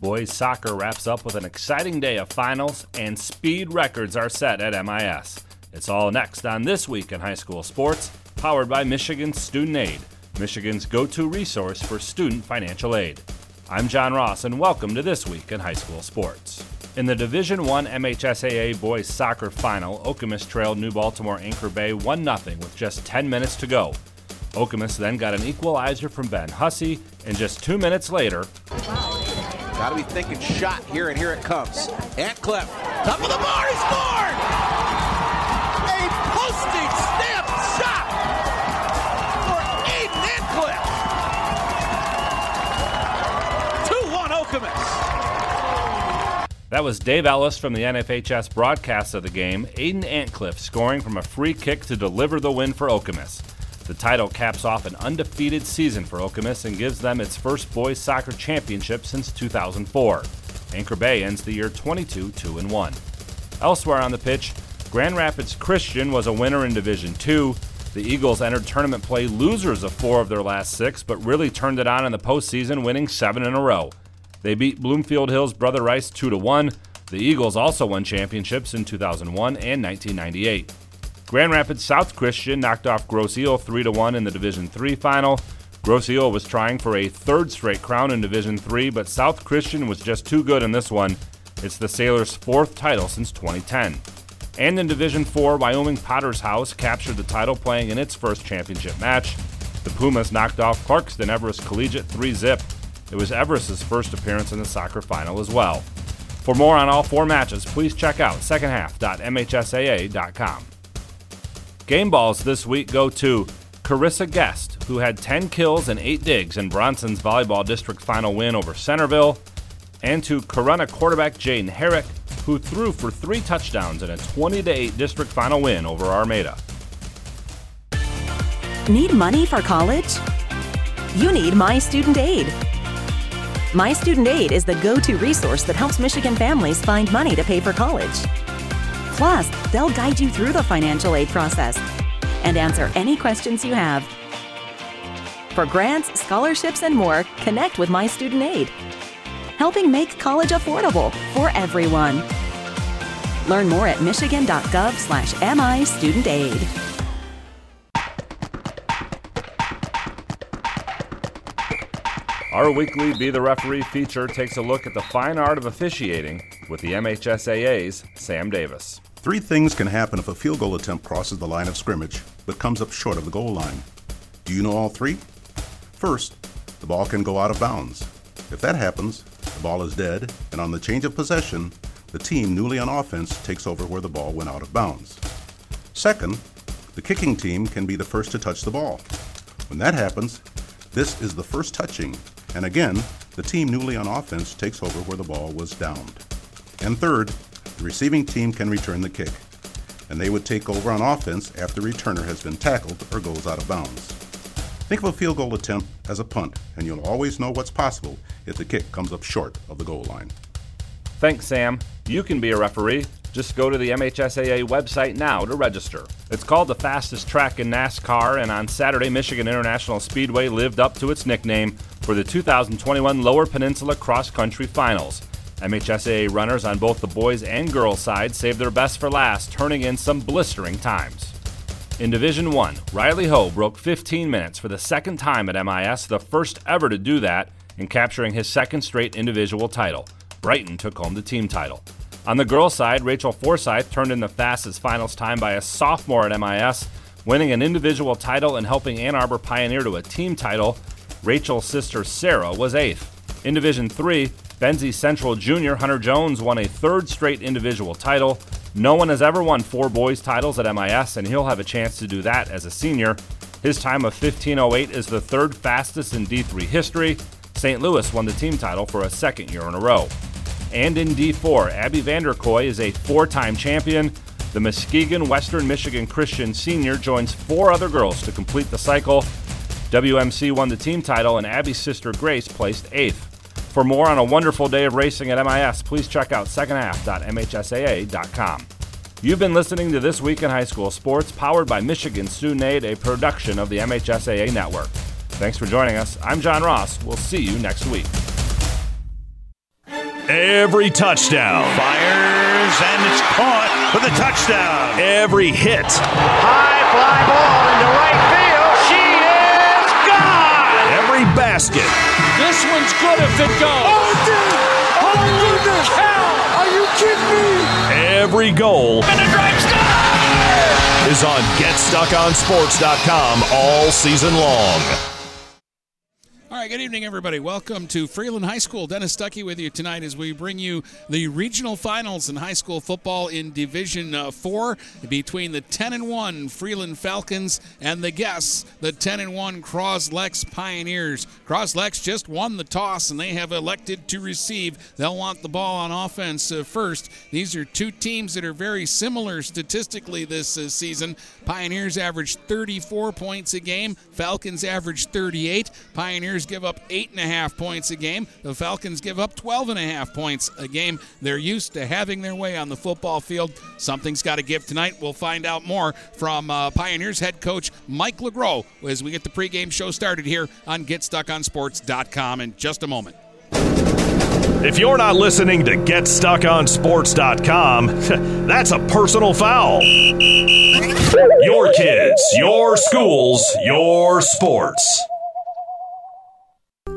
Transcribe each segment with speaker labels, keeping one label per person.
Speaker 1: Boys soccer wraps up with an exciting day of finals, and speed records are set at MIS. It's all next on This Week in High School Sports, powered by Michigan Student Aid, Michigan's go to resource for student financial aid. I'm John Ross, and welcome to This Week in High School Sports. In the Division One MHSAA boys soccer final, Okemos trailed New Baltimore Anchor Bay 1 0 with just 10 minutes to go. Okemos then got an equalizer from Ben Hussey, and just two minutes later,
Speaker 2: Got to be thinking shot here, and here it comes. Antcliffe, top of the bar, he scored! A postage stamp shot for Aiden Antcliffe. 2-1 Okemos.
Speaker 1: That was Dave Ellis from the NFHS broadcast of the game. Aiden Antcliffe scoring from a free kick to deliver the win for Okemos. The title caps off an undefeated season for Okemos and gives them its first boys soccer championship since 2004. Anchor Bay ends the year 22 2 1. Elsewhere on the pitch, Grand Rapids Christian was a winner in Division 2. The Eagles entered tournament play losers of four of their last six, but really turned it on in the postseason, winning seven in a row. They beat Bloomfield Hills Brother Rice 2 1. The Eagles also won championships in 2001 and 1998. Grand Rapids South Christian knocked off Grosse Ile 3 1 in the Division 3 final. Grosse Ile was trying for a third straight crown in Division 3, but South Christian was just too good in this one. It's the Sailors' fourth title since 2010. And in Division 4, Wyoming Potter's House captured the title playing in its first championship match. The Pumas knocked off Clarkston Everest Collegiate 3 zip. It was Everest's first appearance in the soccer final as well. For more on all four matches, please check out secondhalf.mhsaa.com. Game balls this week go to Carissa Guest, who had 10 kills and 8 digs in Bronson's Volleyball District final win over Centerville, and to Corona quarterback Jaden Herrick, who threw for three touchdowns in a 20 8 district final win over Armada.
Speaker 3: Need money for college? You need My Student Aid. My Student Aid is the go to resource that helps Michigan families find money to pay for college. Plus, they'll guide you through the financial aid process and answer any questions you have. For grants, scholarships, and more, connect with My Student Aid, helping make college affordable for everyone. Learn more at michigan.gov slash MI Student Aid.
Speaker 1: Our weekly Be the Referee feature takes a look at the fine art of officiating with the MHSAA's Sam Davis.
Speaker 4: Three things can happen if a field goal attempt crosses the line of scrimmage but comes up short of the goal line. Do you know all three? First, the ball can go out of bounds. If that happens, the ball is dead, and on the change of possession, the team newly on offense takes over where the ball went out of bounds. Second, the kicking team can be the first to touch the ball. When that happens, this is the first touching, and again, the team newly on offense takes over where the ball was downed. And third, the receiving team can return the kick, and they would take over on offense after the returner has been tackled or goes out of bounds. Think of a field goal attempt as a punt, and you'll always know what's possible if the kick comes up short of the goal line.
Speaker 1: Thanks, Sam. You can be a referee. Just go to the MHSAA website now to register. It's called the fastest track in NASCAR, and on Saturday, Michigan International Speedway lived up to its nickname for the 2021 Lower Peninsula Cross Country Finals. MHSAA runners on both the boys and girls side saved their best for last, turning in some blistering times. In Division 1, Riley Hough broke 15 minutes for the second time at MIS, the first ever to do that, in capturing his second straight individual title. Brighton took home the team title. On the girls' side, Rachel Forsyth turned in the fastest finals time by a sophomore at MIS, winning an individual title and helping Ann Arbor pioneer to a team title. Rachel's sister Sarah was eighth. In Division 3, Benzie Central Junior Hunter Jones won a third straight individual title. No one has ever won four boys titles at MIS, and he'll have a chance to do that as a senior. His time of 1508 is the third fastest in D3 history. St. Louis won the team title for a second year in a row. And in D4, Abby VanderKooi is a four time champion. The Muskegon Western Michigan Christian senior joins four other girls to complete the cycle. WMC won the team title, and Abby's sister Grace placed eighth. For more on a wonderful day of racing at MIS, please check out secondhalf.mhsaa.com. You've been listening to This Week in High School Sports, powered by Michigan Student Aid, a production of the MHSAA Network. Thanks for joining us. I'm John Ross. We'll see you next week.
Speaker 5: Every touchdown.
Speaker 6: Fires and it's caught for the touchdown.
Speaker 5: Every hit.
Speaker 6: High fly ball into right field.
Speaker 5: Basket.
Speaker 7: This one's good if it goes.
Speaker 8: Oh, dude. Oh, Holy goodness.
Speaker 7: Cow.
Speaker 8: Are you kidding me?
Speaker 5: Every goal.
Speaker 7: And the drive
Speaker 5: is on GetStuckOnSports.com all season long.
Speaker 9: Good evening, everybody. Welcome to Freeland High School. Dennis Stuckey with you tonight as we bring you the regional finals in high school football in Division uh, Four between the 10 and 1 Freeland Falcons and the guests, the 10 and 1 Cros-Lex Pioneers. Cros-Lex just won the toss and they have elected to receive. They'll want the ball on offense uh, first. These are two teams that are very similar statistically this uh, season. Pioneers average 34 points a game. Falcons average 38. Pioneers give up eight and a half points a game. The Falcons give up 12 and a half points a game. They're used to having their way on the football field. Something's got to give tonight. We'll find out more from uh, Pioneers head coach Mike LeGros as we get the pregame show started here on GetStuckOnSports.com in just a moment.
Speaker 5: If you're not listening to GetStuckOnSports.com, that's a personal foul. Your kids, your schools, your sports.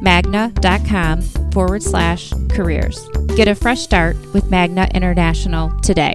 Speaker 10: magna.com forward slash careers. Get a fresh start with Magna International today.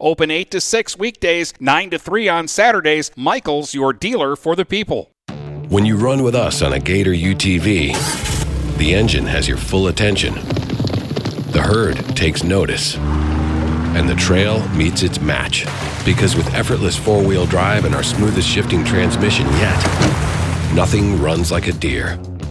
Speaker 9: Open 8 to 6 weekdays, 9 to 3 on Saturdays. Michael's your dealer for the people.
Speaker 11: When you run with us on a Gator UTV, the engine has your full attention. The herd takes notice. And the trail meets its match. Because with effortless four wheel drive and our smoothest shifting transmission yet, nothing runs like a deer.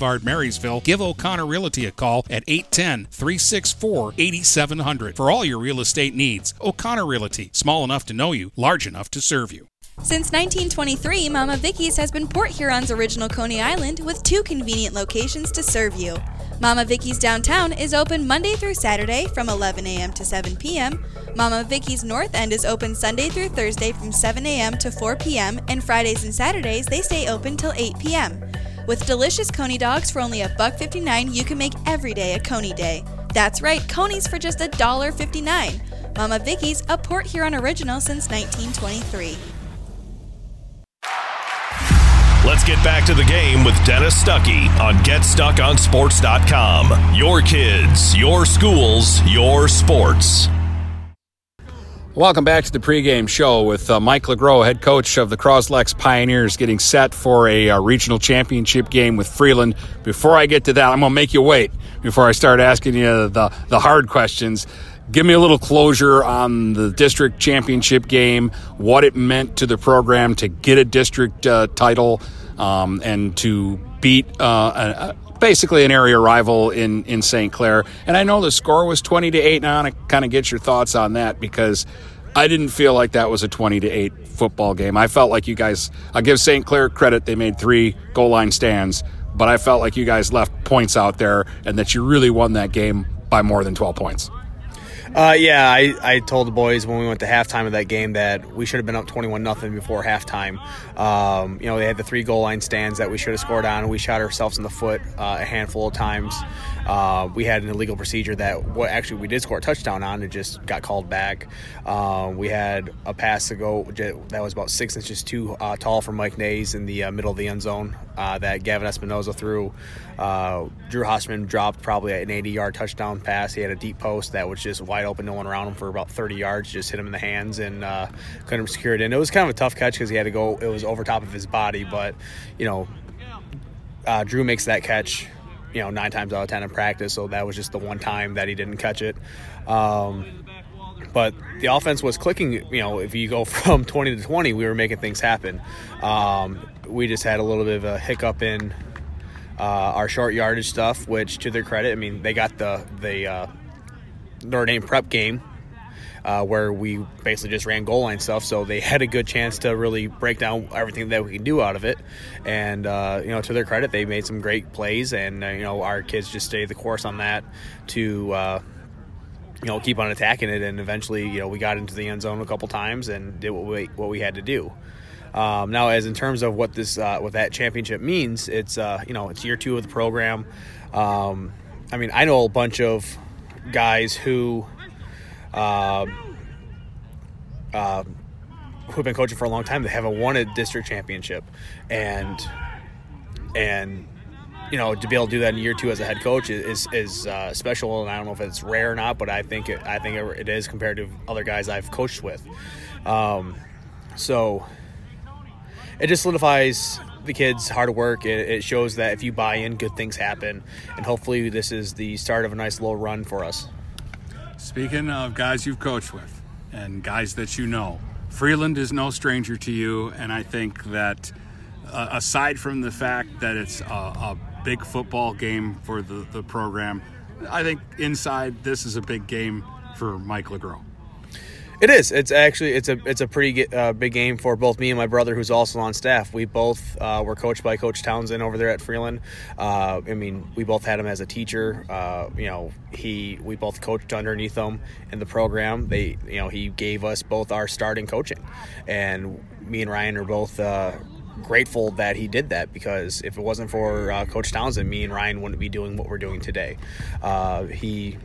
Speaker 9: Boulevard, Marysville, give O'Connor Realty a call at 810 364 8700 for all your real estate needs. O'Connor Realty, small enough to know you, large enough to serve you.
Speaker 12: Since 1923, Mama Vicky's has been Port Huron's original Coney Island with two convenient locations to serve you. Mama Vicky's downtown is open Monday through Saturday from 11 a.m. to 7 p.m. Mama Vicky's North End is open Sunday through Thursday from 7 a.m. to 4 p.m. and Fridays and Saturdays they stay open till 8 p.m. With delicious Coney dogs for only a buck 59, you can make every day a Coney day. That's right, Coney's for just a dollar 59. Mama Vicky's, a Port Huron original since 1923.
Speaker 5: Let's get back to the game with Dennis Stuckey on GetStuckOnSports.com. Your kids, your schools, your sports.
Speaker 9: Welcome back to the pregame show with uh, Mike LeGros, head coach of the Cros-Lex Pioneers, getting set for a uh, regional championship game with Freeland. Before I get to that, I'm going to make you wait before I start asking you the, the hard questions. Give me a little closure on the district championship game, what it meant to the program to get a district uh, title um, and to beat uh, a, basically an area rival in, in St. Clair. And I know the score was 20 to 8, and I kind of get your thoughts on that because I didn't feel like that was a 20 to 8 football game. I felt like you guys, I give St. Clair credit, they made three goal line stands, but I felt like you guys left points out there and that you really won that game by more than 12 points.
Speaker 13: Uh, yeah, I, I told the boys when we went to halftime of that game that we should have been up 21 nothing before halftime. Um, you know, they had the three goal line stands that we should have scored on, we shot ourselves in the foot uh, a handful of times. Uh, we had an illegal procedure that what actually we did score a touchdown on. It just got called back. Uh, we had a pass to go that was about six inches too uh, tall for Mike Nays in the uh, middle of the end zone uh, that Gavin Espinoza threw. Uh, Drew Hosterman dropped probably an 80 yard touchdown pass. He had a deep post that was just wide open, no one around him for about 30 yards, just hit him in the hands and couldn't secure it And It was kind of a tough catch because he had to go, it was over top of his body, but, you know, Drew makes that catch you know nine times out of ten in practice. So that was just the one time that he didn't catch it. Um, but the offense was clicking. You know, if you go from 20 to 20, we were making things happen. Um, we just had a little bit of a hiccup in uh, our short yardage stuff, which to their credit, I mean, they got the the uh, Notre Dame prep game uh, where we basically just ran goal line stuff. So they had a good chance to really break down everything that we can do out of it. And uh, you know, to their credit, they made some great plays, and uh, you know, our kids just stayed the course on that to. Uh, you know, keep on attacking it, and eventually, you know, we got into the end zone a couple times and did what we what we had to do. Um, now, as in terms of what this uh, what that championship means, it's uh, you know it's year two of the program. Um, I mean, I know a bunch of guys who uh, uh, who've been coaching for a long time. They haven't won a district championship, and and you know to be able to do that in year two as a head coach is is uh, special. And I don't know if it's rare or not, but I think it, I think it is compared to other guys I've coached with. Um, so it just solidifies the kids' hard work. It, it, shows that if you buy in, good things happen. And hopefully, this is the start of a nice little run for us.
Speaker 9: Speaking of guys you've coached with and guys that you know, Freeland is no stranger to you, and I think that uh, aside from the fact that it's a, a big football game for the, the program, I think inside this is a big game for Mike LeGros.
Speaker 13: It is. It's actually it's a it's a pretty uh, big game for both me and my brother, who's also on staff. We both uh, were coached by Coach Townsend over there at Freeland. Uh, I mean, we both had him as a teacher. Uh, you know, he we both coached underneath him in the program. They you know he gave us both our starting coaching, and me and Ryan are both uh, grateful that he did that because if it wasn't for uh, Coach Townsend, me and Ryan wouldn't be doing what we're doing today. Uh, he,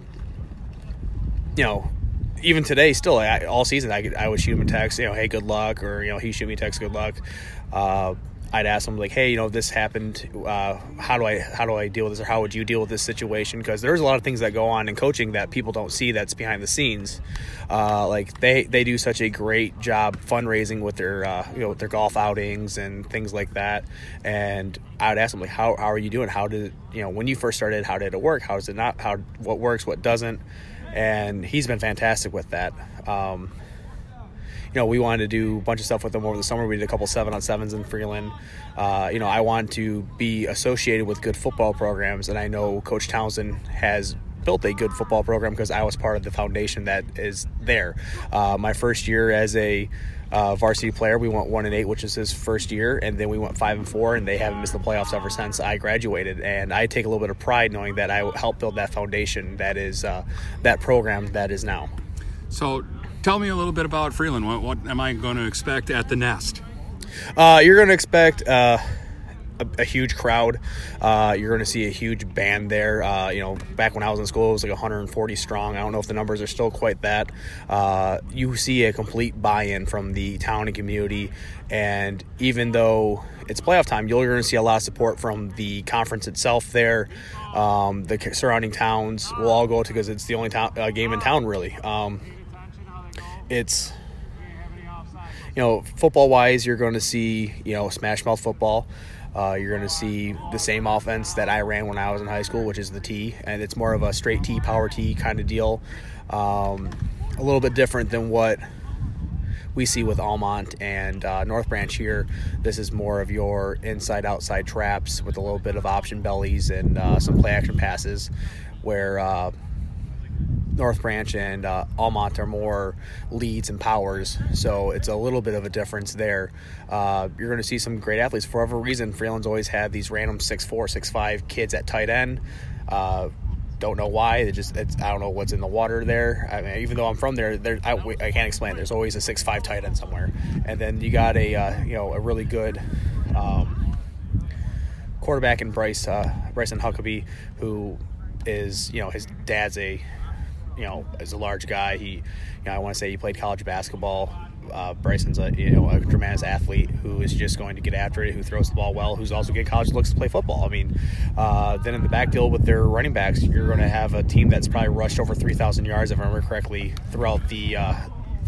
Speaker 13: you know, even today, still I, all season, I, I would shoot him a text, you know, hey, good luck, or you know, he shoot me a text, good luck. Uh, I'd ask him like, hey, you know, this happened. Uh, how do I how do I deal with this, or how would you deal with this situation? Because there's a lot of things that go on in coaching that people don't see that's behind the scenes. Uh, like they they do such a great job fundraising with their uh, you know with their golf outings and things like that. And I would ask them like, how, how are you doing? How did you know when you first started? How did it work? How does it not? How what works? What doesn't? And he's been fantastic with that. Um, you know, we wanted to do a bunch of stuff with him over the summer. We did a couple seven on sevens in Freeland. Uh, you know, I want to be associated with good football programs, and I know Coach Townsend has built a good football program because I was part of the foundation that is there. Uh, my first year as a uh, varsity player. We went one and eight, which is his first year, and then we went five and four, and they haven't missed the playoffs ever since I graduated. And I take a little bit of pride knowing that I helped build that foundation that is uh, that program that is now.
Speaker 9: So, tell me a little bit about Freeland. What, what am I going to expect at the Nest?
Speaker 13: Uh, you're going to expect uh, a, a huge crowd. Uh, you're going to see a huge band there. Uh, you know, back when I was in school, it was like 140 strong. I don't know if the numbers are still quite that. Uh, you see a complete buy-in from the town and community, and even though it's playoff time, you're going to see a lot of support from the conference itself there. Um, the surrounding towns will all go to because it's the only town, uh, game in town, really. Um, it's you know, football wise, you're going to see, you know, smash mouth football. Uh, you're going to see the same offense that I ran when I was in high school, which is the T, and it's more of a straight T, power T kind of deal. Um, a little bit different than what we see with Almont and uh, North Branch here. This is more of your inside outside traps with a little bit of option bellies and uh, some play action passes, where uh, North Branch and uh, Almont are more leads and powers, so it's a little bit of a difference there. Uh, you're going to see some great athletes. For whatever reason, Freeland's always had these random 6'4", 6'5", kids at tight end. Uh, don't know why. It just it's, I don't know what's in the water there. I mean, even though I'm from there, there I, I can't explain. There's always a six five tight end somewhere, and then you got a uh, you know a really good um, quarterback in Bryce uh, Bryson Huckabee, who is you know his dad's a you know is a large guy. He you know I want to say he played college basketball uh, Bryson's a you know a tremendous athlete who is just going to get after it, who throws the ball well, who's also getting college looks to play football. I mean, uh, then in the backfield with their running backs, you're going to have a team that's probably rushed over 3,000 yards, if I remember correctly, throughout the uh,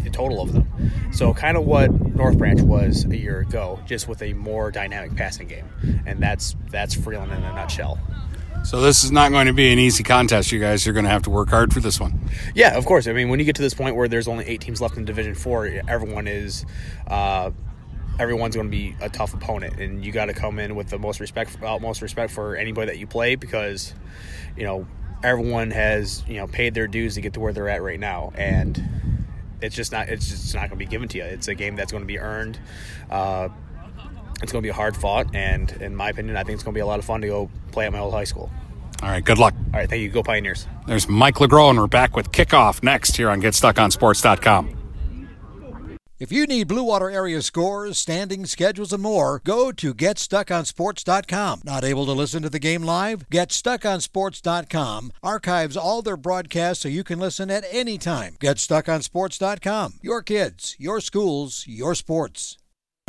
Speaker 13: the total of them. So kind of what North Branch was a year ago, just with a more dynamic passing game, and that's that's Freeland in a nutshell.
Speaker 9: So this is not going to be an easy contest. You guys You're going to have to work hard for this one.
Speaker 13: Yeah, of course. I mean, when you get to this point where there's only eight teams left in Division Four, everyone is. Uh, everyone's going to be a tough opponent, and you got to come in with the most respect, utmost respect for anybody that you play, because you know everyone has you know paid their dues to get to where they're at right now, and it's just not it's just not going to be given to you. It's a game that's going to be earned. Uh, it's going to be a hard fought, and in my opinion, I think it's going to be a lot of fun to go play at my old high school.
Speaker 9: All right, good luck.
Speaker 13: All right, thank you. Go Pioneers.
Speaker 9: There's Mike LeGros, and we're back with kickoff next here on GetStuckOnSports.com.
Speaker 14: If you need Blue Water area scores, standings, schedules, and more, go to GetStuckOnSports.com. Not able to listen to the game live? GetStuckOnSports.com archives all their broadcasts so you can listen at any time. GetStuckOnSports.com. Your kids, your schools, your sports.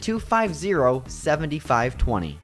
Speaker 15: 250 7520.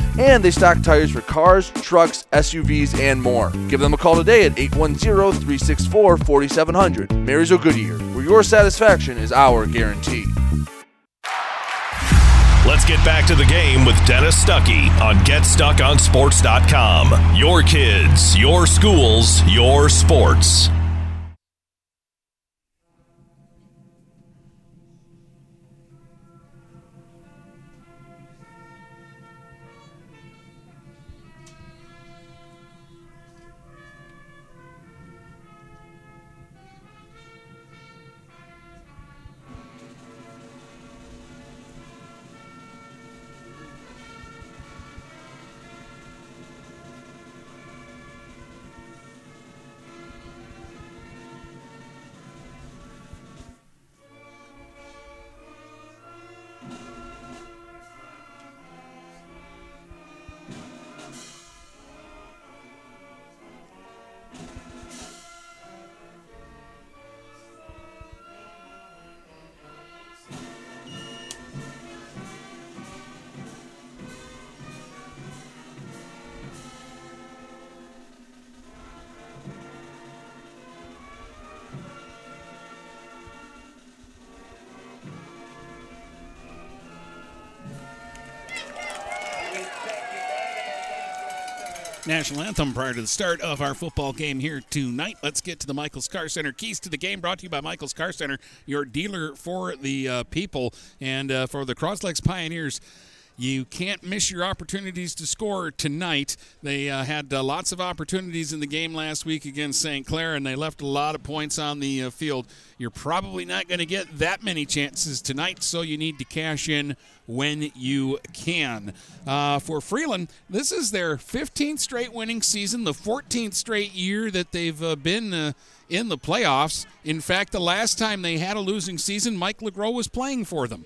Speaker 16: and they stock tires for cars, trucks, SUVs, and more. Give them a call today at 810 364 4700. Marysville Goodyear, where your satisfaction is our guarantee.
Speaker 5: Let's get back to the game with Dennis Stuckey on GetStuckOnSports.com. Your kids, your schools, your sports.
Speaker 9: National anthem prior to the start of our football game here tonight. Let's get to the Michaels Car Center keys to the game brought to you by Michaels Car Center, your dealer for the uh, people and uh, for the Cros-Lex Pioneers. You can't miss your opportunities to score tonight. They uh, had uh, lots of opportunities in the game last week against St. Clair, and they left a lot of points on the uh, field. You're probably not going to get that many chances tonight, so you need to cash in when you can. Uh, for Freeland, this is their 15th straight winning season, the 14th straight year that they've uh, been uh, in the playoffs. In fact, the last time they had a losing season, Mike LeGros was playing for them.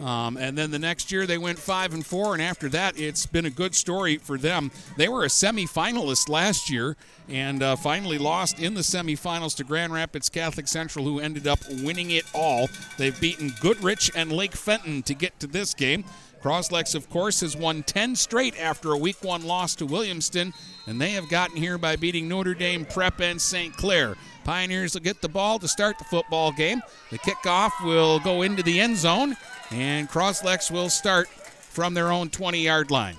Speaker 9: Um, and then the next year they went five and four, and after that it's been a good story for them. They were a semifinalist last year and uh, finally lost in the semifinals to Grand Rapids Catholic Central, who ended up winning it all. They've beaten Goodrich and Lake Fenton to get to this game. Cros-Lex, of course, has won 10 straight after a week one loss to Williamston, and they have gotten here by beating Notre Dame Prep and St. Clair. Pioneers will get the ball to start the football game. The kickoff will go into the end zone, and Cros-Lex will start from their own 20 yard line.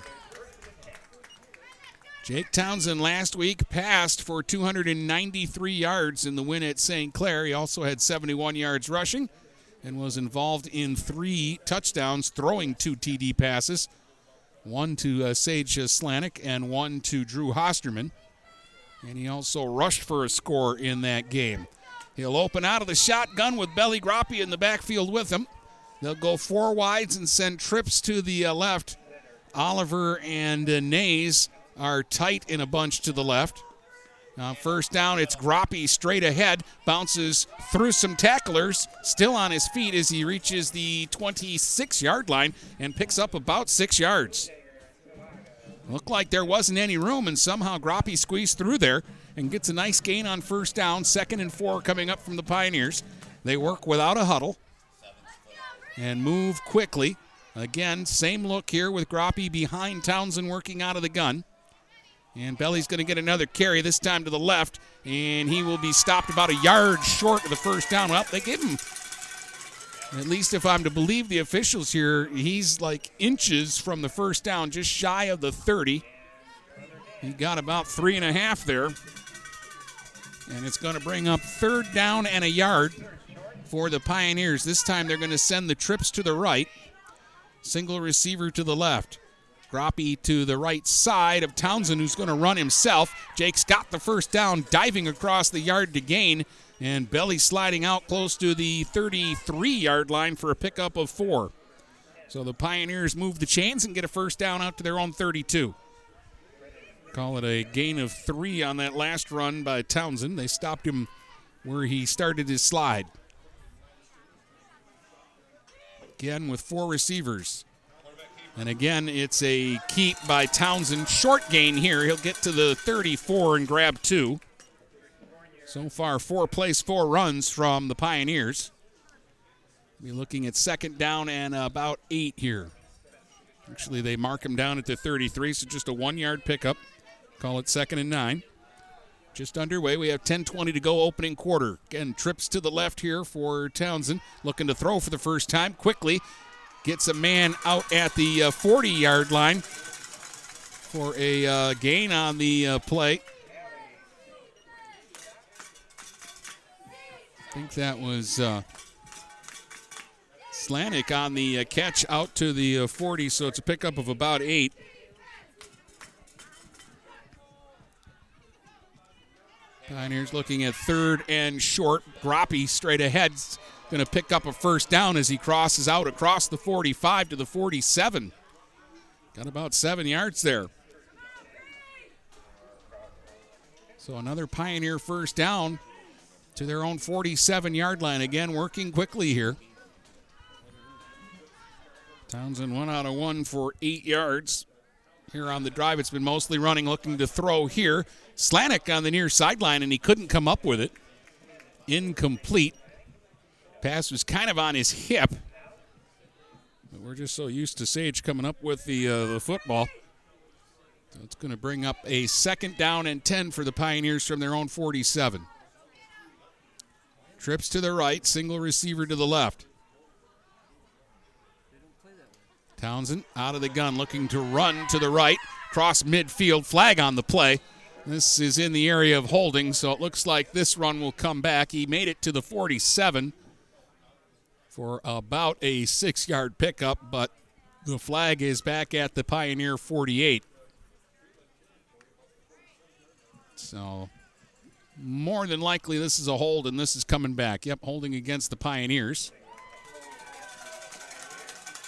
Speaker 9: Jake Townsend last week passed for 293 yards in the win at St. Clair. He also had 71 yards rushing and was involved in three touchdowns, throwing two TD passes one to uh, Sage Slanik and one to Drew Hosterman. And he also rushed for a score in that game. He'll open out of the shotgun with Belly Groppy in the backfield with him. They'll go four wides and send trips to the uh, left. Oliver and uh, Nays are tight in a bunch to the left. Uh, first down, it's Groppy straight ahead, bounces through some tacklers, still on his feet as he reaches the 26 yard line and picks up about six yards. Looked like there wasn't any room, and somehow Groppy squeezed through there and gets a nice gain on first down. Second and four coming up from the Pioneers. They work without a huddle and move quickly. Again, same look here with Groppy behind Townsend working out of the gun. And Belly's going to get another carry, this time to the left, and he will be stopped about a yard short of the first down. Well, they gave him, at least if I'm to believe the officials here, he's like inches from the first down, just shy of the 30. He got about three and a half there. And it's going to bring up third down and a yard for the Pioneers. This time they're going to send the trips to the right, single receiver to the left. Groppy to the right side of Townsend, who's going to run himself. Jake's got the first down, diving across the yard to gain, and Belly sliding out close to the 33 yard line for a pickup of four. So the Pioneers move the chains and get a first down out to their own 32. Call it a gain of three on that last run by Townsend. They stopped him where he started his slide. Again, with four receivers. And again, it's a keep by Townsend. Short gain here. He'll get to the 34 and grab two. So far, four plays, four runs from the Pioneers. Be looking at second down and about eight here. Actually, they mark him down at the 33, so just a one yard pickup. Call it second and nine. Just underway. We have 10:20 to go, opening quarter. Again, trips to the left here for Townsend, looking to throw for the first time quickly gets a man out at the 40 yard line for a uh, gain on the uh, play. I think that was uh, Slanik on the uh, catch out to the uh, 40, so it's a pickup of about eight. Pioneers looking at third and short. Groppe straight ahead. Going to pick up a first down as he crosses out across the 45 to the 47. Got about seven yards there. So another Pioneer first down to their own 47 yard line. Again, working quickly here. Townsend one out of one for eight yards. Here on the drive, it's been mostly running, looking to throw here. Slanik on the near sideline, and he couldn't come up with it. Incomplete. Pass was kind of on his hip. But we're just so used to Sage coming up with the uh, the football. So it's going to bring up a second down and 10 for the Pioneers from their own 47. Trips to the right, single receiver to the left. Townsend out of the gun, looking to run to the right, cross midfield, flag on the play. This is in the area of holding, so it looks like this run will come back. He made it to the 47 for about a six yard pickup, but the flag is back at the Pioneer 48. So, more than likely, this is a hold and this is coming back. Yep, holding against the Pioneers.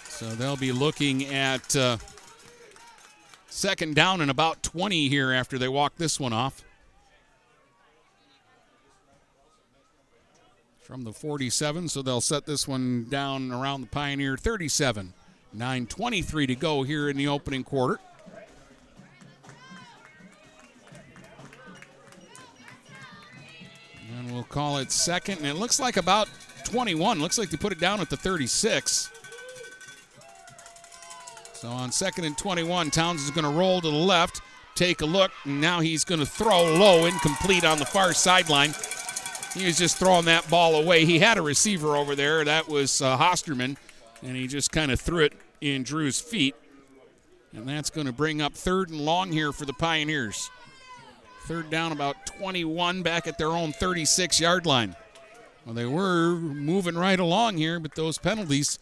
Speaker 9: So they'll be looking at uh, second down and about 20 here after they walk this one off. From the 47, so they'll set this one down around the Pioneer 37. 9.23 to go here in the opening quarter. And we'll call it second, and it looks like about 21. Looks like they put it down at the 36. So on second and 21, Towns is going to roll to the left, take a look, and now he's going to throw low, incomplete on the far sideline. He was just throwing that ball away. He had a receiver over there. That was uh, Hosterman, and he just kind of threw it in Drew's feet. And that's going to bring up third and long here for the Pioneers. Third down, about 21, back at their own 36 yard line. Well, they were moving right along here, but those penalties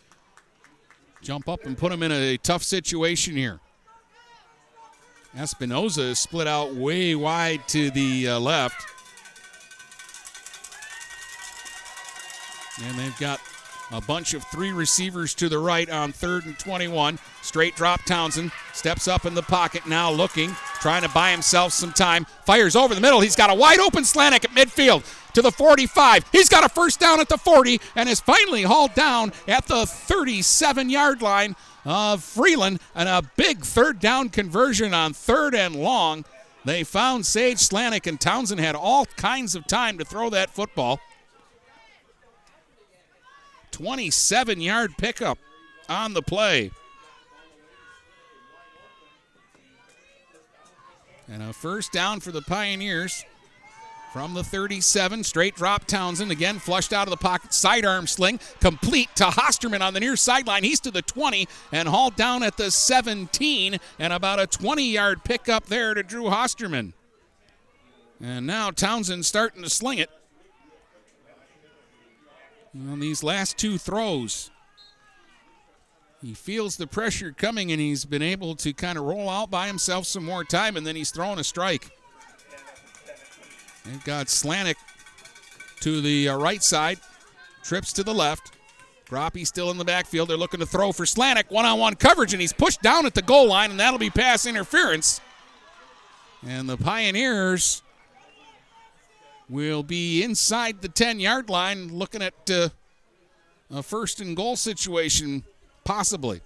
Speaker 9: jump up and put them in a tough situation here. Espinoza is split out way wide to the uh, left. And they've got a bunch of three receivers to the right on third and 21. Straight drop Townsend. Steps up in the pocket now, looking, trying to buy himself some time. Fires over the middle. He's got a wide open Slanik at midfield to the 45. He's got a first down at the 40 and is finally hauled down at the 37 yard line of Freeland. And a big third down conversion on third and long. They found Sage Slanik, and Townsend had all kinds of time to throw that football. 27 yard pickup on the play. And a first down for the Pioneers from the 37. Straight drop Townsend. Again, flushed out of the pocket. Sidearm sling. Complete to Hosterman on the near sideline. He's to the 20 and hauled down at the 17. And about a 20 yard pickup there to Drew Hosterman. And now Townsend starting to sling it on these last two throws. He feels the pressure coming and he's been able to kind of roll out by himself some more time and then he's throwing a strike. They've got Slanik to the uh, right side, trips to the left. Groppe still in the backfield. They're looking to throw for Slanik. One on one coverage, and he's pushed down at the goal line, and that'll be pass interference. And the Pioneers will be inside the 10 yard line looking at uh, a first and goal situation, possibly.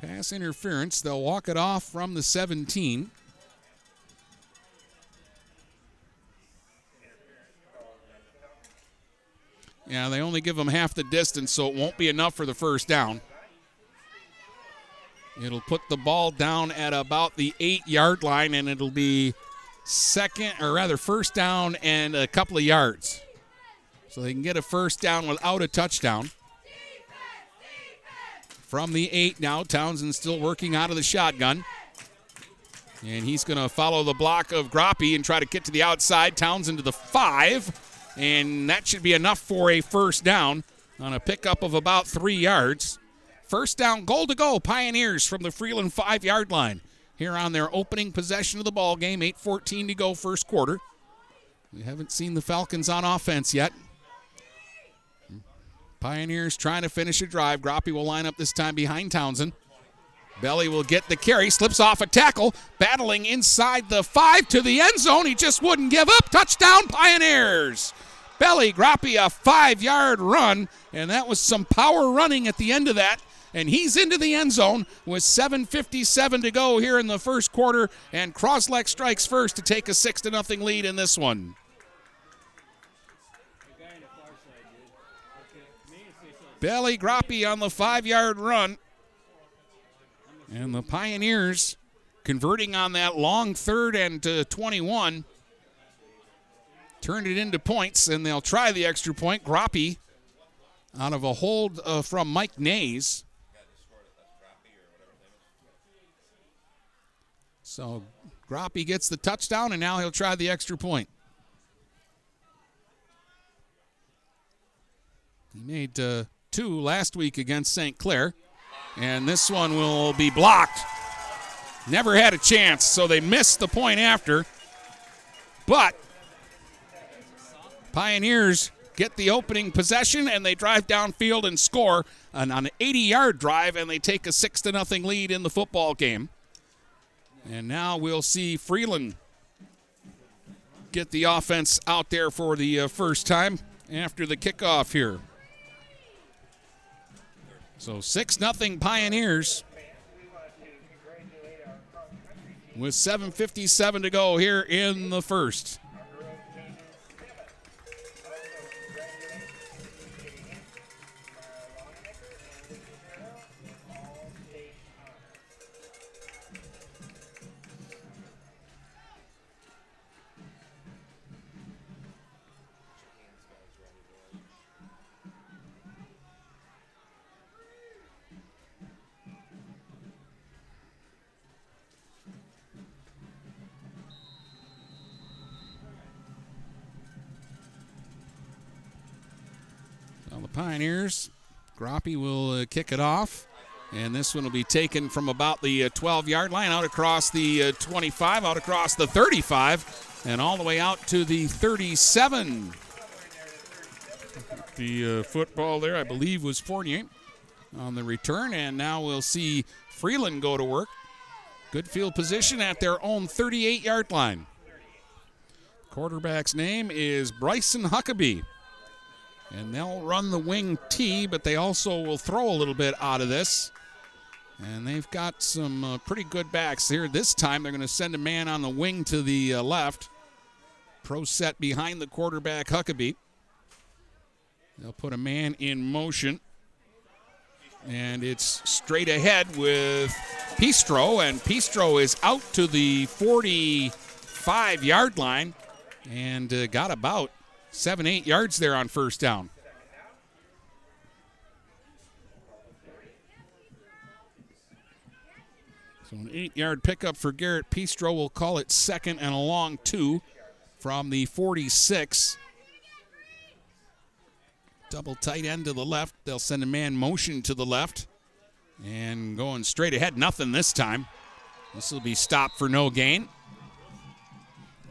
Speaker 9: Pass interference. They'll walk it off from the 17. Yeah, they only give them half the distance, so it won't be enough for the first down. It'll put the ball down at about the eight yard line, and it'll be second, or rather, first down and a couple of yards. So they can get a first down without a touchdown. From the eight now, Townsend still working out of the shotgun. And he's going to follow the block of Groppe and try to get to the outside. Townsend to the five. And that should be enough for a first down on a pickup of about three yards. First down, goal to go. Pioneers from the Freeland five yard line here on their opening possession of the ball game. 8:14 to go, first quarter. We haven't seen the Falcons on offense yet. Pioneers trying to finish a drive. Groppe will line up this time behind Townsend. Belly will get the carry, slips off a tackle, battling inside the five to the end zone. He just wouldn't give up. Touchdown, Pioneers. Belly Groppe a five yard run, and that was some power running at the end of that. And he's into the end zone with 7.57 to go here in the first quarter. And Cros-Lex strikes first to take a 6 to nothing lead in this one. Belly Groppe on the five yard run. And the Pioneers converting on that long third and uh, 21 turned it into points, and they'll try the extra point. Groppe out of a hold uh, from Mike Nays. So Groppe gets the touchdown, and now he'll try the extra point. He made uh, two last week against St. Clair, and this one will be blocked. Never had a chance, so they missed the point after. But Pioneers get the opening possession and they drive downfield and score on an 80 yard drive and they take a 6 to nothing lead in the football game. And now we'll see Freeland get the offense out there for the uh, first time after the kickoff here. So 6 nothing Pioneers with 7:57 to go here in the first. Pioneers, Groppe will uh, kick it off. And this one will be taken from about the 12 uh, yard line out across the uh, 25, out across the 35, and all the way out to the 37. The uh, football there, I believe, was Fournier on the return. And now we'll see Freeland go to work. Good field position at their own 38 yard line. Quarterback's name is Bryson Huckabee. And they'll run the wing T, but they also will throw a little bit out of this. And they've got some uh, pretty good backs here. This time they're going to send a man on the wing to the uh, left. Pro set behind the quarterback, Huckabee. They'll put a man in motion. And it's straight ahead with Pistro. And Pistro is out to the 45 yard line and uh, got about seven, eight yards there on first down. So an eight yard pickup for Garrett Pistro. We'll call it second and a long two from the 46. Double tight end to the left. They'll send a man motion to the left. And going straight ahead, nothing this time. This will be stopped for no gain.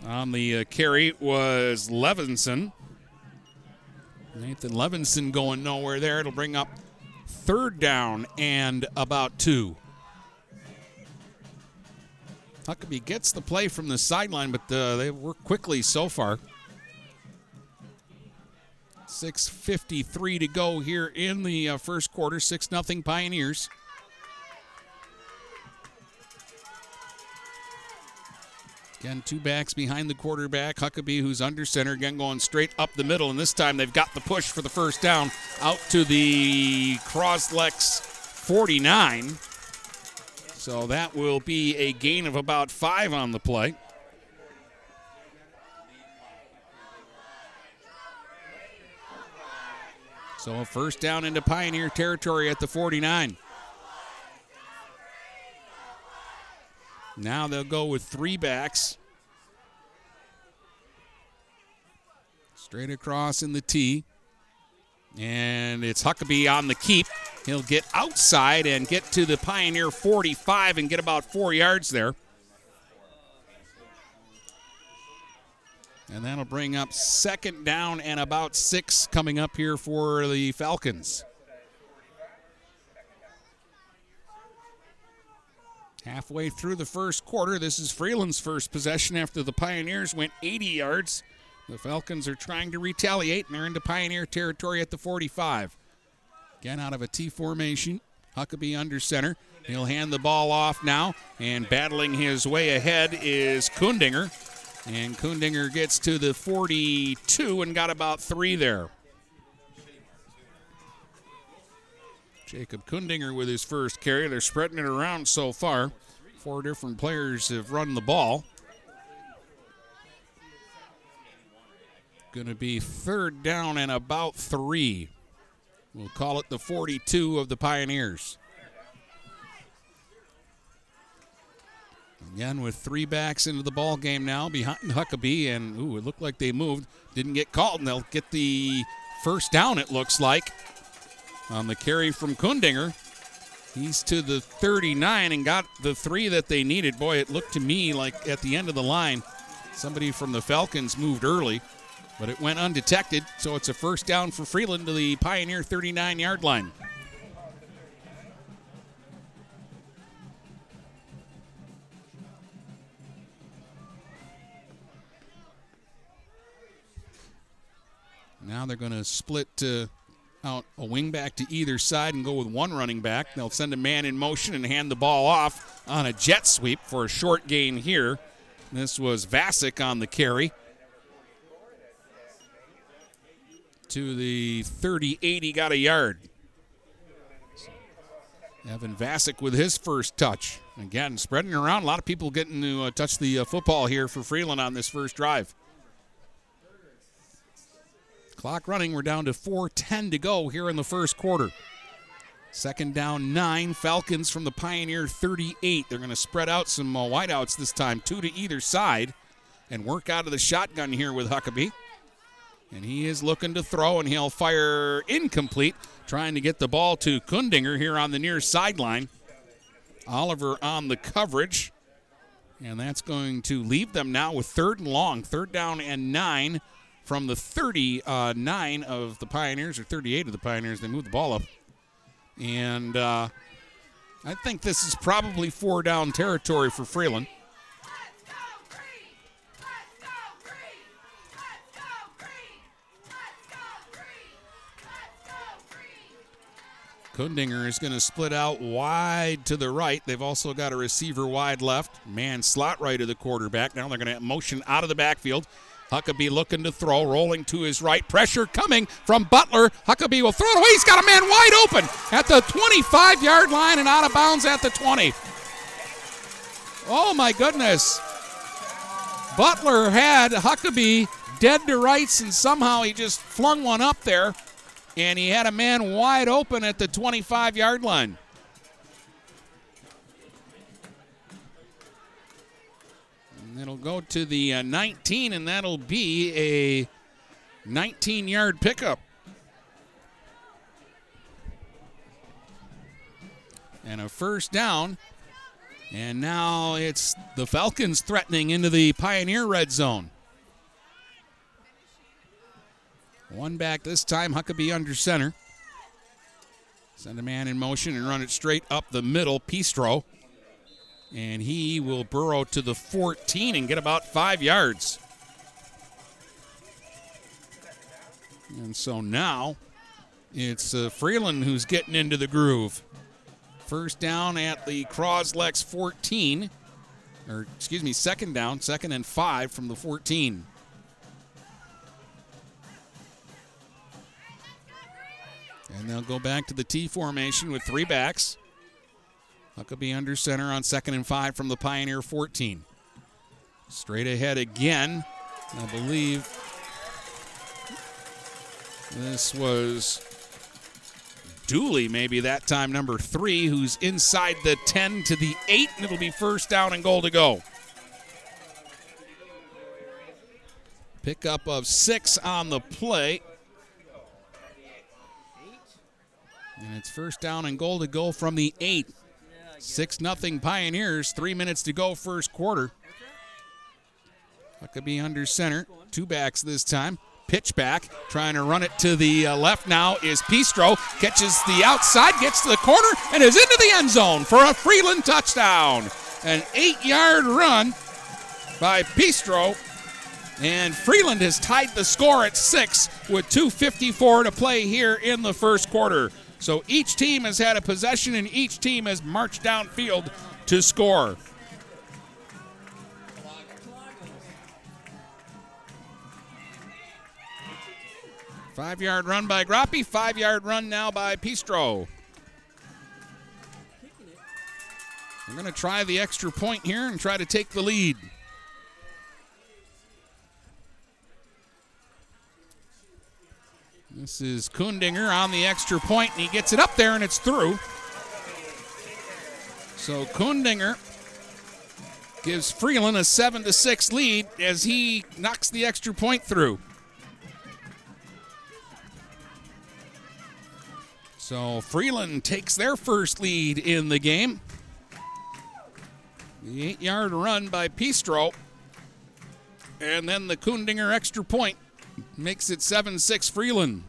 Speaker 9: On the uh, carry was Levinson. Nathan Levinson going nowhere there. It'll bring up third down and about two. Huckabee gets the play from the sideline, but uh, they work quickly so far. 6.53 to go here in the uh, first quarter. 6 0 Pioneers. Again, two backs behind the quarterback. Huckabee, who's under center, again going straight up the middle. And this time they've got the push for the first down out to the Cros-Lex 49. So that will be a gain of about five on the play. So a first down into Pioneer territory at the 49. Now they'll go with three backs. Straight across in the tee. And it's Huckabee on the keep. He'll get outside and get to the Pioneer 45 and get about four yards there. And that'll bring up second down and about six coming up here for the Falcons. Halfway through the first quarter, this is Freeland's first possession after the Pioneers went 80 yards. The Falcons are trying to retaliate, and they're into Pioneer territory at the 45. Again, out of a T formation, Huckabee under center. He'll hand the ball off now, and battling his way ahead is Kundinger. And Kundinger gets to the 42 and got about three there. Jacob Kundinger with his first carry. They're spreading it around so far. Four different players have run the ball. Going to be third down and about three. We'll call it the 42 of the Pioneers. Again, with three backs into the ball game now behind Huckabee, and ooh, it looked like they moved. Didn't get called, and they'll get the first down. It looks like on the carry from Kundinger. He's to the 39 and got the three that they needed. Boy, it looked to me like at the end of the line, somebody from the Falcons moved early, but it went undetected. So it's a first down for Freeland to the Pioneer 39 yard line. Now they're going to split uh, out a wing back to either side and go with one running back. They'll send a man in motion and hand the ball off on a jet sweep for a short gain here. This was Vasic on the carry. To the 38, he got a yard. Evan Vasic with his first touch. Again, spreading around. A lot of people getting to uh, touch the uh, football here for Freeland on this first drive. Clock running. We're down to 4:10 to go here in the first quarter. Second down, nine. Falcons from the Pioneer 38. They're going to spread out some uh, wideouts this time, two to either side, and work out of the shotgun here with Huckabee. And he is looking to throw, and he'll fire incomplete, trying to get the ball to Kundinger here on the near sideline. Oliver on the coverage. And that's going to leave them now with third and long, third down and nine from the 39 of the Pioneers, or 38 of the Pioneers. They move the ball up. And uh, I think this is probably four down territory for Freeland. Kundinger is going to split out wide to the right. They've also got a receiver wide left. Man slot right of the quarterback. Now they're going to motion out of the backfield. Huckabee looking to throw, rolling to his right. Pressure coming from Butler. Huckabee will throw it away. He's got a man wide open at the 25 yard line and out of bounds at the 20. Oh my goodness. Butler had Huckabee dead to rights, and somehow he just flung one up there, and he had a man wide open at the 25 yard line. It'll go to the uh, 19, and that'll be a 19 yard pickup. And a first down. And now it's the Falcons threatening into the Pioneer red zone. One back this time, Huckabee under center. Send a man in motion and run it straight up the middle. Pistro. And he will burrow to the 14 and get about five yards. And so now it's uh, Freeland who's getting into the groove. First down at the Cros-Lex 14. Or, excuse me, second down, second and five from the 14. And they'll go back to the T formation with three backs. Huckabee under center on second and five from the Pioneer 14. Straight ahead again. I believe this was Dooley, maybe that time number three, who's inside the 10 to the 8, and it'll be first down and goal to go. Pickup of six on the play. And it's first down and goal to go from the 8. 6 nothing Pioneers, three minutes to go, first quarter. Huckabee under center, two backs this time pitch back, trying to run it to the uh, left now is Pistro. Catches the outside, gets to the corner, and is into the end zone for a Freeland touchdown. An eight yard run by Pistro. And Freeland has tied the score at six with 2.54 to play here in the first quarter. So each team has had a possession and each team has marched downfield to score. Five yard run by Groppe, five yard run now by Pistro. We're going to try the extra point here and try to take the lead. This is Kundinger on the extra point, and he gets it up there, and it's through. So Kundinger gives Freeland a seven to six lead as he knocks the extra point through. So Freeland takes their first lead in the game. The eight yard run by Pistro. And then the Kundinger extra point makes it 7 6 Freeland.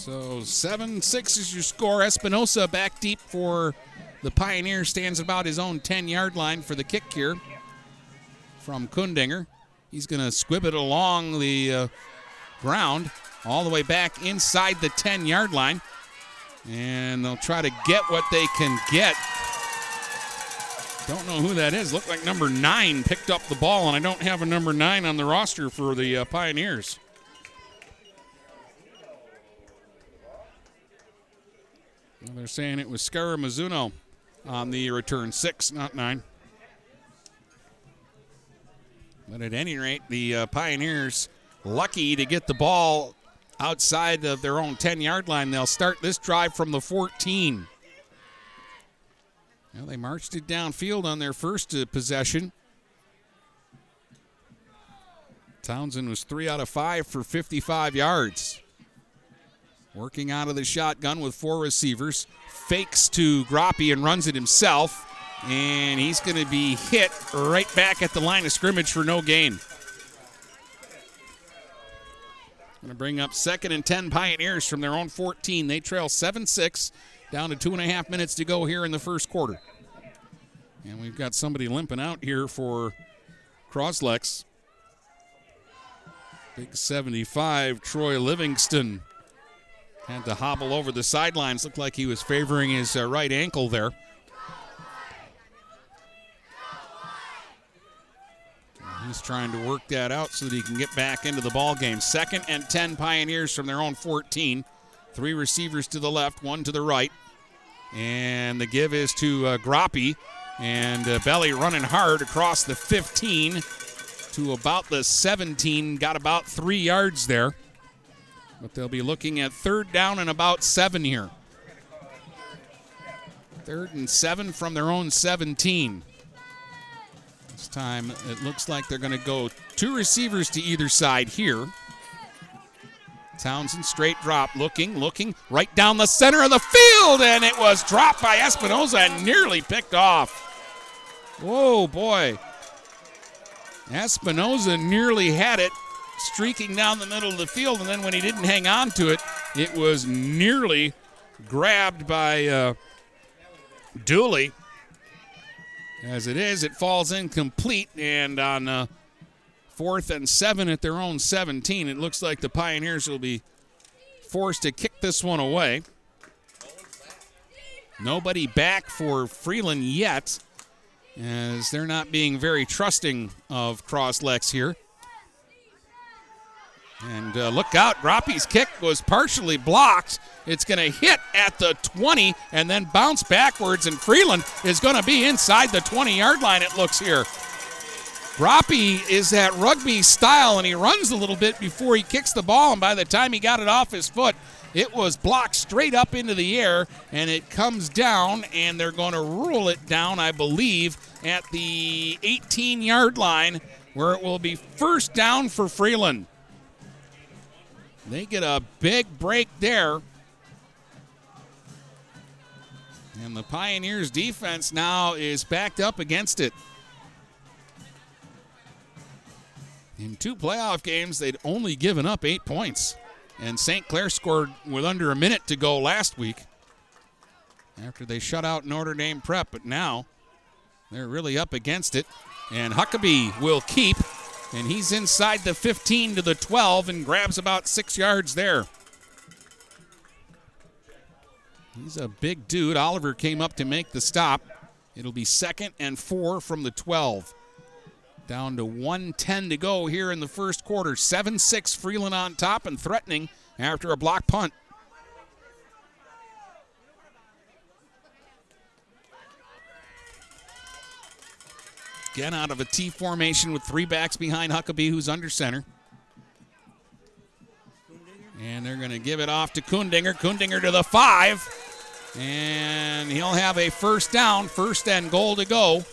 Speaker 9: So 7 6 is your score. Espinosa back deep for the Pioneer stands about his own 10 yard line for the kick here from Kundinger. He's going to squib it along the uh, ground all the way back inside the 10 yard line. And they'll try to get what they can get. Don't know who that is. Looked like number nine picked up the ball, and I don't have a number nine on the roster for the uh, Pioneers. Well, they're saying it was Scara Mizuno on the return. Six, not nine. But at any rate, the uh, Pioneers lucky to get the ball outside of their own 10 yard line. They'll start this drive from the 14. Well, they marched it downfield on their first uh, possession. Townsend was three out of five for 55 yards. Working out of the shotgun with four receivers. Fakes to Groppe and runs it himself. And he's going to be hit right back at the line of scrimmage for no gain. Going to bring up second and 10 Pioneers from their own 14. They trail 7 6, down to two and a half minutes to go here in the first quarter. And we've got somebody limping out here for Cros-Lex. Big 75, Troy Livingston. Had to hobble over the sidelines. Looked like he was favoring his uh, right ankle there. He's trying to work that out so that he can get back into the ball game. Second and 10 Pioneers from their own 14. Three receivers to the left, one to the right. And the give is to uh, Groppe. And uh, Belly running hard across the 15 to about the 17. Got about three yards there. But they'll be looking at third down and about seven here. Third and seven from their own 17. This time it looks like they're going to go two receivers to either side here. Townsend straight drop, looking, looking right down the center of the field, and it was dropped by Espinoza and nearly picked off. Whoa, boy. Espinoza nearly had it streaking down the middle of the field, and then when he didn't hang on to it, it was nearly grabbed by uh, Dooley. As it is, it falls incomplete, and on uh, fourth and seven at their own 17, it looks like the Pioneers will be forced to kick this one away. Nobody back for Freeland yet, as they're not being very trusting of Cros-Lex here. And uh, look out, Groppe's kick was partially blocked. It's going to hit at the 20 and then bounce backwards, and Freeland is going to be inside the 20 yard line, it looks here. Groppe is that rugby style, and he runs a little bit before he kicks the ball, and by the time he got it off his foot, it was blocked straight up into the air, and it comes down, and they're going to rule it down, I believe, at the 18 yard line, where it will be first down for Freeland. They get a big break there. And the Pioneers defense now is backed up against it. In two playoff games, they'd only given up eight points. And St. Clair scored with under a minute to go last week after they shut out Notre Dame Prep. But now they're really up against it. And Huckabee will keep and he's inside the 15 to the 12 and grabs about six yards there. He's a big dude. Oliver came up to make the stop. It'll be second and four from the 12. Down to 110 to go here in the first quarter. 7 6 Freeland on top and threatening after a block punt. Again, out of a T formation with three backs behind Huckabee, who's under center. And they're going to give it off to Kundinger. Kundinger to the five. And he'll have a first down, first and goal to go.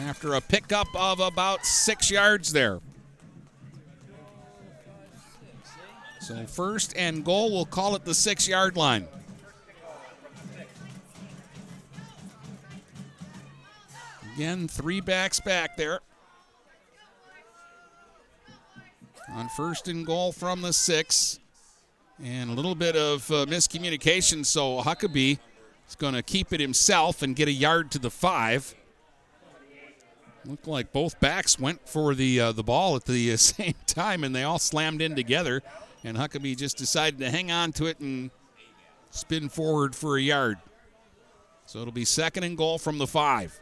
Speaker 9: After a pickup of about six yards there. So, first and goal, we'll call it the six yard line. Again, three backs back there. On first and goal from the six. And a little bit of uh, miscommunication, so Huckabee is going to keep it himself and get a yard to the five. Looked like both backs went for the uh, the ball at the uh, same time, and they all slammed in together. And Huckabee just decided to hang on to it and spin forward for a yard. So it'll be second and goal from the five.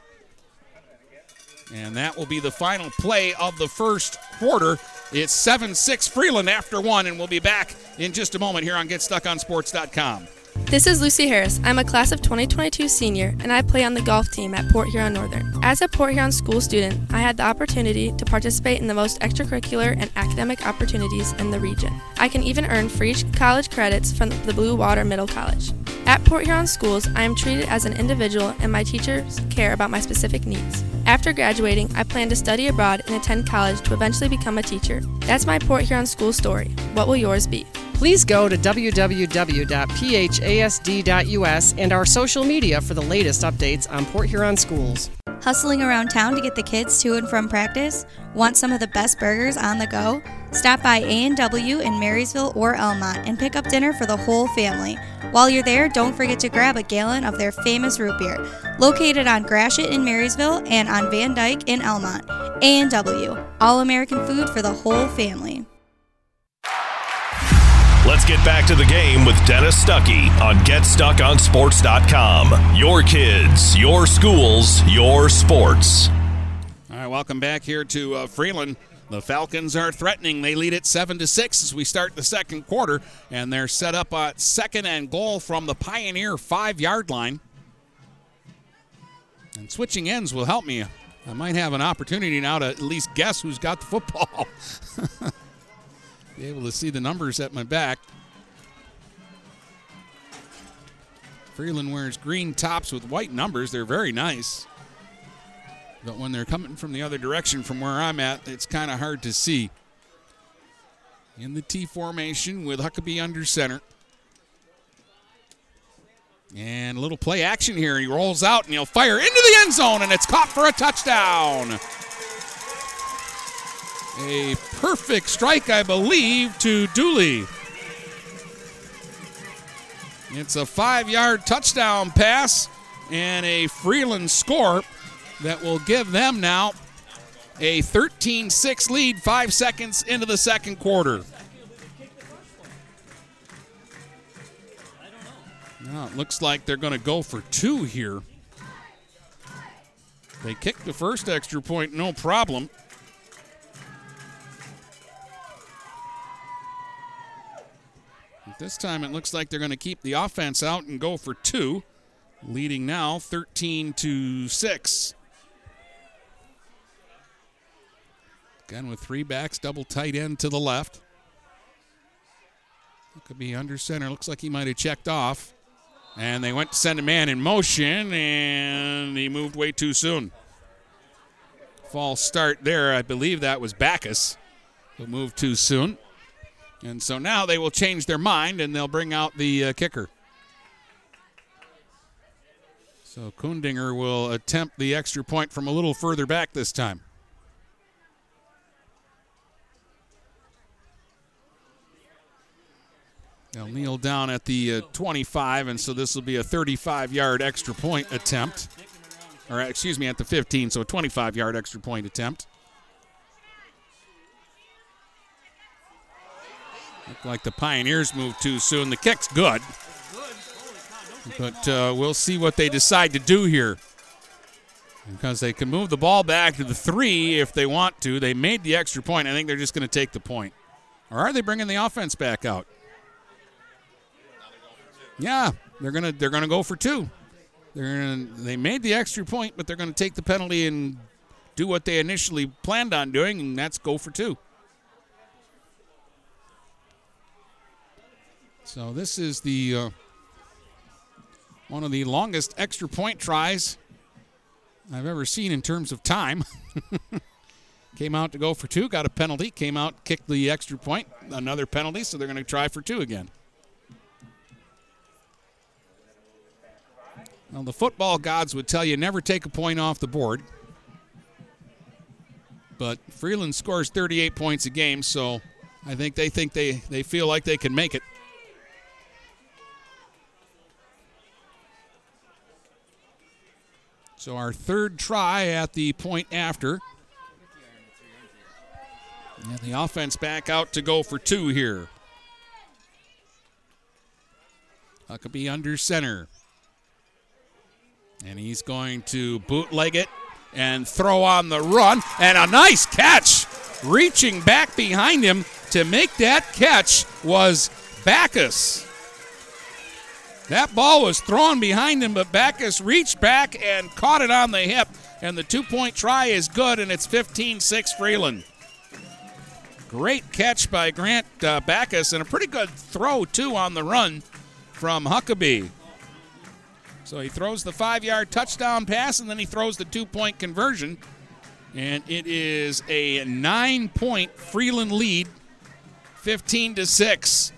Speaker 9: And that will be the final play of the first quarter. It's 7 6 Freeland after one, and we'll be back in just a moment here on GetStuckOnSports.com.
Speaker 17: This is Lucy Harris. I'm a class of 2022 senior, and I play on the golf team at Port Huron Northern. As a Port Huron school student, I had the opportunity to participate in the most extracurricular and academic opportunities in the region. I can even earn free college credits from the Blue Water Middle College. At Port Huron schools, I am treated as an individual, and my teachers care about my specific needs. After graduating, I plan to study abroad and attend college to eventually become a teacher. That's my Port Huron school story. What will yours be?
Speaker 18: Please go to www.phasd.us and our social media for the latest updates on Port Huron schools.
Speaker 12: Hustling around town to get the kids to and from practice? Want some of the best burgers on the go? Stop by A&W in Marysville or Almont and pick up dinner for the whole family. While you're there, don't forget to grab a gallon of their famous root beer. Located on Gratiot in Marysville and on Van Dyke in Almont. A&W, all American food for the whole family.
Speaker 5: Let's get back to the game with Dennis Stuckey on GetStuckOnSports.com. Your kids, your schools, your sports.
Speaker 9: All right, welcome back here to uh, Freeland. The Falcons are threatening. They lead it seven to six as we start the second quarter, and they're set up at second and goal from the Pioneer five-yard line. And switching ends will help me. I might have an opportunity now to at least guess who's got the football. Be able to see the numbers at my back. Freeland wears green tops with white numbers. They're very nice. But when they're coming from the other direction from where I'm at, it's kind of hard to see. In the T formation with Huckabee under center. And a little play action here. He rolls out and he'll fire into the end zone, and it's caught for a touchdown. A perfect strike, I believe, to Dooley. It's a five yard touchdown pass and a Freeland score that will give them now a 13 6 lead, five seconds into the second quarter. Well, it looks like they're going to go for two here. They kicked the first extra point, no problem. This time it looks like they're going to keep the offense out and go for two, leading now 13 to 6. Again with three backs, double tight end to the left. It could be under center. Looks like he might have checked off. And they went to send a man in motion, and he moved way too soon. False start there. I believe that was Backus who moved too soon. And so now they will change their mind and they'll bring out the uh, kicker. So Kundinger will attempt the extra point from a little further back this time. They'll kneel down at the uh, 25, and so this will be a 35 yard extra point attempt. Or, excuse me, at the 15, so a 25 yard extra point attempt. Look like the Pioneers moved too soon. The kick's good. But uh, we'll see what they decide to do here. Because they can move the ball back to the three if they want to. They made the extra point. I think they're just going to take the point. Or are they bringing the offense back out? Yeah, they're gonna they're gonna go for two. They're gonna, they made the extra point, but they're going to take the penalty and do what they initially planned on doing, and that's go for two. So this is the uh, one of the longest extra point tries I've ever seen in terms of time. came out to go for two, got a penalty, came out, kicked the extra point, another penalty, so they're going to try for two again. Well, the football gods would tell you never take a point off the board. But Freeland scores 38 points a game, so I think they think they, they feel like they can make it. So our third try at the point after. And the offense back out to go for two here. Huckabee under center. And he's going to bootleg it and throw on the run. And a nice catch. Reaching back behind him to make that catch was Backus. That ball was thrown behind him, but Backus reached back and caught it on the hip. And the two point try is good, and it's 15 6 Freeland. Great catch by Grant uh, Backus, and a pretty good throw, too, on the run from Huckabee. So he throws the five yard touchdown pass, and then he throws the two point conversion. And it is a nine point Freeland lead, 15 to 6.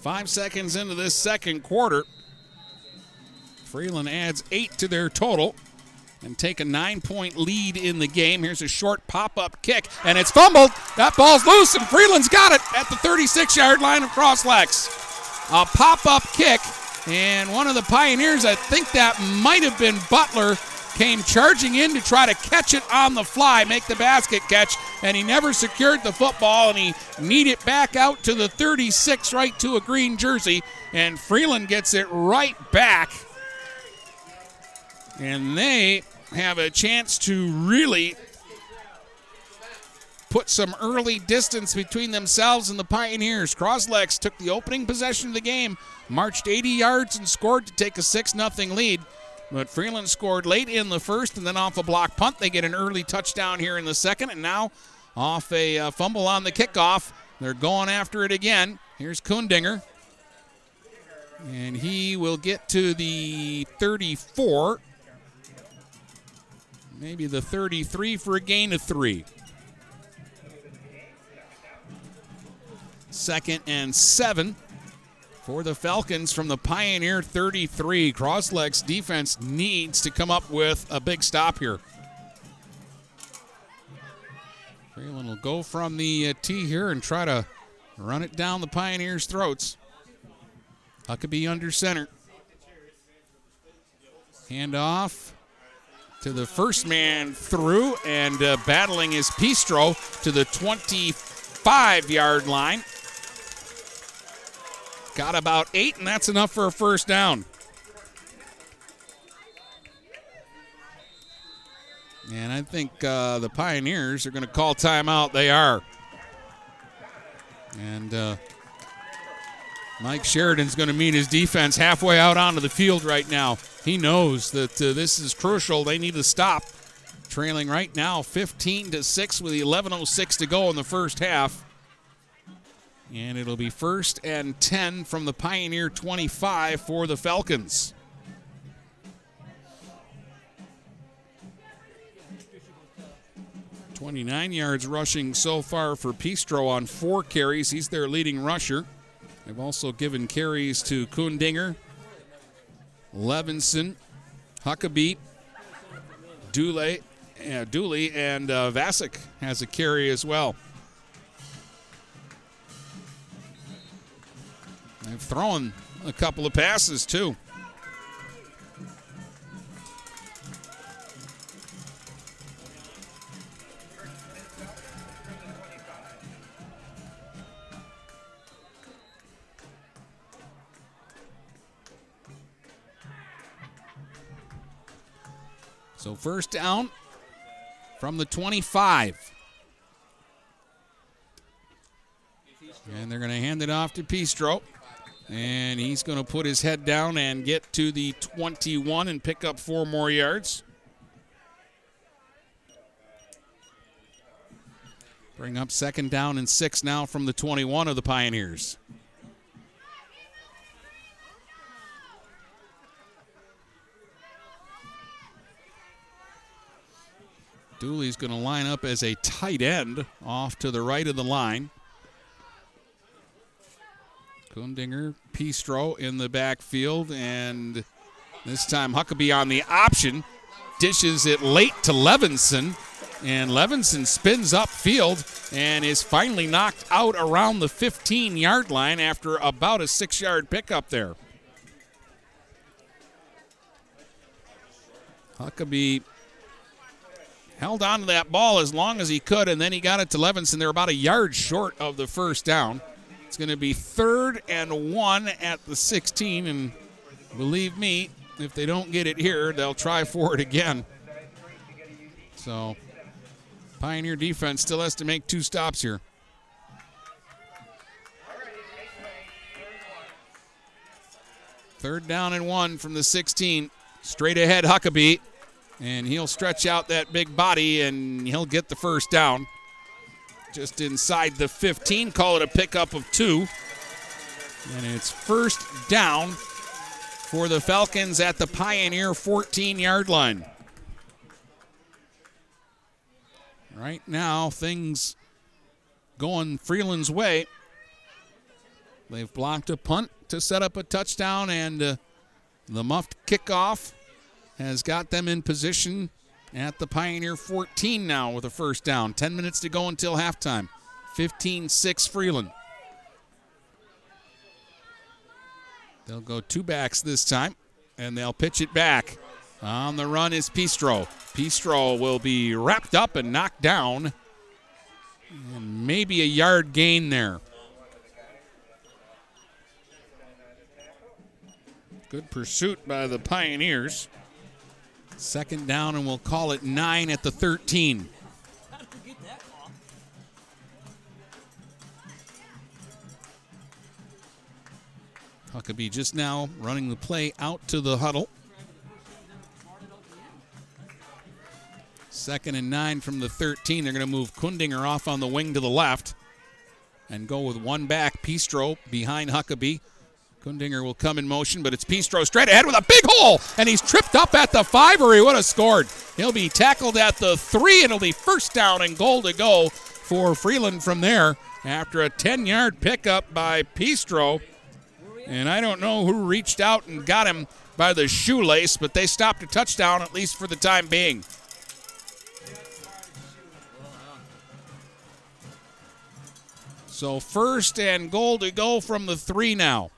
Speaker 9: Five seconds into this second quarter, Freeland adds eight to their total and take a nine point lead in the game. Here's a short pop up kick, and it's fumbled. That ball's loose, and Freeland's got it at the 36 yard line of Cros-Lex. A pop up kick, and one of the Pioneers, I think that might have been Butler, came charging in to try to catch it on the fly, make the basket catch, and he never secured the football, and he kneed it back out to the 36 right to a green jersey, and Freeland gets it right back. And they have a chance to really put some early distance between themselves and the Pioneers. Cros-Lex took the opening possession of the game, marched 80 yards, and scored to take a 6 0 lead. But Freeland scored late in the first, and then off a block punt, they get an early touchdown here in the second, and now off a uh, fumble on the kickoff, they're going after it again. Here's Kundinger, and he will get to the 34, maybe the 33 for a gain of three. Second and seven for the Falcons from the Pioneer 33. Cros-Lex defense needs to come up with a big stop here. Freeland will go from the uh, tee here and try to run it down the Pioneers' throats. Huckabee under center. Hand off to the first man through and uh, battling is Pistro to the 25 yard line. Got about eight, and that's enough for a first down. And I think uh, the Pioneers are going to call timeout. They are. And uh, Mike Sheridan's going to meet his defense halfway out onto the field right now. He knows that uh, this is crucial. They need to stop. Trailing right now 15 to 6 with 11.06 to go in the first half. And it'll be first and 10 from the Pioneer 25 for the Falcons. Twenty-nine yards rushing so far for Pistro on four carries. He's their leading rusher. They've also given carries to Kundinger, Levinson, Huckabee, Dooley, uh, Dooley and uh, Vasic has a carry as well. They've thrown a couple of passes too. So first down from the 25. And they're going to hand it off to Pistro. And he's going to put his head down and get to the 21 and pick up four more yards. Bring up second down and six now from the 21 of the Pioneers. Dooley's going to line up as a tight end off to the right of the line. Kundinger, Pistro in the backfield, and this time Huckabee on the option. Dishes it late to Levinson, and Levinson spins upfield and is finally knocked out around the 15 yard line after about a six yard pickup there. Huckabee held on to that ball as long as he could, and then he got it to Levinson. They're about a yard short of the first down. It's going to be third and one at the 16, and believe me, if they don't get it here, they'll try for it again. So, Pioneer defense still has to make two stops here. Third down and one from the 16. Straight ahead, Huckabee. And he'll stretch out that big body and he'll get the first down. Just inside the 15. Call it a pickup of two. And it's first down for the Falcons at the Pioneer 14 yard line. Right now, things going Freeland's way. They've blocked a punt to set up a touchdown, and uh, the muffed kickoff has got them in position at the Pioneer 14 now with a first down. 10 minutes to go until halftime. 15 6 Freeland. They'll go two backs this time, and they'll pitch it back. On the run is Pistro. Pistro will be wrapped up and knocked down. And maybe a yard gain there. Good pursuit by the Pioneers. Second down, and we'll call it nine at the 13. Huckabee just now running the play out to the huddle. Second and nine from the 13. They're going to move Kundinger off on the wing to the left and go with one back. Pistro behind Huckabee. Kundinger will come in motion, but it's Pistro straight ahead with a big hole, and he's tripped up at the five, or he would have scored. He'll be tackled at the three, and it'll be first down and goal to go for Freeland from there after a 10 yard pickup by Pistro. And I don't know who reached out and got him by the shoelace, but they stopped a touchdown at least for the time being. So first and goal to go from the three now.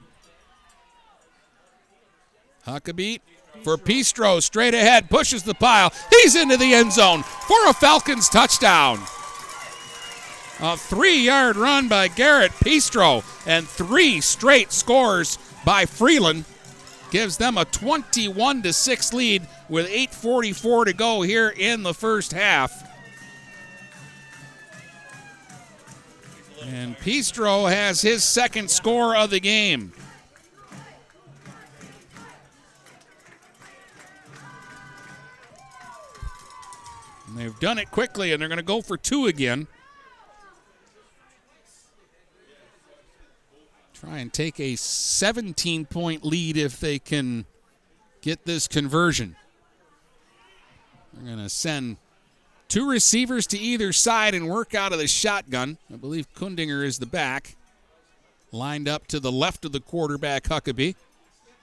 Speaker 9: Huckabee for Pistro, straight ahead, pushes the pile. He's into the end zone for a Falcons touchdown. A three yard run by Garrett Pistro and three straight scores by Freeland gives them a 21 to 6 lead with 8:44 to go here in the first half. And Pistro has his second score of the game. And they've done it quickly, and they're going to go for two again. Try and take a 17 point lead if they can get this conversion. They're going to send two receivers to either side and work out of the shotgun. I believe Kundinger is the back. Lined up to the left of the quarterback, Huckabee,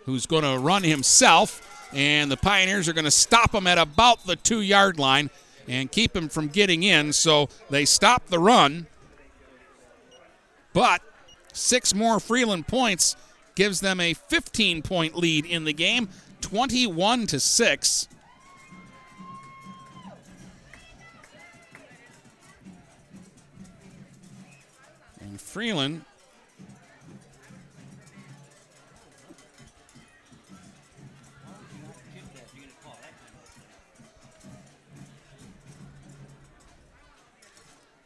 Speaker 9: who's going to run himself. And the Pioneers are going to stop him at about the two yard line and keep him from getting in. So they stop the run. But six more Freeland points gives them a 15 point lead in the game, 21 to 6. And Freeland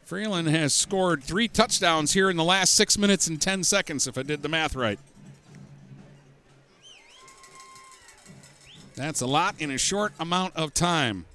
Speaker 9: Freeland has scored three touchdowns here in the last six minutes and 10 seconds, if I did the math right. That's a lot in a short amount of time.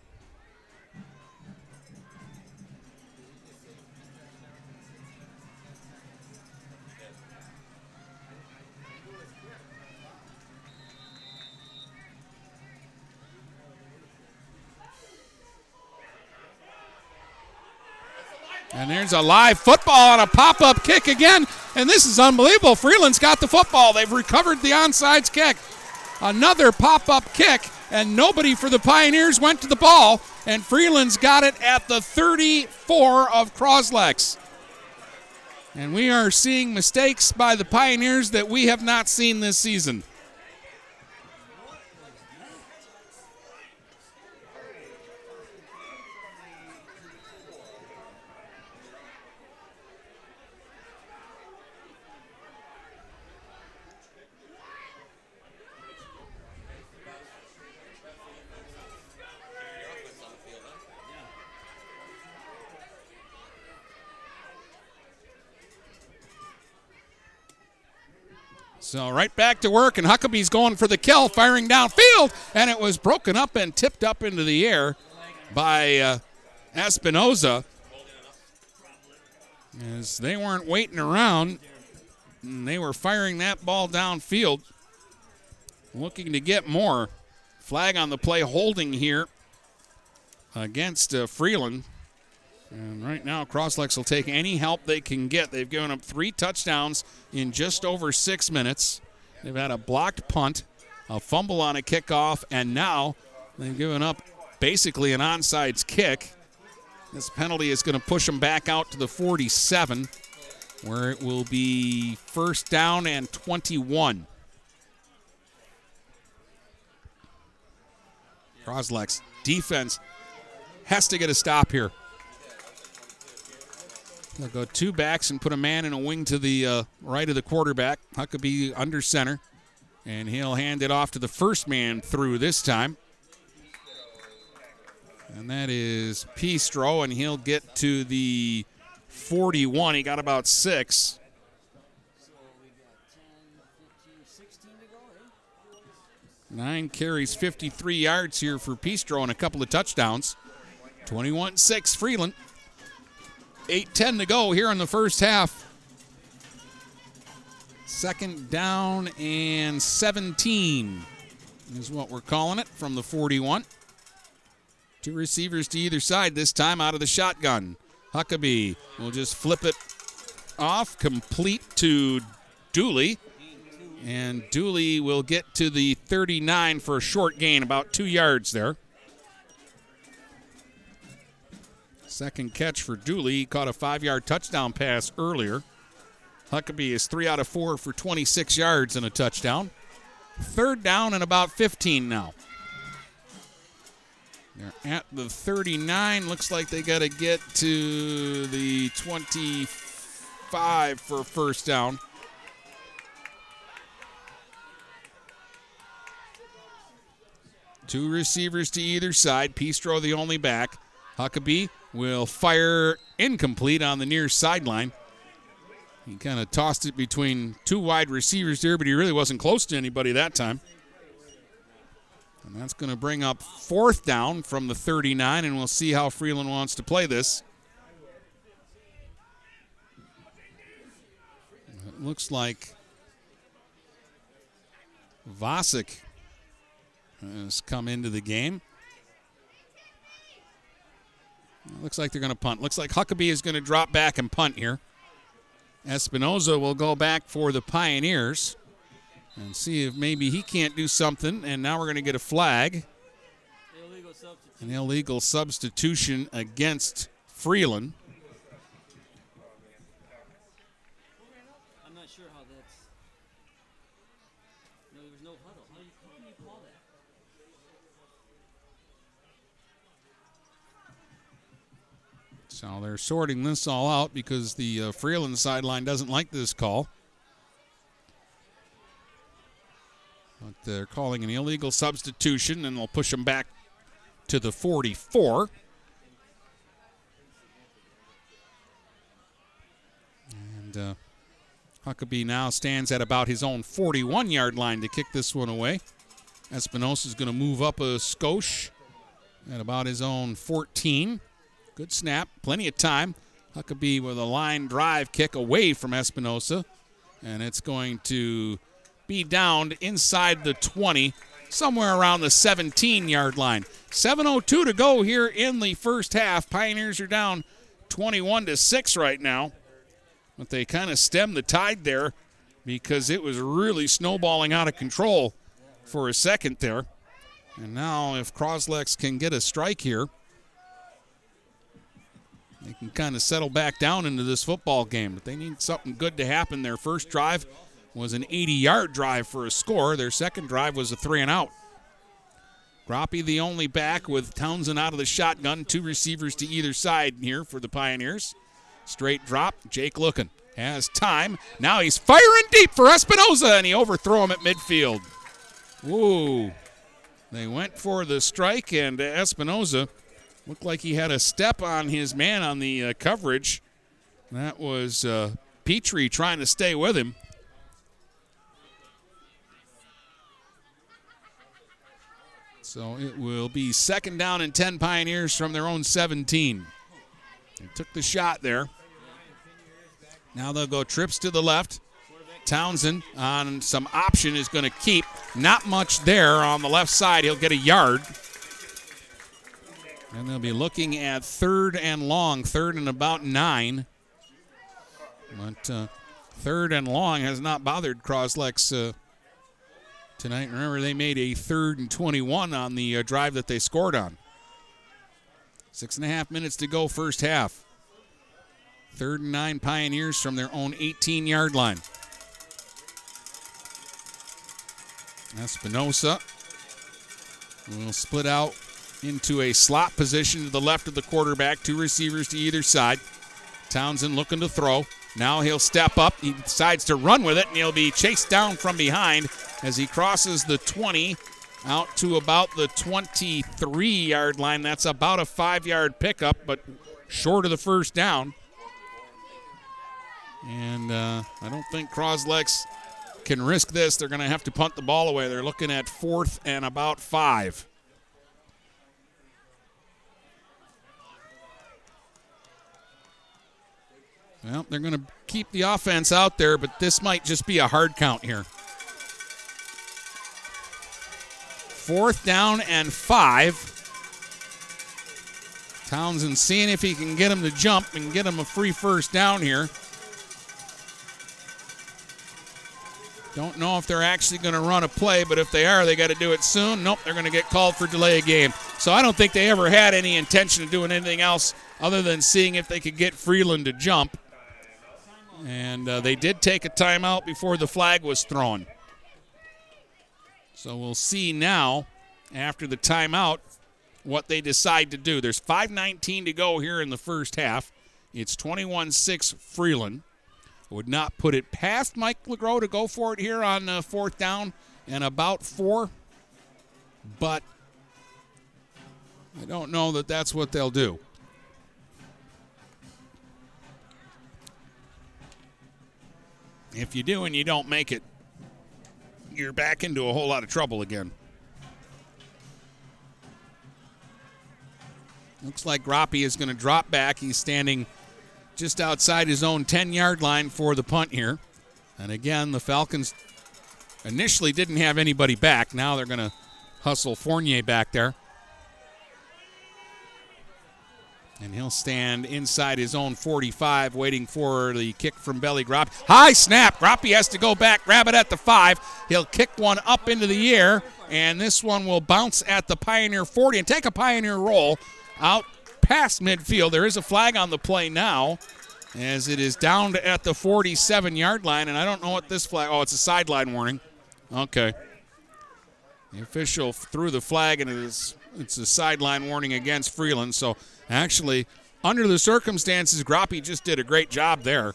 Speaker 9: And there's a live football on a pop up kick again. And this is unbelievable. Freeland's got the football. They've recovered the onside kick. Another pop up kick, and nobody for the Pioneers went to the ball. And Freeland's got it at the 34 of Cros-Lex. And we are seeing mistakes by the Pioneers that we have not seen this season. So right back to work, and Huckabee's going for the kill, firing downfield, and it was broken up and tipped up into the air by uh, Espinoza. As they weren't waiting around, they were firing that ball downfield, looking to get more. Flag on the play, holding here against uh, Freeland. And right now, Cros-Lex will take any help they can get. They've given up three touchdowns in just over six minutes. They've had a blocked punt, a fumble on a kickoff, and now they've given up basically an onside kick. This penalty is going to push them back out to the 47, where it will be first down and 21. Cros-Lex defense has to get a stop here. They'll go two backs and put a man in a wing to the uh, right of the quarterback. Huckabee under center. And he'll hand it off to the first man through this time. And that is Pistro, and he'll get to the 41. He got about six. Nine carries, 53 yards here for Pistro, and a couple of touchdowns. 21 6 Freeland. 8-10 to go here in the first half. Second down and 17 is what we're calling it from the 41. Two receivers to either side this time out of the shotgun. Huckabee will just flip it off, complete to Dooley. And Dooley will get to the 39 for a short gain, about two yards there. Second catch for Dooley. He caught a five yard touchdown pass earlier. Huckabee is three out of four for 26 yards and a touchdown. Third down and about 15 now. They're at the 39. Looks like they got to get to the 25 for first down. Two receivers to either side. Pistro the only back. Huckabee will fire incomplete on the near sideline. He kind of tossed it between two wide receivers there, but he really wasn't close to anybody that time. And that's going to bring up fourth down from the 39, and we'll see how Freeland wants to play this. It looks like Vasic has come into the game. It looks like they're going to punt. Looks like Huckabee is going to drop back and punt here. Espinoza will go back for the Pioneers and see if maybe he can't do something. And now we're going to get a flag. Illegal An illegal substitution against Freeland.
Speaker 19: I'm not sure how that's. No, there was no huddle. How, do you, how can you call that?
Speaker 9: So they're sorting this all out because the uh, Freeland sideline doesn't like this call. But they're calling an illegal substitution, and they'll push them back to the 44. And uh, Huckabee now stands at about his own 41 yard line to kick this one away. Espinosa is going to move up a skosh at about his own 14. Good snap, plenty of time. Huckabee with a line drive kick away from Espinosa, and it's going to be downed inside the 20, somewhere around the 17 yard line. 7.02 to go here in the first half. Pioneers are down 21 to 6 right now, but they kind of stemmed the tide there because it was really snowballing out of control for a second there. And now, if Cros-Lex can get a strike here, they can kind of settle back down into this football game. But they need something good to happen. Their first drive was an 80 yard drive for a score, their second drive was a three and out. Groppe the only back with Townsend out of the shotgun. Two receivers to either side here for the Pioneers. Straight drop. Jake looking. Has time. Now he's firing deep for Espinoza, and he overthrow him at midfield. Ooh. They went for the strike, and Espinoza looked like he had a step on his man on the uh, coverage. That was uh, Petrie trying to stay with him. So it will be second down and 10 Pioneers from their own 17. They took the shot there. Now they'll go trips to the left. Townsend on some option is going to keep. Not much there on the left side. He'll get a yard. And they'll be looking at third and long, third and about nine. But uh, third and long has not bothered Cros-Lex uh, tonight. Remember, they made a third and 21 on the uh, drive that they scored on. Six and a half minutes to go, first half. Third and nine Pioneers from their own 18 yard line. Espinosa will split out into a slot position to the left of the quarterback, two receivers to either side. Townsend looking to throw. Now he'll step up. He decides to run with it, and he'll be chased down from behind as he crosses the 20 out to about the 23 yard line. That's about a five yard pickup, but short of the first down. And uh, I don't think Cros-Lex can risk this. They're going to have to punt the ball away. They're looking at fourth and about five. Well, they're going to keep the offense out there, but this might just be a hard count here. Fourth down and five. Townsend seeing if he can get him to jump and get him a free first down here. Don't know if they're actually going to run a play, but if they are, they got to do it soon. Nope, they're going to get called for delay of game. So I don't think they ever had any intention of doing anything else other than seeing if they could get Freeland to jump. And uh, they did take a timeout before the flag was thrown. So we'll see now, after the timeout, what they decide to do. There's 5.19 to go here in the first half. It's 21 6 Freeland. Would not put it past Mike LeGros to go for it here on uh, fourth down and about four, but I don't know that that's what they'll do. If you do and you don't make it, you're back into a whole lot of trouble again. Looks like Groppe is going to drop back. He's standing just outside his own 10 yard line for the punt here. And again, the Falcons initially didn't have anybody back. Now they're going to hustle Fournier back there. And he'll stand inside his own 45, waiting for the kick from Belly Groppe. High snap. Groppe has to go back, grab it at the five. He'll kick one up into the air, and this one will bounce at the Pioneer 40 and take a Pioneer roll out past midfield. There is a flag on the play now as it is down at the 47 yard line, and I don't know what this flag. Oh, it's a sideline warning. Okay. The official threw the flag, and it is it's a sideline warning against Freeland. So actually, under the circumstances, Groppe just did a great job there.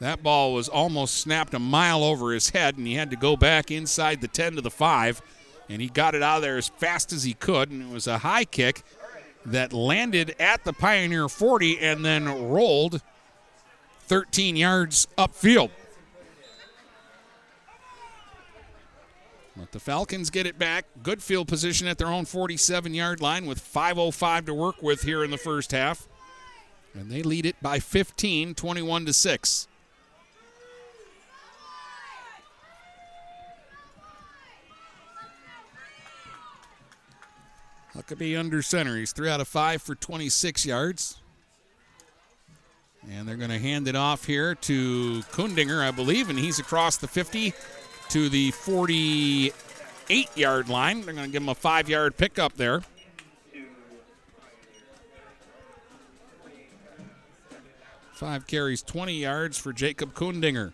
Speaker 9: That ball was almost snapped a mile over his head, and he had to go back inside the 10 to the 5, and he got it out of there as fast as he could, and it was a high kick that landed at the Pioneer 40 and then rolled 13 yards upfield. But the Falcons get it back. Good field position at their own 47 yard line with 5.05 to work with here in the first half. And they lead it by 15, 21 to 6. Huckabee under center. He's three out of five for 26 yards. And they're going to hand it off here to Kundinger, I believe, and he's across the 50 to the 48 yard line. They're going to give him a five yard pickup there. Five carries, 20 yards for Jacob Kundinger.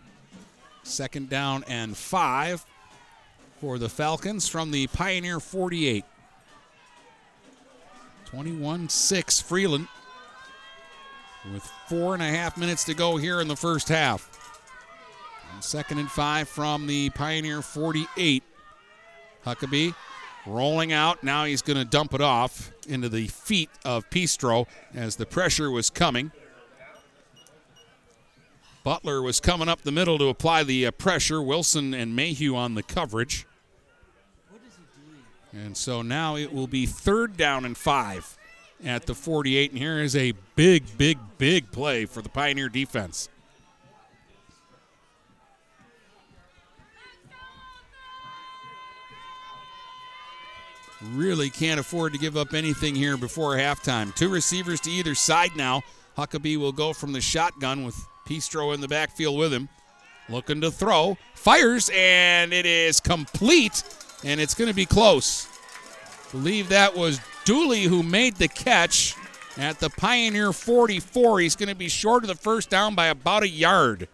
Speaker 9: Second down and five for the Falcons from the Pioneer 48. 21 6 Freeland with four and a half minutes to go here in the first half. Second and five from the Pioneer 48. Huckabee rolling out. Now he's going to dump it off into the feet of Pistro as the pressure was coming. Butler was coming up the middle to apply the uh, pressure. Wilson and Mayhew on the coverage. And so now it will be third down and five at the 48. And here is a big, big, big play for the Pioneer defense. Really can't afford to give up anything here before halftime. Two receivers to either side now. Huckabee will go from the shotgun with Pistro in the backfield with him. Looking to throw. Fires, and it is complete, and it's going to be close. Believe that was Dooley who made the catch at the Pioneer 44. He's going to be short of the first down by about a yard.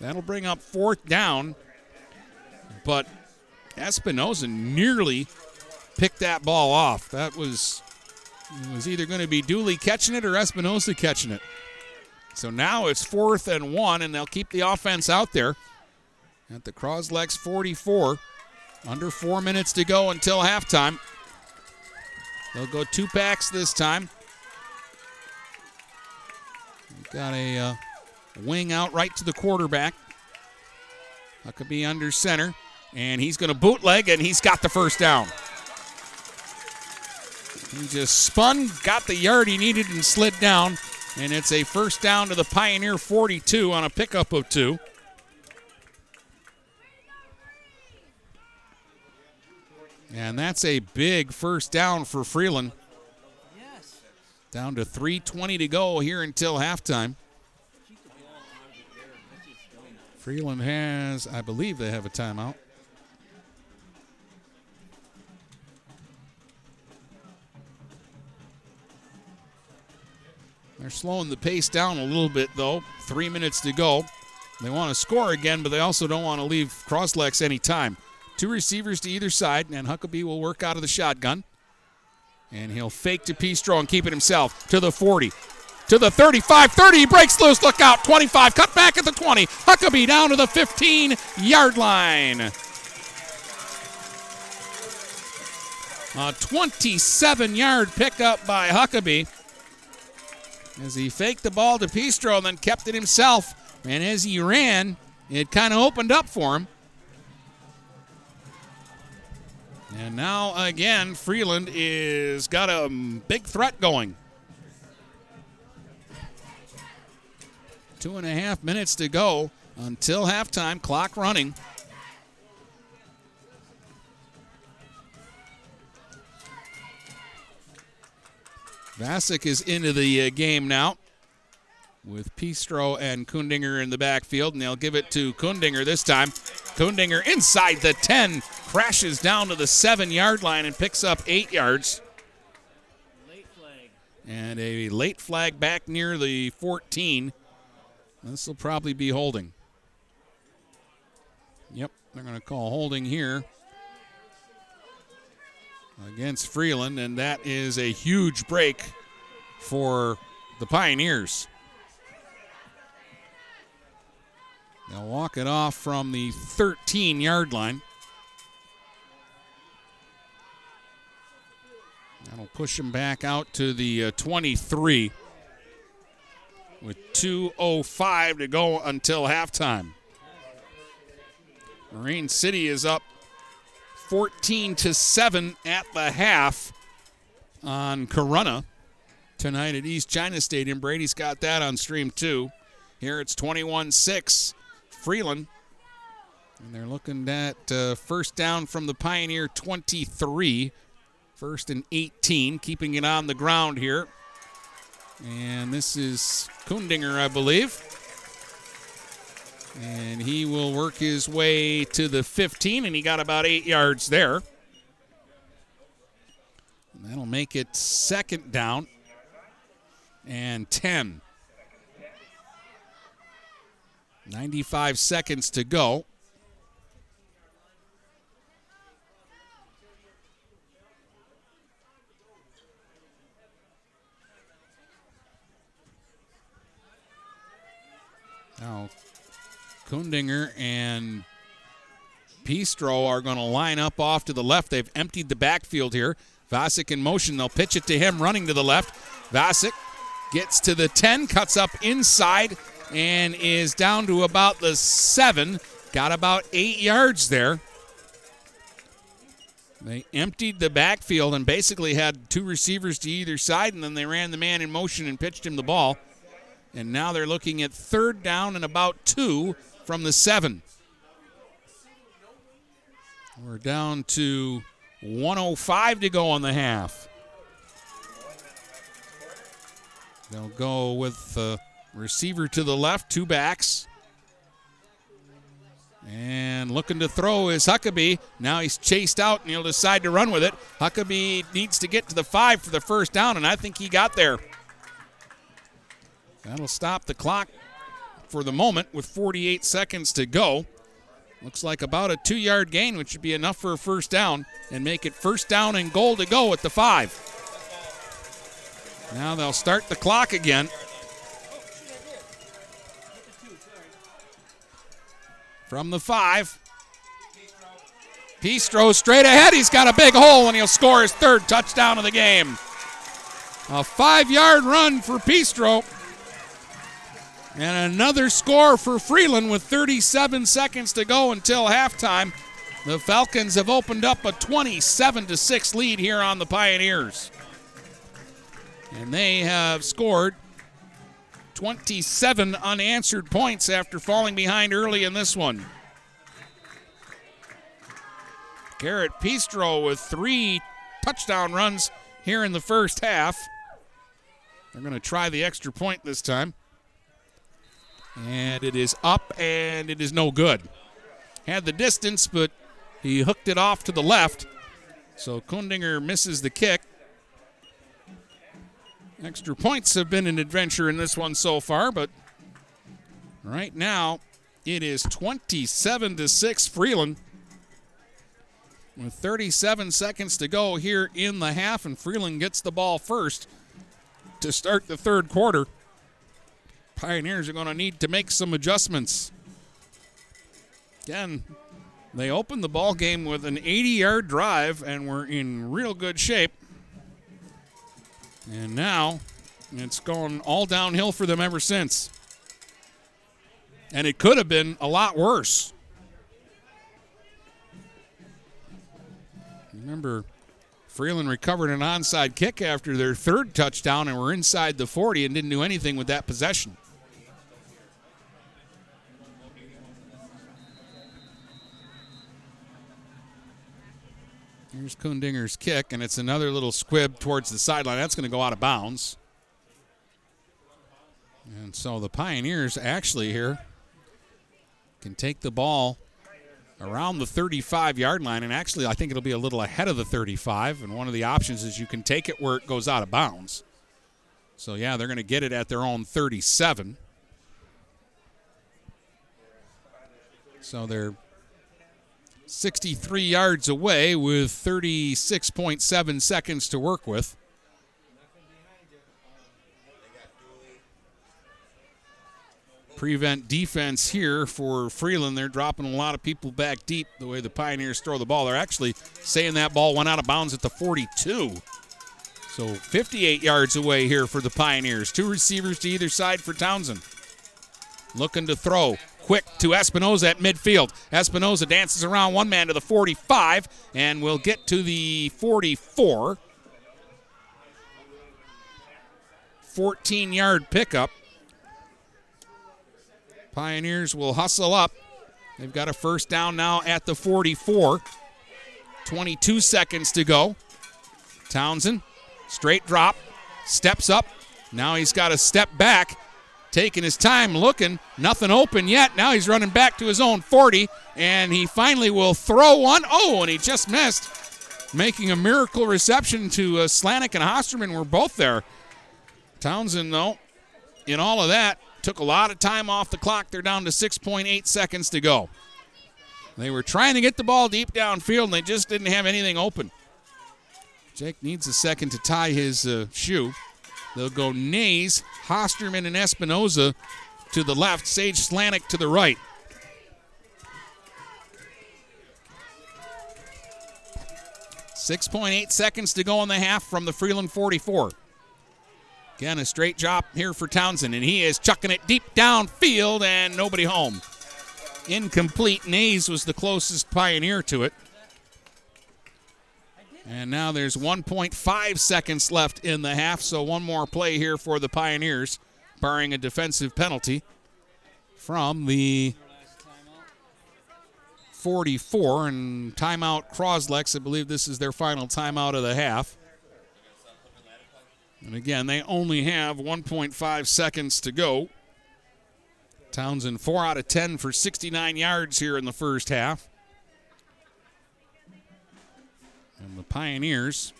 Speaker 9: That'll bring up fourth down, but Espinoza nearly picked that ball off. That was was either going to be Dooley catching it or Espinoza catching it. So now it's fourth and one, and they'll keep the offense out there at the Cros-Lex 44. Under four minutes to go until halftime. They'll go two packs this time. Got a uh, wing out right to the quarterback. That could be under center. And he's going to bootleg, and he's got the first down. He just spun, got the yard he needed, and slid down. And it's a first down to the Pioneer 42 on a pickup of two. And that's a big first down for Freeland.
Speaker 19: Yes.
Speaker 9: Down to 3.20 to go here until halftime. Freeland has, I believe they have a timeout. They're slowing the pace down a little bit, though. Three minutes to go. They want to score again, but they also don't want to leave Cros-Lex any time. Two receivers to either side, and Huckabee will work out of the shotgun. And he'll fake to Pistro and keep it himself to the 40. To the 35, 30, he breaks loose. Look out, 25, cut back at the 20. Huckabee down to the 15 yard line. A 27 yard pickup by Huckabee as he faked the ball to Pistro and then kept it himself. And as he ran, it kind of opened up for him. And now again, Freeland is got a big threat going. Two and a half minutes to go until halftime. Clock running. Vasic is into the uh, game now with Pistro and Kundinger in the backfield, and they'll give it to Kundinger this time. Kundinger inside the 10, crashes down to the seven yard line and picks up eight yards. And a late flag back near the 14. This will probably be holding. Yep, they're going to call holding here against Freeland, and that is a huge break for the Pioneers. They'll walk it off from the 13 yard line. That'll push him back out to the uh, 23 with 2.05 to go until halftime. Marine City is up 14 to 7 at the half on Corunna tonight at East China Stadium. Brady's got that on stream too. Here it's 21 6 Freeland. And they're looking at uh, first down from the Pioneer 23. First and 18, keeping it on the ground here. And this is Kundinger, I believe. And he will work his way to the 15, and he got about eight yards there. And that'll make it second down and 10. 95 seconds to go. Now, Kundinger and Pistro are going to line up off to the left. They've emptied the backfield here. Vasic in motion. They'll pitch it to him running to the left. Vasic gets to the 10, cuts up inside, and is down to about the 7. Got about 8 yards there. They emptied the backfield and basically had two receivers to either side, and then they ran the man in motion and pitched him the ball. And now they're looking at third down and about two from the seven. We're down to 105 to go on the half. They'll go with the receiver to the left, two backs. And looking to throw is Huckabee. Now he's chased out and he'll decide to run with it. Huckabee needs to get to the five for the first down, and I think he got there. That'll stop the clock for the moment with 48 seconds to go. Looks like about a two yard gain, which should be enough for a first down, and make it first down and goal to go at the five. Now they'll start the clock again. From the five. Pistro straight ahead. He's got a big hole, and he'll score his third touchdown of the game. A five yard run for Pistro. And another score for Freeland with 37 seconds to go until halftime. The Falcons have opened up a 27 to 6 lead here on the Pioneers. And they have scored 27 unanswered points after falling behind early in this one. Garrett Pistro with three touchdown runs here in the first half. They're going to try the extra point this time. And it is up and it is no good. Had the distance, but he hooked it off to the left. So Kundinger misses the kick. Extra points have been an adventure in this one so far, but right now it is 27 to 6 Freeland. With 37 seconds to go here in the half, and Freeland gets the ball first to start the third quarter. Pioneers are going to need to make some adjustments. Again, they opened the ball game with an 80-yard drive and were in real good shape. And now it's gone all downhill for them ever since. And it could have been a lot worse. Remember, Freeland recovered an onside kick after their third touchdown and were inside the 40 and didn't do anything with that possession. Here's Kundinger's kick, and it's another little squib towards the sideline. That's going to go out of bounds. And so the Pioneers actually here can take the ball around the 35 yard line. And actually, I think it'll be a little ahead of the 35. And one of the options is you can take it where it goes out of bounds. So, yeah, they're going to get it at their own 37. So they're 63 yards away with 36.7 seconds to work with. Prevent defense here for Freeland. They're dropping a lot of people back deep the way the Pioneers throw the ball. They're actually saying that ball went out of bounds at the 42. So 58 yards away here for the Pioneers. Two receivers to either side for Townsend. Looking to throw quick to Espinoza at midfield. Espinoza dances around one man to the 45 and will get to the 44. 14 yard pickup. Pioneers will hustle up. They've got a first down now at the 44. 22 seconds to go. Townsend, straight drop, steps up. Now he's got to step back taking his time looking. Nothing open yet. Now he's running back to his own 40, and he finally will throw one. Oh, and he just missed. Making a miracle reception to uh, Slanik and Hosterman were both there. Townsend, though, in all of that, took a lot of time off the clock. They're down to 6.8 seconds to go. They were trying to get the ball deep downfield, and they just didn't have anything open. Jake needs a second to tie his uh, shoe. They'll go Nays, Hosterman, and Espinoza to the left, Sage Slanik to the right. Six point eight seconds to go in the half from the Freeland 44. Again, a straight drop here for Townsend, and he is chucking it deep downfield and nobody home. Incomplete. Nays was the closest pioneer to it. And now there's 1.5 seconds left in the half, so one more play here for the Pioneers, barring a defensive penalty from the 44. And timeout Cros-Lex, I believe this is their final timeout of the half. And again, they only have 1.5 seconds to go. Townsend, 4 out of 10 for 69 yards here in the first half. And the Pioneers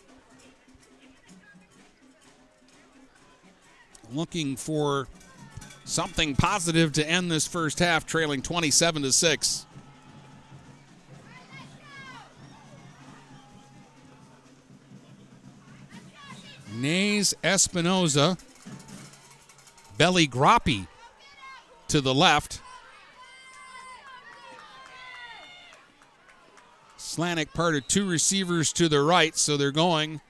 Speaker 9: looking for something positive to end this first half, trailing 27 to 6. Nays Espinoza, Belly Groppe to the left. Slanik part of two receivers to the right, so they're going.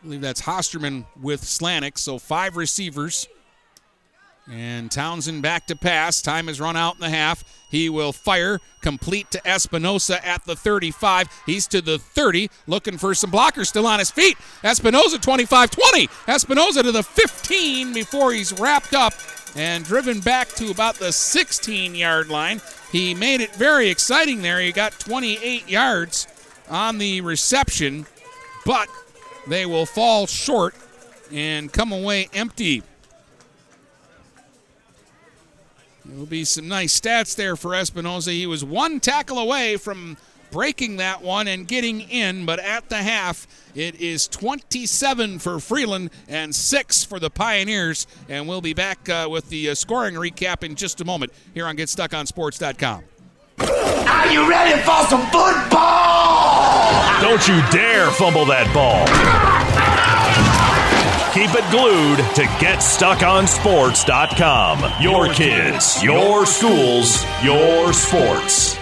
Speaker 9: I believe that's Hosterman with Slanik, so five receivers. And Townsend back to pass. Time has run out in the half. He will fire, complete to Espinosa at the 35. He's to the 30, looking for some blockers still on his feet. Espinosa 25 20. Espinosa to the 15 before he's wrapped up and driven back to about the 16 yard line. He made it very exciting there. He got 28 yards on the reception, but they will fall short and come away empty. There'll be some nice stats there for Espinosa. He was one tackle away from breaking that one and getting in, but at the half, it is 27 for Freeland and 6 for the Pioneers. And we'll be back uh, with the uh, scoring recap in just a moment here on GetStuckOnSports.com.
Speaker 20: Are you ready for some football?
Speaker 5: Don't you dare fumble that ball. Keep it glued to GetStuckOnSports.com. Your kids, your schools, your sports.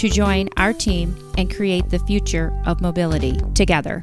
Speaker 10: to join our team and create the future of mobility together.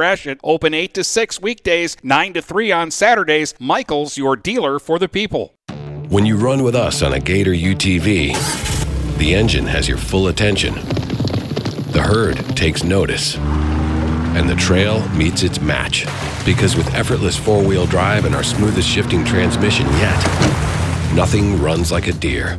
Speaker 21: Gratiot. Open 8 to 6 weekdays, 9 to 3 on Saturdays. Michaels, your dealer for the people.
Speaker 11: When you run with us on a Gator UTV, the engine has your full attention. The herd takes notice. And the trail meets its match. Because with effortless four wheel drive and our smoothest shifting transmission yet, nothing runs like a deer.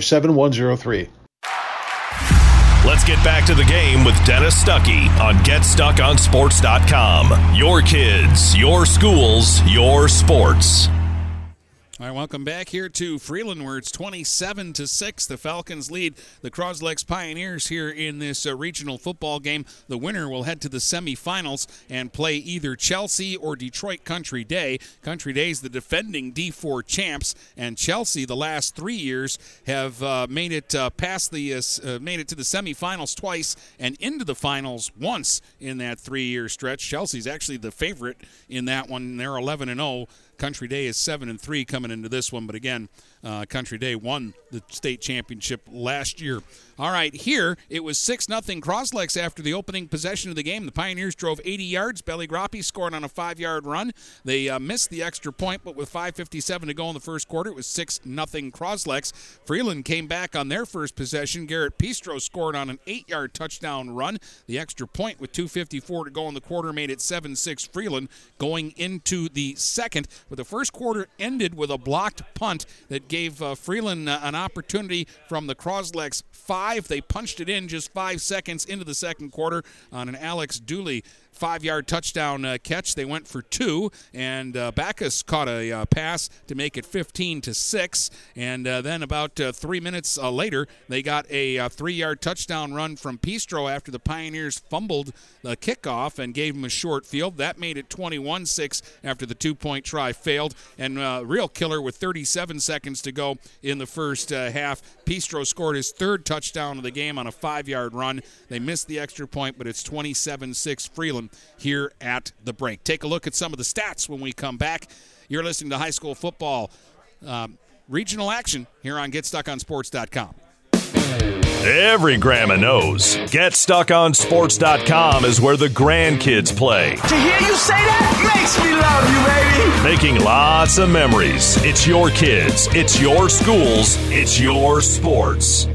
Speaker 22: 7103.
Speaker 5: Let's get back to the game with Dennis Stuckey on GetStuckOnSports.com. Your kids, your schools, your sports.
Speaker 9: All right, welcome back here to Freeland, where it's 27 to six. The Falcons lead the Cros-Lex Pioneers here in this uh, regional football game. The winner will head to the semifinals and play either Chelsea or Detroit Country Day. Country Day is the defending D4 champs, and Chelsea, the last three years, have uh, made it uh, past the uh, uh, made it to the semifinals twice and into the finals once in that three-year stretch. Chelsea's actually the favorite in that one. They're 11 and 0. Country Day is seven and three coming into this one, but again, uh, Country Day won the state championship last year. All right, here it was six nothing Cros-Lex after the opening possession of the game. The Pioneers drove 80 yards. Belly Groppe scored on a five-yard run. They uh, missed the extra point, but with 5:57 to go in the first quarter, it was six nothing Cros-Lex. Freeland came back on their first possession. Garrett Pistro scored on an eight-yard touchdown run. The extra point with 2:54 to go in the quarter made it 7-6 Freeland. Going into the second, But the first quarter ended with a blocked punt that gave uh, Freeland uh, an opportunity from the Cros-Lex five. They punched it in just five seconds into the second quarter on an Alex Dooley five yard touchdown uh, catch. They went for two, and uh, Backus caught a uh, pass to make it 15 to 6. And uh, then about uh, three minutes uh, later, they got a three yard touchdown run from Pistro after the Pioneers fumbled the kickoff and gave him a short field. That made it 21 6 after the two point try failed. And real killer with 37 seconds to go in the first half. Pistro scored his third touchdown of the game on a five yard run. They missed the extra point, but it's 27 6 Freeland here at the break. Take a look at some of the stats when we come back. You're listening to high school football um, regional action here on GetStuckOnSports.com.
Speaker 5: Every grandma knows GetStuckOnSports.com is where the grandkids play.
Speaker 20: To hear you say that makes me love you, baby.
Speaker 5: Making lots of memories. It's your kids, it's your schools, it's your sports.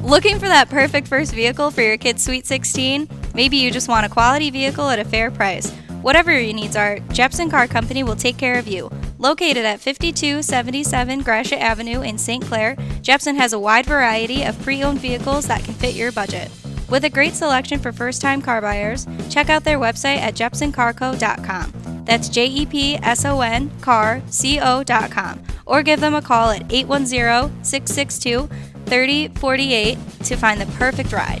Speaker 23: Looking for that perfect first vehicle for your kid's Sweet 16? Maybe you just want a quality vehicle at a fair price. Whatever your needs are, Jepson Car Company will take care of you. Located at 5277 Gratiot Avenue in St. Clair, Jepson has a wide variety of pre owned vehicles that can fit your budget. With a great selection for first time car buyers, check out their website at jepsoncarco.com. That's J E P S O N car C O.com. Or give them a call at 810 662 3048 to find the perfect ride.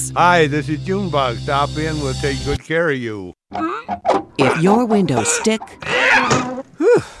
Speaker 24: Hi, this is Junebug. Stop in, we'll take good care of you.
Speaker 25: If your windows stick,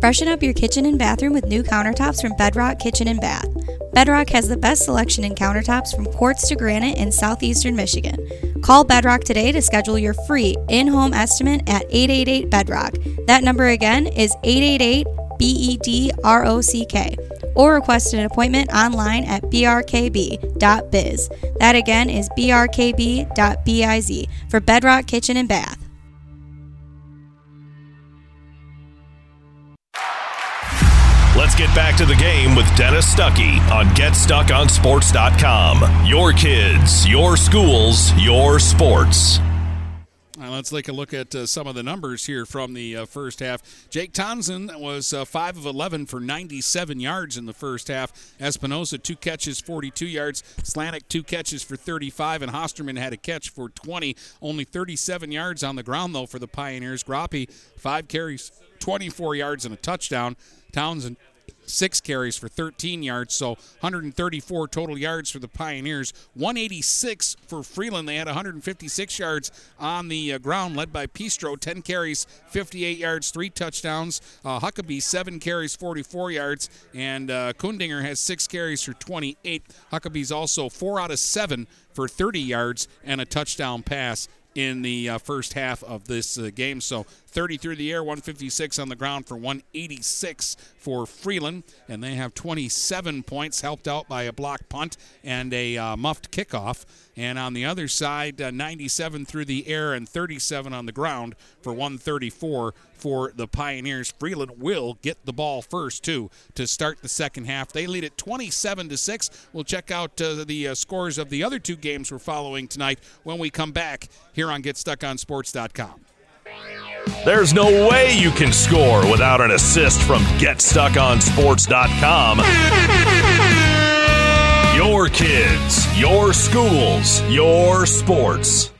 Speaker 23: Freshen up your kitchen and bathroom with new countertops from Bedrock Kitchen and Bath. Bedrock has the best selection in countertops from quartz to granite in southeastern Michigan. Call Bedrock today to schedule your free in home estimate at 888 Bedrock. That number again is 888 B E D R O C K. Or request an appointment online at brkb.biz. That again is brkb.biz for Bedrock Kitchen and Bath.
Speaker 5: Let's get back to the game with Dennis Stuckey on GetStuckOnSports.com. Your kids, your schools, your sports.
Speaker 9: Uh, let's take a look at uh, some of the numbers here from the uh, first half. Jake Townsend was uh, 5 of 11 for 97 yards in the first half. Espinosa, two catches, 42 yards. Slanik, two catches for 35. And Hosterman had a catch for 20. Only 37 yards on the ground, though, for the Pioneers. Groppe, five carries, 24 yards, and a touchdown. Townsend, six carries for 13 yards, so 134 total yards for the Pioneers. 186 for Freeland. They had 156 yards on the uh, ground, led by Pistro. 10 carries, 58 yards, three touchdowns. Uh, Huckabee, seven carries, 44 yards, and uh, Kundinger has six carries for 28. Huckabee's also four out of seven for 30 yards and a touchdown pass in the uh, first half of this uh, game. So 30 through the air, 156 on the ground for 186 for Freeland. And they have 27 points, helped out by a block punt and a uh, muffed kickoff. And on the other side, uh, 97 through the air and 37 on the ground for 134 for the Pioneers. Freeland will get the ball first too to start the second half. They lead it 27 to six. We'll check out uh, the uh, scores of the other two games we're following tonight when we come back here on GetStuckOnSports.com.
Speaker 5: There's no way you can score without an assist from GetStuckOnSports.com. Your kids, your schools, your sports.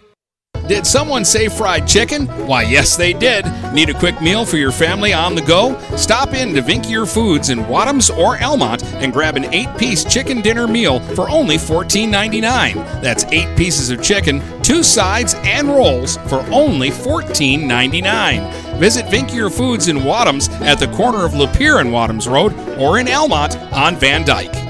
Speaker 9: Did someone say fried chicken? Why, yes, they did. Need a quick meal for your family on the go? Stop in to Vinckier Foods in Wadhams or Almont and grab an eight piece chicken dinner meal for only $14.99. That's eight pieces of chicken, two sides, and rolls for only $14.99. Visit Vinckier Foods in Wadhams at the corner of Lapeer and Wadhams Road or in Almont on Van Dyke.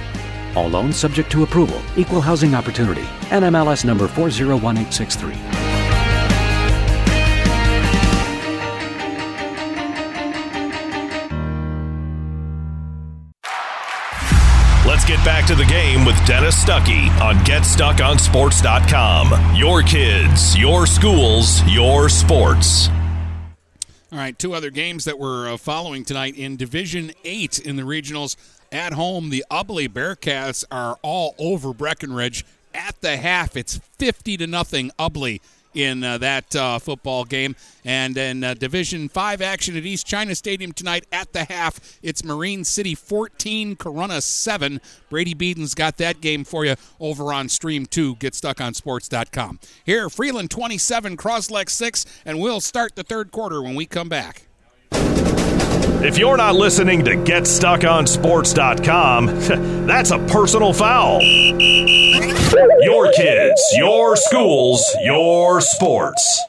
Speaker 26: All loans subject to approval. Equal housing opportunity. NMLS number 401863.
Speaker 5: Let's get back to the game with Dennis Stuckey on GetStuckOnSports.com. Your kids, your schools, your sports.
Speaker 9: All right, two other games that we're uh, following tonight in Division 8 in the regionals. At home, the Ubly Bearcats are all over Breckenridge. At the half, it's 50 to nothing Ubly in uh, that uh, football game. And in uh, Division 5 action at East China Stadium tonight at the half, it's Marine City 14, Corunna 7. Brady Beaton's got that game for you over on Stream 2. Get stuck on sports.com. Here, Freeland 27, Cros-Lex 6, and we'll start the third quarter when we come back.
Speaker 5: If you're not listening to GetStuckOnSports.com, that's a personal foul. Your kids, your schools, your sports.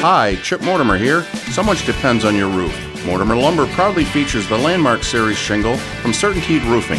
Speaker 27: Hi, Chip Mortimer here. So much depends on your roof. Mortimer Lumber proudly features the Landmark Series shingle from Certainteed Roofing.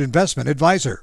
Speaker 28: investment advisor.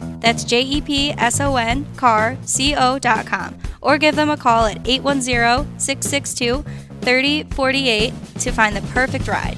Speaker 23: That's J E P S O N car C O.com. Or give them a call at 810 662 3048 to find the perfect ride.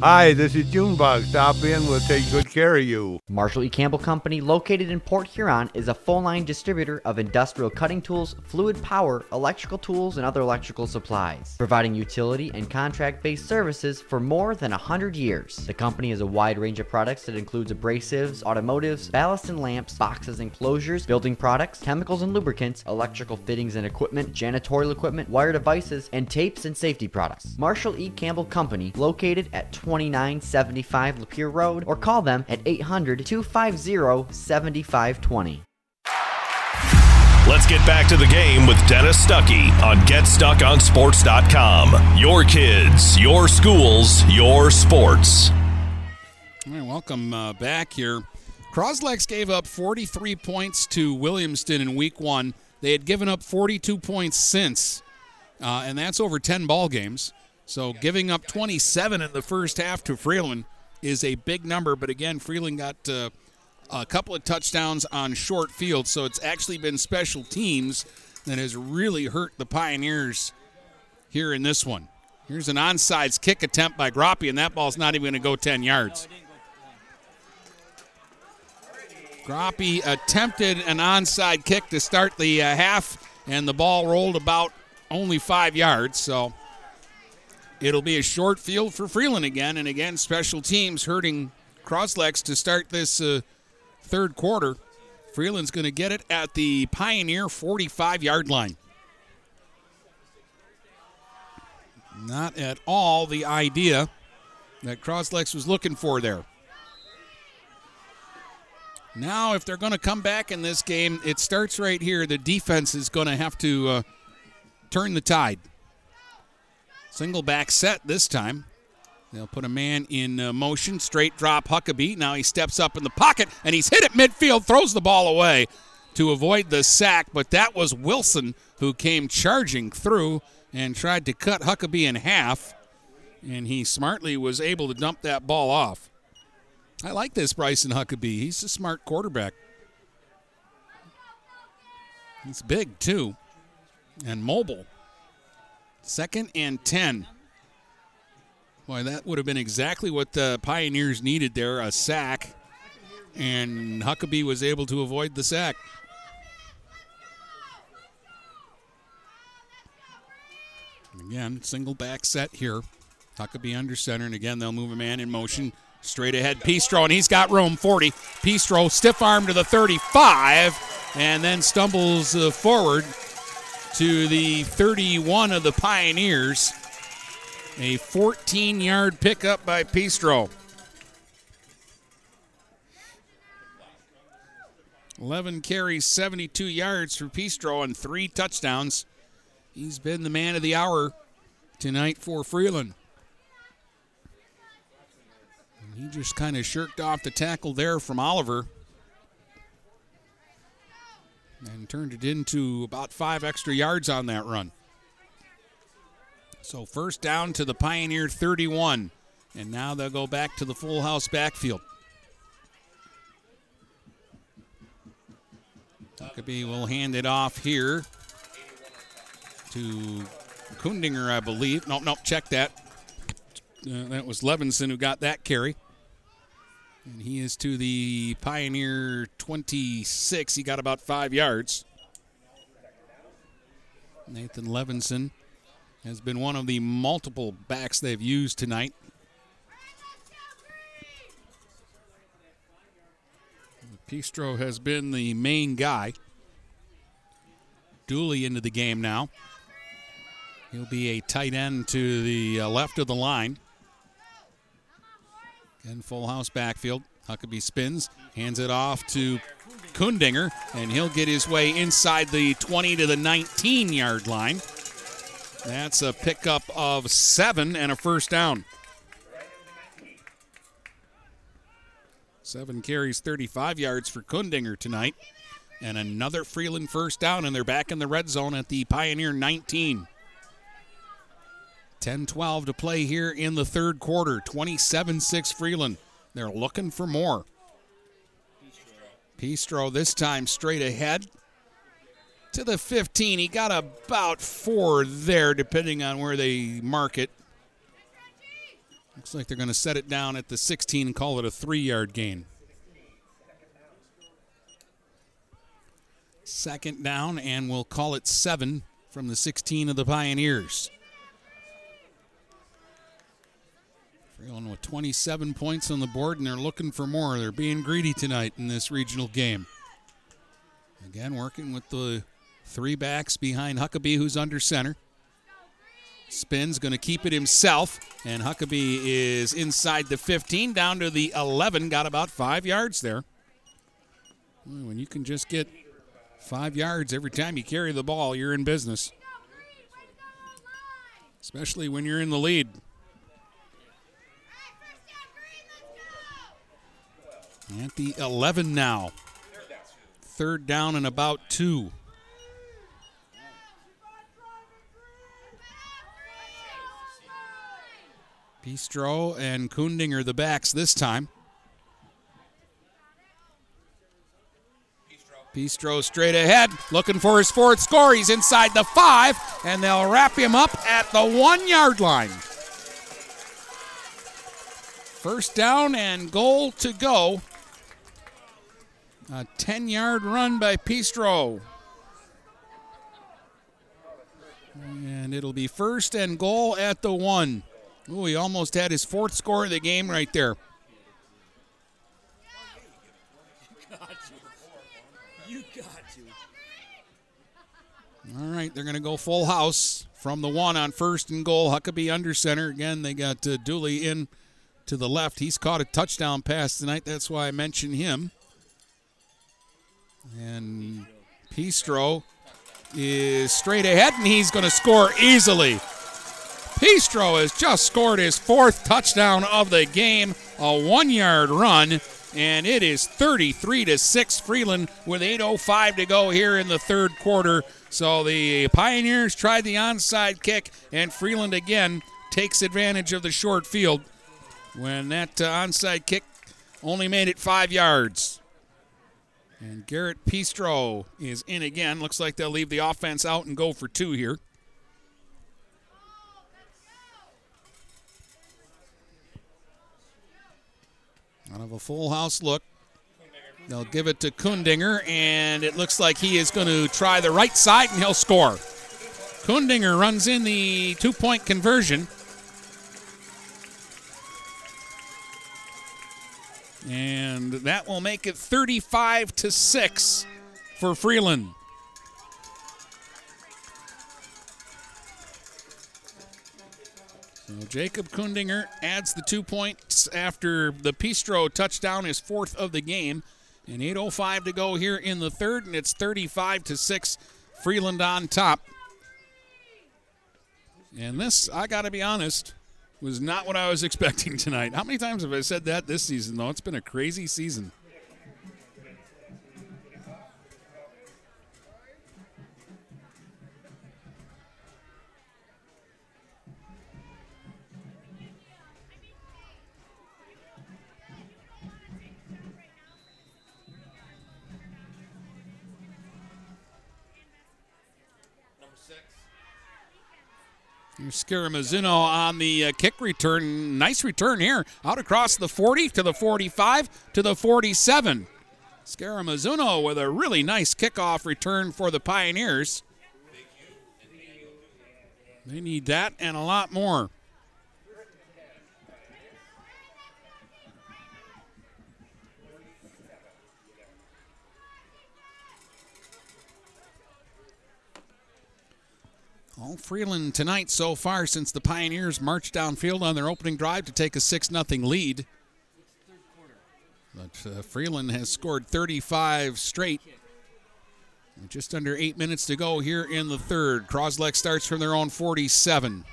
Speaker 24: Hi, this is Junebug. Stop in, we'll take good care of you.
Speaker 15: Marshall E. Campbell Company, located in Port Huron, is a full line distributor of industrial cutting tools, fluid power, electrical tools, and other electrical supplies, providing utility and contract based services for more than 100 years. The company has a wide range of products that includes abrasives, automotives, ballast and lamps, boxes and closures, building products, chemicals and lubricants, electrical fittings and equipment, janitorial equipment, wire devices, and tapes and safety products. Marshall E. Campbell Company, located at 2975 Lapeer Road, or call them at 800 250 7520.
Speaker 5: Let's get back to the game with Dennis Stuckey on GetStuckOnSports.com. Your kids, your schools, your sports.
Speaker 9: All right, welcome uh, back here. Cros-Lex gave up 43 points to Williamston in week one. They had given up 42 points since, uh, and that's over 10 ball games. So giving up 27 in the first half to Freeland is a big number. But again, Freeland got uh, a couple of touchdowns on short field. So it's actually been special teams that has really hurt the Pioneers here in this one. Here's an onside kick attempt by Groppe, and that ball's not even going to go 10 yards. Groppe attempted an onside kick to start the uh, half, and the ball rolled about only five yards. So it'll be a short field for Freeland again. And again, special teams hurting Cros-Lex to start this uh, third quarter. Freeland's going to get it at the Pioneer 45 yard line. Not at all the idea that Cros-Lex was looking for there. Now, if they're going to come back in this game, it starts right here. The defense is going to have to uh, turn the tide. Single back set this time. They'll put a man in uh, motion, straight drop Huckabee. Now he steps up in the pocket and he's hit at midfield, throws the ball away. to avoid the sack, but that was Wilson who came charging through and tried to cut Huckabee in half, and he smartly was able to dump that ball off. I like this Bryson Huckabee. He's a smart quarterback. He's big, too, and mobile. Second and 10. Boy, that would have been exactly what the Pioneers needed there a sack. And Huckabee was able to avoid the sack. Again, single back set here. Huckabee under center, and again, they'll move a man in motion. Straight ahead, Pistro, and he's got room 40. Pistro, stiff arm to the 35, and then stumbles uh, forward to the 31 of the Pioneers. A 14 yard pickup by Pistro. 11 carries, 72 yards for Pistro, and three touchdowns. He's been the man of the hour tonight for Freeland. He just kind of shirked off the tackle there from Oliver and turned it into about five extra yards on that run. So first down to the Pioneer 31. And now they'll go back to the full house backfield. Huckabee will hand it off here to Kundinger, I believe. Nope, nope, check that. Uh, that was Levinson who got that carry. And he is to the Pioneer 26. He got about five yards. Nathan Levinson has been one of the multiple backs they've used tonight. Pistro has been the main guy. Dooley into the game now. He'll be a tight end to the uh, left of the line. Again, full house backfield. Huckabee spins, hands it off to Kundinger, and he'll get his way inside the 20 to the 19 yard line. That's a pickup of seven and a first down. Seven carries, 35 yards for Kundinger tonight. And another Freeland first down, and they're back in the red zone at the Pioneer 19. 10 12 to play here in the third quarter. 27 6 Freeland. They're looking for more. Pistro this time straight ahead to the 15. He got about four there, depending on where they mark it. Looks like they're going to set it down at the 16 and call it a three yard gain. Second down, and we'll call it seven from the 16 of the Pioneers. Freeland with 27 points on the board, and they're looking for more. They're being greedy tonight in this regional game. Again, working with the three backs behind Huckabee, who's under center. Spins, going to keep it himself, and Huckabee is inside the 15, down to the 11. Got about five yards there. When you can just get five yards every time you carry the ball, you're in business. Especially when you're in the lead. At the 11 now. Third down and about two. Pistro and Kundinger the backs this time. Pistro straight ahead, looking for his fourth score. He's inside the five, and they'll wrap him up at the one yard line. First down and goal to go. A 10 yard run by Pistro. And it'll be first and goal at the one. Ooh, he almost had his fourth score of the game right there.
Speaker 19: You got to.
Speaker 9: All right, they're going to go full house from the one on first and goal. Huckabee under center. Again, they got uh, Dooley in to the left. He's caught a touchdown pass tonight. That's why I mentioned him. And Pistro is straight ahead, and he's going to score easily. Pistro has just scored his fourth touchdown of the game, a one yard run, and it is 33 to 6 Freeland with 8.05 to go here in the third quarter. So the Pioneers tried the onside kick, and Freeland again takes advantage of the short field when that uh, onside kick only made it five yards. And Garrett Pistro is in again. Looks like they'll leave the offense out and go for two here. Out of a full house look. They'll give it to Kundinger, and it looks like he is going to try the right side, and he'll score. Kundinger runs in the two point conversion. And that will make it 35 to 6 for Freeland. So Jacob Kundinger adds the two points after the Pistro touchdown, his fourth of the game. And 8.05 to go here in the third, and it's 35 to 6. Freeland on top. And this, I got to be honest, was not what I was expecting tonight. How many times have I said that this season, though? It's been a crazy season. Here's Scaramazino on the uh, kick return. Nice return here. Out across the 40 to the 45 to the 47. Scaramazzuno with a really nice kickoff return for the Pioneers. They need that and a lot more. All Freeland tonight so far since the Pioneers marched downfield on their opening drive to take a 6 0 lead. But uh, Freeland has scored 35 straight. Just under eight minutes to go here in the third. Cros-Lex starts from their own 47.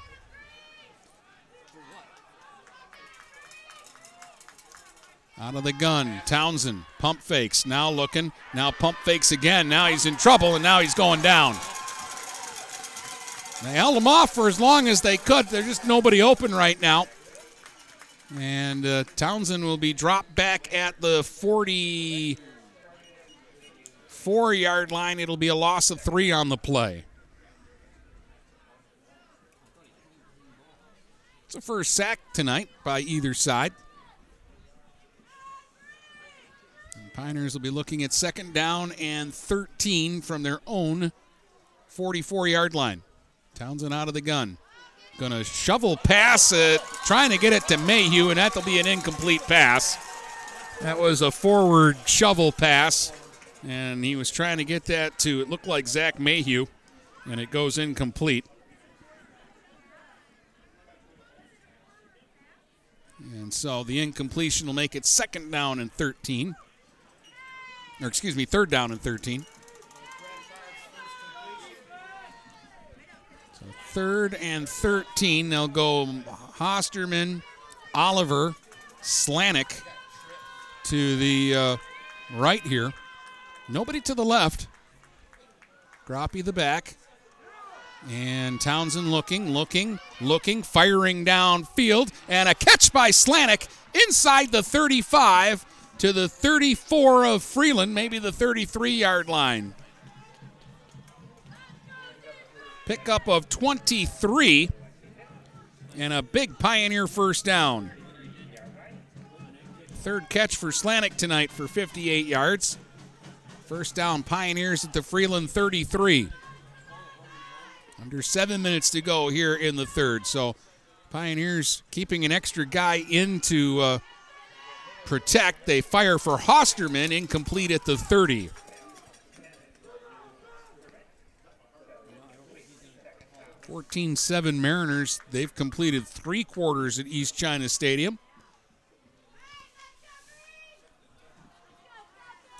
Speaker 9: Out of the gun, Townsend pump fakes. Now looking, now pump fakes again. Now he's in trouble, and now he's going down. They held them off for as long as they could. There's just nobody open right now. And uh, Townsend will be dropped back at the 44 yard line. It'll be a loss of three on the play. It's the first sack tonight by either side. And Pioneers will be looking at second down and 13 from their own 44 yard line. Townsend out of the gun. Going to shovel pass it, trying to get it to Mayhew, and that'll be an incomplete pass. That was a forward shovel pass, and he was trying to get that to, it looked like Zach Mayhew, and it goes incomplete. And so the incompletion will make it second down and 13. Or, excuse me, third down and 13. Third and 13. They'll go Hosterman, Oliver, Slanik to the uh, right here. Nobody to the left. Groppe the back. And Townsend looking, looking, looking, firing downfield. And a catch by Slanik inside the 35 to the 34 of Freeland, maybe the 33 yard line. Pickup of 23 and a big Pioneer first down. Third catch for Slanik tonight for 58 yards. First down, Pioneers at the Freeland 33. Under seven minutes to go here in the third. So, Pioneers keeping an extra guy in to uh, protect. They fire for Hosterman, incomplete at the 30. 14 7 Mariners. They've completed three quarters at East China Stadium.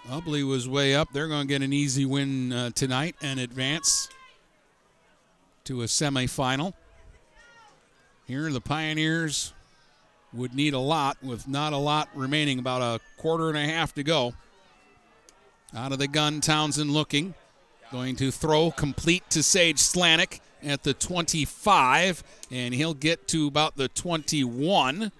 Speaker 9: Ubly was way up. They're going to get an easy win uh, tonight and advance to a semifinal. Here, the Pioneers would need a lot with not a lot remaining, about a quarter and a half to go. Out of the gun, Townsend looking. Going to throw complete to Sage Slanik at the 25, and he'll get to about the 21.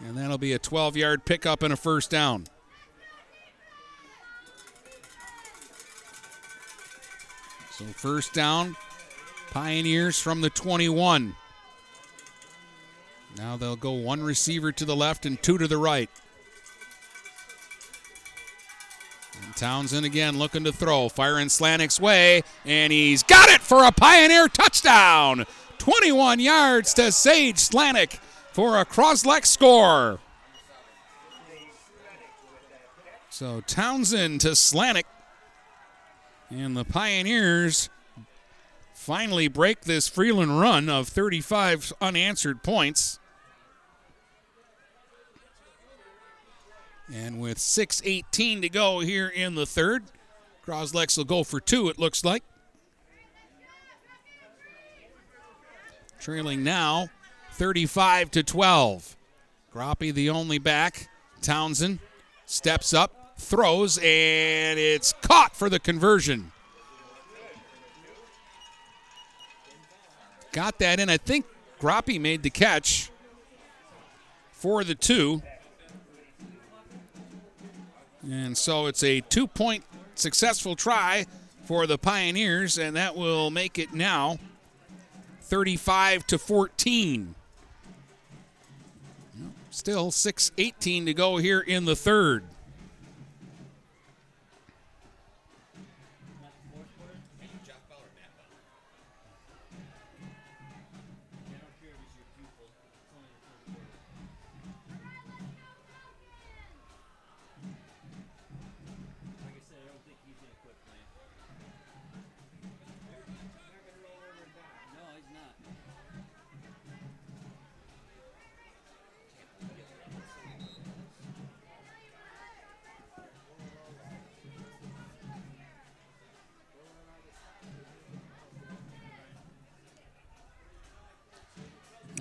Speaker 9: And that'll be a 12 yard pickup and a first down. So, first down, Pioneers from the 21. Now they'll go one receiver to the left and two to the right. Townsend again looking to throw. Firing Slanik's way, and he's got it for a Pioneer touchdown. 21 yards to Sage Slanik for a Cros-Lex score. So Townsend to Slanik. And the Pioneers finally break this Freeland run of 35 unanswered points. And with 6.18 to go here in the third, Cros-Lex will go for two, it looks like. Trailing now 35 to 12. Groppe the only back. Townsend steps up, throws, and it's caught for the conversion. Got that in. I think Groppe made the catch for the two. And so it's a two point successful try for the Pioneers, and that will make it now 35 to 14. Still 6 18 to go here in the third.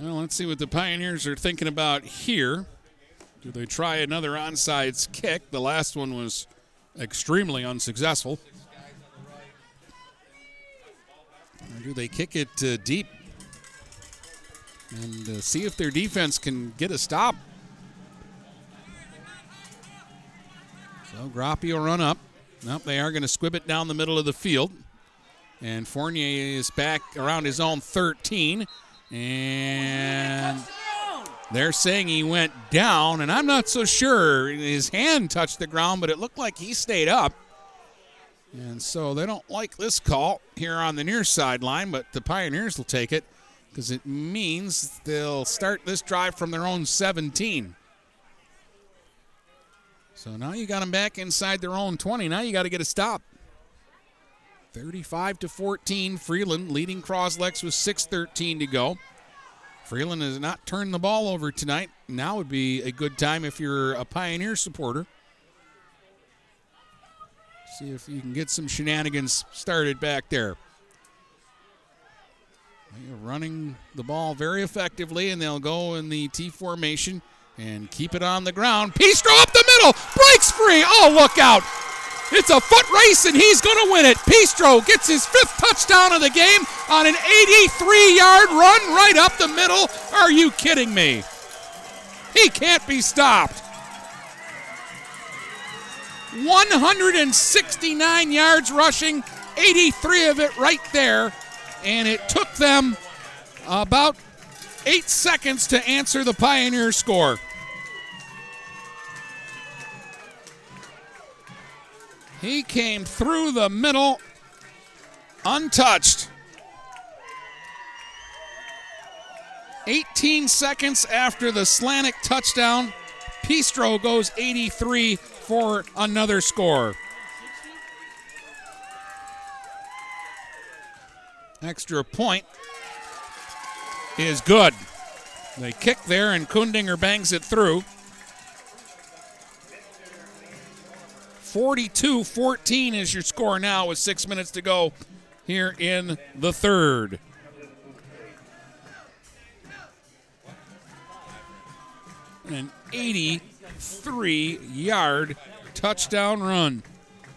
Speaker 9: Well, let's see what the Pioneers are thinking about here. Do they try another onside kick? The last one was extremely unsuccessful. Or do they kick it uh, deep and uh, see if their defense can get a stop? So Groppe will run up. Nope, they are going to squib it down the middle of the field. And Fournier is back around his own 13. And they're saying he went down, and I'm not so sure. His hand touched the ground, but it looked like he stayed up. And so they don't like this call here on the near sideline, but the Pioneers will take it because it means they'll start this drive from their own 17. So now you got them back inside their own 20. Now you got to get a stop. 35 to 14. Freeland leading Cros-Lex with 6:13 to go. Freeland has not turned the ball over tonight. Now would be a good time if you're a Pioneer supporter. See if you can get some shenanigans started back there. They're running the ball very effectively, and they'll go in the T formation and keep it on the ground. Pistro up the middle, breaks free. Oh, look out! It's a foot race, and he's going to win it. Pistro gets his fifth touchdown of the game on an 83 yard run right up the middle. Are you kidding me? He can't be stopped. 169 yards rushing, 83 of it right there. And it took them about eight seconds to answer the Pioneer score. He came through the middle untouched. 18 seconds after the Slanik touchdown, Pistro goes 83 for another score. Extra point is good. They kick there, and Kundinger bangs it through. 42 14 is your score now with six minutes to go here in the third. An 83 yard touchdown run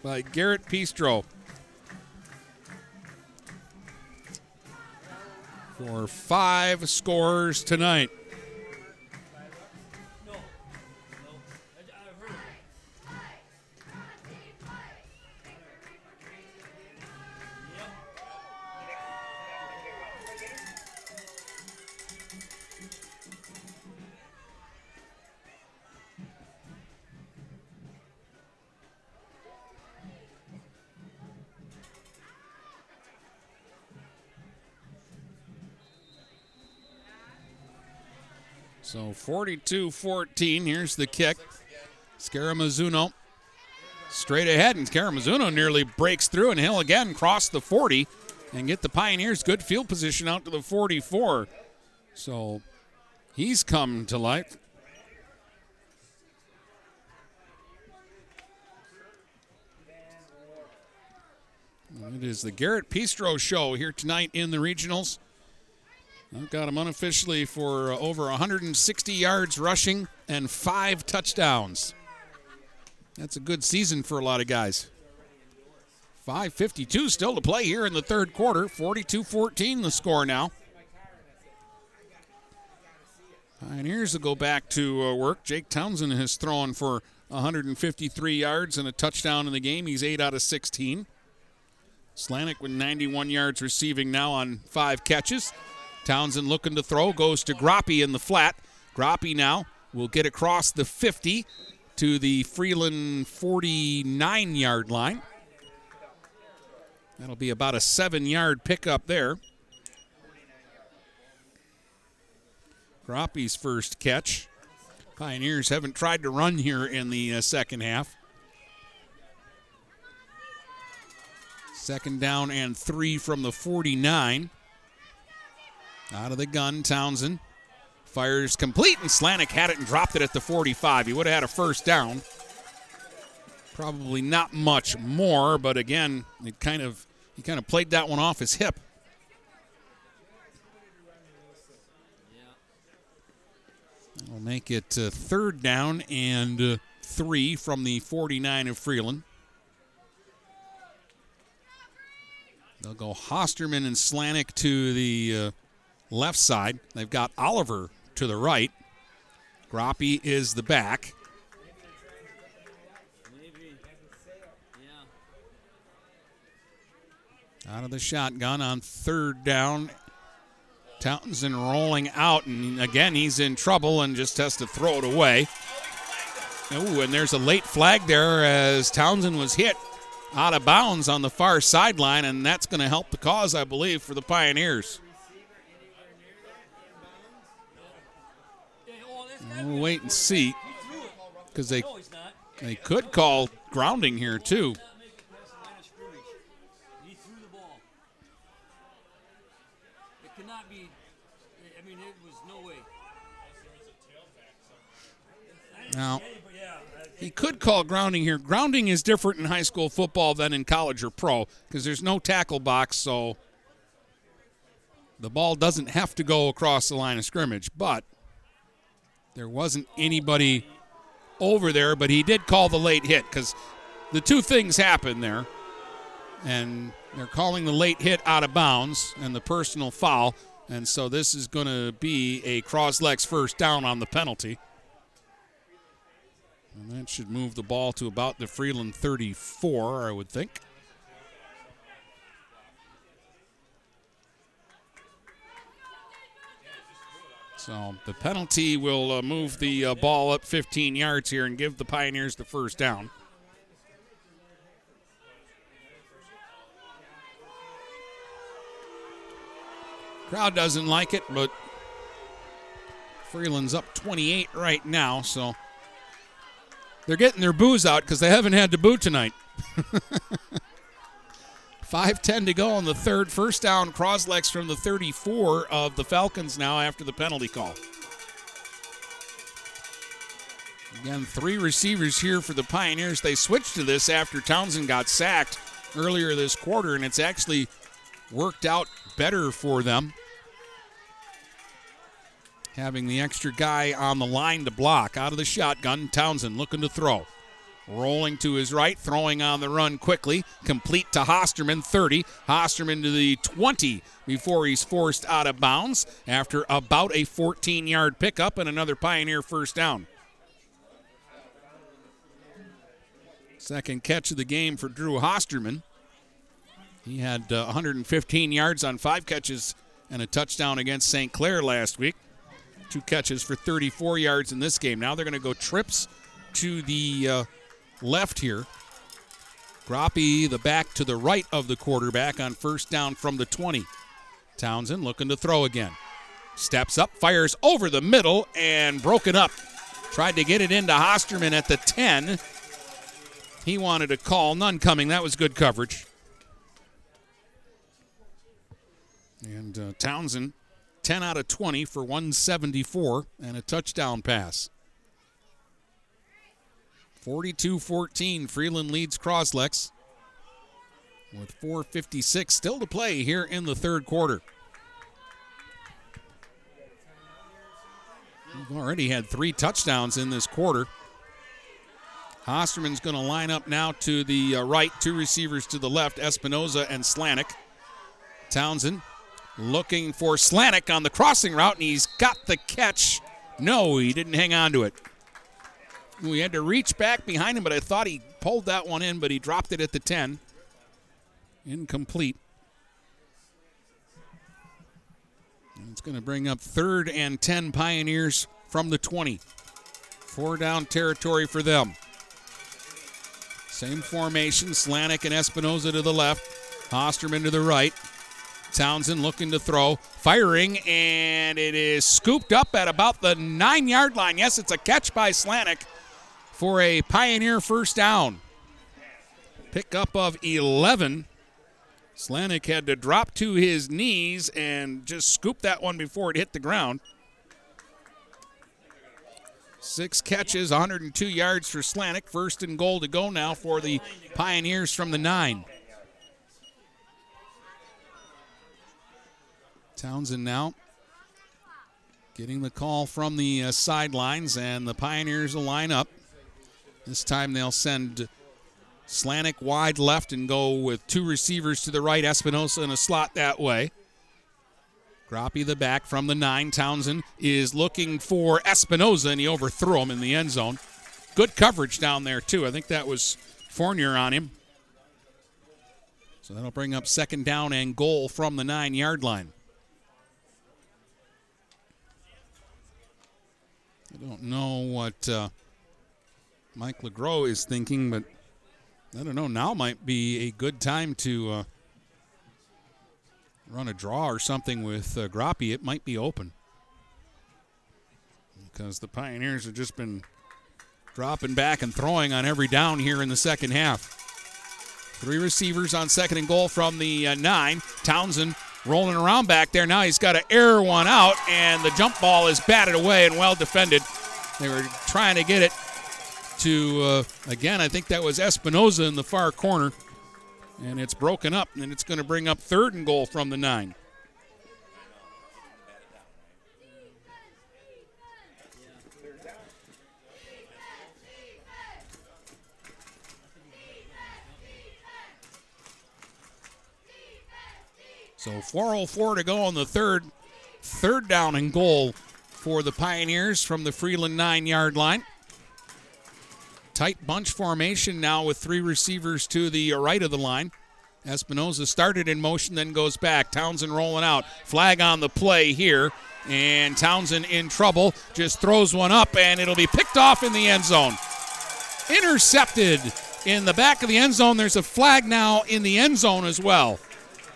Speaker 9: by Garrett Pistro. For five scores tonight. So 42 14. Here's the kick. Scaramazzuno straight ahead, and Scaramazzuno nearly breaks through, and he'll again cross the 40 and get the Pioneers good field position out to the 44. So he's come to life. It is the Garrett Pistro show here tonight in the regionals. I've got him unofficially for uh, over 160 yards rushing and five touchdowns. That's a good season for a lot of guys. 5.52 still to play here in the third quarter. 42 14 the score now. Pioneers will go back to uh, work. Jake Townsend has thrown for 153 yards and a touchdown in the game. He's 8 out of 16. Slanik with 91 yards receiving now on five catches. Townsend looking to throw, goes to Groppe in the flat. Groppe now will get across the 50 to the Freeland 49 yard line. That'll be about a seven yard pickup there. Groppe's first catch. Pioneers haven't tried to run here in the uh, second half. Second down and three from the 49. Out of the gun, Townsend fires complete, and Slanik had it and dropped it at the 45. He would have had a first down. Probably not much more, but again, it kind of he kind of played that one off his hip. That'll make it uh, third down and uh, three from the 49 of Freeland. They'll go Hosterman and Slanik to the uh, left side. They've got Oliver to the right. Groppe is the back. Out of the shotgun on third down. Townsend rolling out, and again, he's in trouble and just has to throw it away. Ooh, and there's a late flag there as Townsend was hit out of bounds on the far sideline, and that's going to help the cause, I believe, for the Pioneers. We'll wait and see because they they could call grounding here too. Now, he could call grounding here. Grounding is different in high school football than in college or pro because there's no tackle box, so the ball doesn't have to go across the line of scrimmage. But there wasn't anybody over there, but he did call the late hit because the two things happened there. And they're calling the late hit out of bounds and the personal foul. And so this is going to be a Cros-Lex first down on the penalty. And that should move the ball to about the Freeland 34, I would think. So the penalty will uh, move the uh, ball up 15 yards here and give the Pioneers the first down. Crowd doesn't like it, but Freeland's up 28 right now, so they're getting their booze out because they haven't had to boo tonight. 5.10 to go on the third. First down, Cros-Lex from the 34 of the Falcons now after the penalty call. Again, three receivers here for the Pioneers. They switched to this after Townsend got sacked earlier this quarter, and it's actually worked out better for them. having the extra guy on the line to block. Out of the shotgun, Townsend looking to throw. Rolling to his right, throwing on the run quickly, complete to Hosterman, 30. Hosterman to the 20 before he's forced out of bounds after about a 14 yard pickup and another Pioneer first down. Second catch of the game for Drew Hosterman. He had uh, 115 yards on five catches and a touchdown against St. Clair last week. Two catches for 34 yards in this game. Now they're going to go trips to the uh, left here. Groppe, the back to the right of the quarterback on first down from the 20. Townsend looking to throw again. Steps up, fires over the middle, and broken up. Tried to get it into Hosterman at the 10. He wanted a call, none coming. That was good coverage. And uh, Townsend, 10 out of 20 for 174 and a touchdown pass. 42 14. Freeland leads Cros-Lex with 4.56 still to play here in the third quarter. We've already had three touchdowns in this quarter. Hosterman's going to line up now to the uh, right, two receivers to the left, Espinoza and Slanik. Townsend looking for Slanik on the crossing route, and he's got the catch. No, he didn't hang on to it. We had to reach back behind him, but I thought he pulled that one in, but he dropped it at the 10. Incomplete. And it's going to bring up third and 10 Pioneers from the 20. Four down territory for them. Same formation, Slanik and Espinoza to the left, Hosterman to the right. Townsend looking to throw, firing, and it is scooped up at about the nine yard line. Yes, it's a catch by Slanik for a Pioneer first down. Pickup of 11. Slanik had to drop to his knees and just scoop that one before it hit the ground. Six catches, 102 yards for Slanik. First and goal to go now for the Pioneers from the nine. Townsend now getting the call from the uh, sidelines, and the Pioneers will line up. This time they'll send Slanik wide left and go with two receivers to the right, Espinosa in a slot that way. Groppe the back from the nine. Townsend is looking for Espinoza, and he overthrew him in the end zone. Good coverage down there, too. I think that was Fournier on him. So that'll bring up second down and goal from the nine yard line. I don't know what uh, Mike LeGros is thinking, but I don't know. Now might be a good time to uh, run a draw or something with uh, Groppe. It might be open because the Pioneers have just been dropping back and throwing on every down here in the second half. Three receivers on second and goal from the uh, nine. Townsend rolling around back there. Now he's got to air one out, and the jump ball is batted away and well defended. They were trying to get it to, uh, again, I think that was Espinoza in the far corner. And it's broken up, and it's going to bring up third and goal from the nine. So 404 to go on the third. Third down and goal for the Pioneers from the Freeland nine yard line. Tight bunch formation now with three receivers to the right of the line. Espinoza started in motion, then goes back. Townsend rolling out. Flag on the play here. And Townsend in trouble. Just throws one up, and it'll be picked off in the end zone. Intercepted in the back of the end zone. There's a flag now in the end zone as well.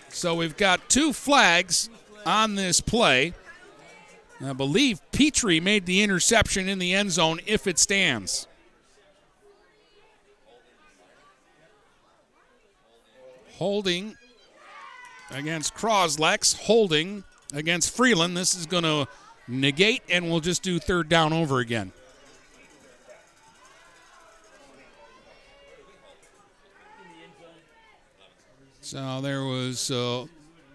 Speaker 9: So we've got two flags on this play. I believe Petrie made the interception in the end zone if it stands. Holding against Cros-Lex, holding against Freeland. This is going to negate, and we'll just do third down over again. So there was uh,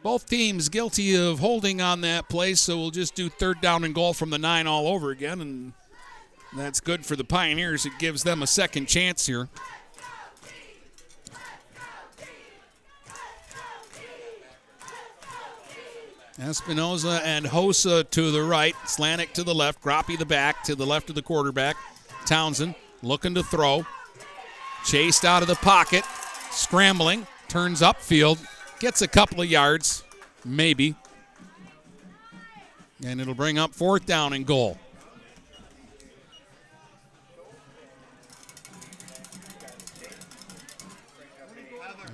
Speaker 9: Both teams guilty of holding on that play, so we'll just do third down and goal from the nine all over again, and that's good for the Pioneers. It gives them a second chance here. Espinoza and Hosa to the right, Slanik to the left, Groppe the back to the left of the quarterback. Townsend looking to throw. Chased out of the pocket, scrambling, turns upfield, gets a couple of yards, maybe. And it'll bring up fourth down and goal.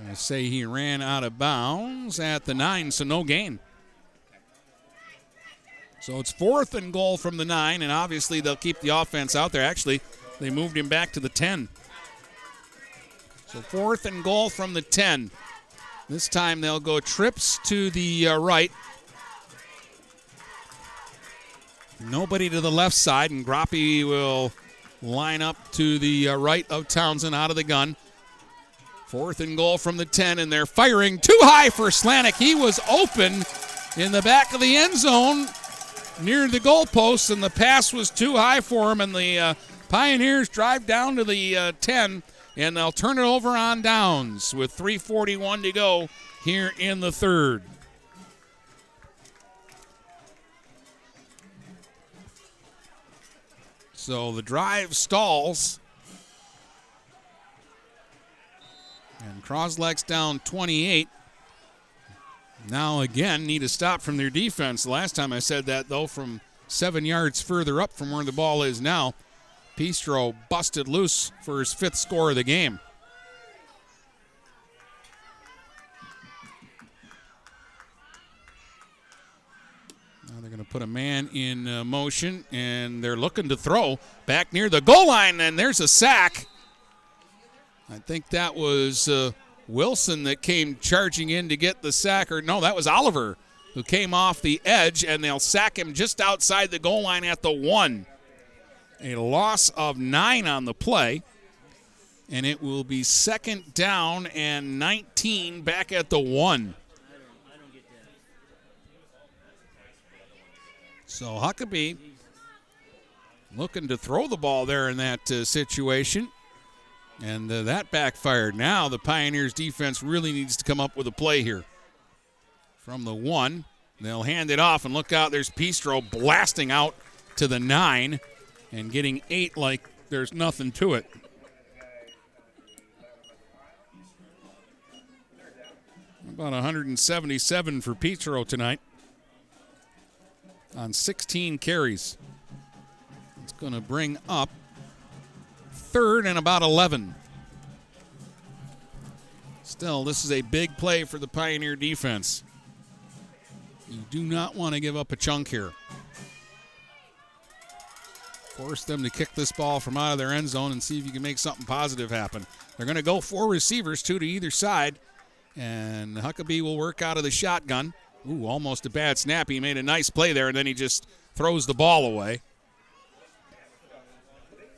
Speaker 9: I say he ran out of bounds at the nine, so no gain. So it's fourth and goal from the nine, and obviously they'll keep the offense out there. Actually, they moved him back to the 10. So fourth and goal from the 10. This time they'll go trips to the uh, right. Nobody to the left side, and Groppe will line up to the uh, right of Townsend out of the gun. Fourth and goal from the 10, and they're firing too high for Slanik. He was open in the back of the end zone near the goalpost, and the pass was too high for him, and the uh, Pioneers drive down to the uh, 10, and they'll turn it over on downs with 3.41 to go here in the third. So the drive stalls. And Cros-Lex down 28. Now again need a stop from their defense. Last time I said that though, from seven yards further up from where the ball is now, Pistro busted loose for his fifth score of the game. Now they're going to put a man in uh, motion, and they're looking to throw back near the goal line, and there's a sack. I think that was uh, Wilson that came charging in to get the sack, or no, that was Oliver who came off the edge, and they'll sack him just outside the goal line at the one. A loss of nine on the play, and it will be second down and 19 back at the one. So Huckabee looking to throw the ball there in that uh, situation. And uh, that backfired. Now the Pioneers defense really needs to come up with a play here. From the one, they'll hand it off and look out. There's Pistro blasting out to the nine and getting eight like there's nothing to it. About 177 for Pistro tonight on 16 carries. It's going to bring up third and about 11. Still, this is a big play for the Pioneer defense. You do not want to give up a chunk here. Force them to kick this ball from out of their end zone and see if you can make something positive happen. They're going to go four receivers, two to either side, and Huckabee will work out of the shotgun. Ooh, almost a bad snap. He made a nice play there, and then he just throws the ball away.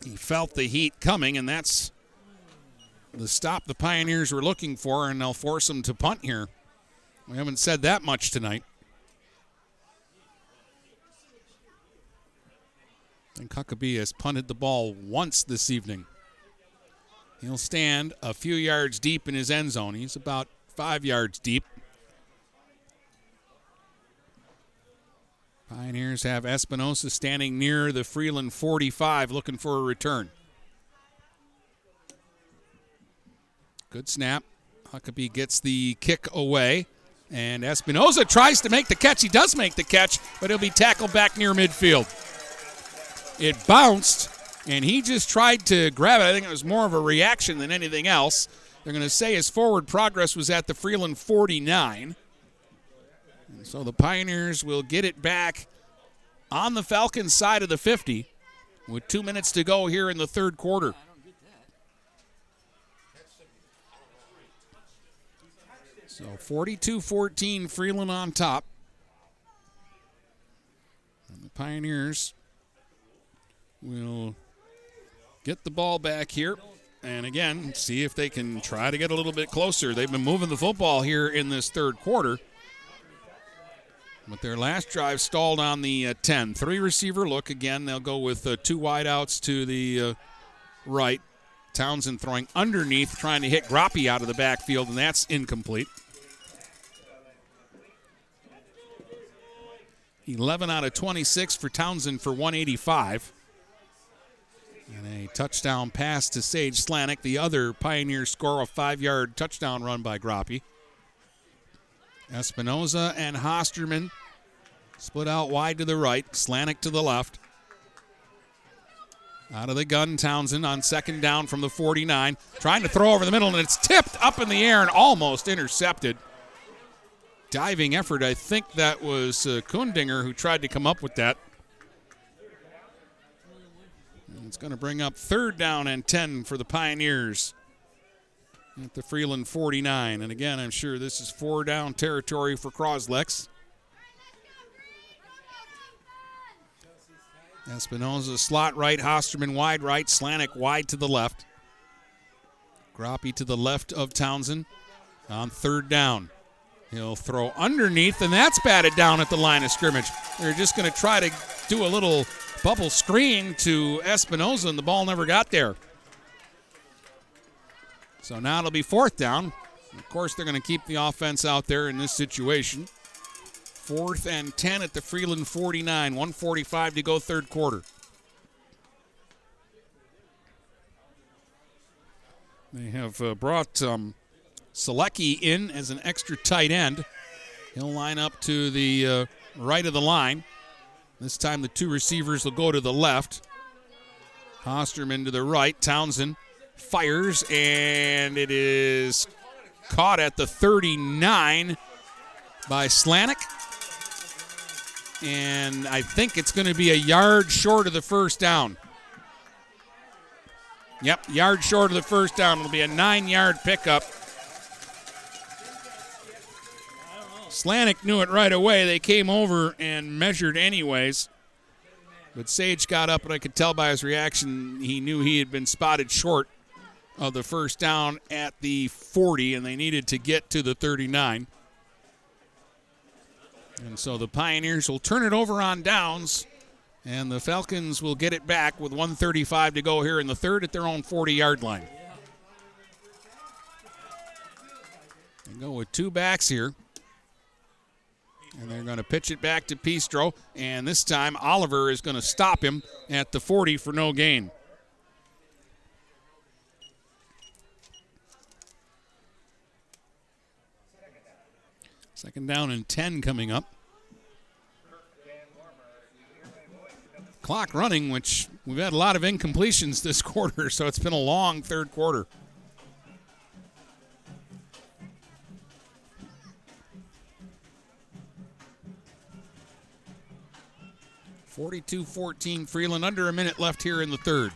Speaker 9: He felt the heat coming, and that's the stop the Pioneers were looking for, and they'll force them to punt here. We haven't said that much tonight. And Huckabee has punted the ball once this evening. He'll stand a few yards deep in his end zone. He's about five yards deep. Pioneers have Espinosa standing near the Freeland 45 looking for a return. Good snap. Huckabee gets the kick away. And Espinosa tries to make the catch. He does make the catch, but he'll be tackled back near midfield. It bounced, and he just tried to grab it. I think it was more of a reaction than anything else. They're going to say his forward progress was at the Freeland 49. So the Pioneers will get it back on the Falcons side of the 50 with two minutes to go here in the third quarter. So 42 14, Freeland on top. And the Pioneers will get the ball back here. And again, see if they can try to get a little bit closer. They've been moving the football here in this third quarter. But their last drive stalled on the uh, 10. Three receiver look. Again, they'll go with uh, two wideouts to the uh, right. Townsend throwing underneath, trying to hit Groppe out of the backfield, and that's incomplete. 11 out of 26 for Townsend for 185. And a touchdown pass to Sage Slanik. The other Pioneer score a five yard touchdown run by Groppe. Espinoza and Hosterman split out wide to the right, Slanik to the left. Out of the gun, Townsend on second down from the 49. Trying to throw over the middle, and it's tipped up in the air and almost intercepted. Diving effort. I think that was uh, Kundinger who tried to come up with that. It's going to bring up third down and 10 for the Pioneers at the Freeland 49. And again, I'm sure this is four down territory for Cros-Lex. Espinoza slot right, Hosterman wide right, Slanik wide to the left. Groppe to the left of Townsend on third down. He'll throw underneath, and that's batted down at the line of scrimmage. They're just going to try to do a little bubble screen to Espinoza, and the ball never got there. So now it'll be fourth down. Of course, they're going to keep the offense out there in this situation. Fourth and 10 at the Freeland 49. 145 to go, third quarter. They have uh, brought um, Selecki in as an extra tight end. He'll line up to the uh, right of the line. This time the two receivers will go to the left. Hosterman to the right. Townsend fires, and it is caught at the 39 by Slanik. And I think it's going to be a yard short of the first down. Yep, yard short of the first down. It'll be a nine yard pickup. Slanik knew it right away. They came over and measured anyways. But Sage got up, and I could tell by his reaction he knew he had been spotted short of the first down at the 40, and they needed to get to the 39. And so the Pioneers will turn it over on downs, and the Falcons will get it back with 135 to go here in the third at their own 40 yard line. They go with two backs here. And they're going to pitch it back to Pistro. And this time, Oliver is going to stop him at the 40 for no gain. Second down and 10 coming up. Clock running, which we've had a lot of incompletions this quarter, so it's been a long third quarter. 42 14 Freeland, under a minute left here in the third.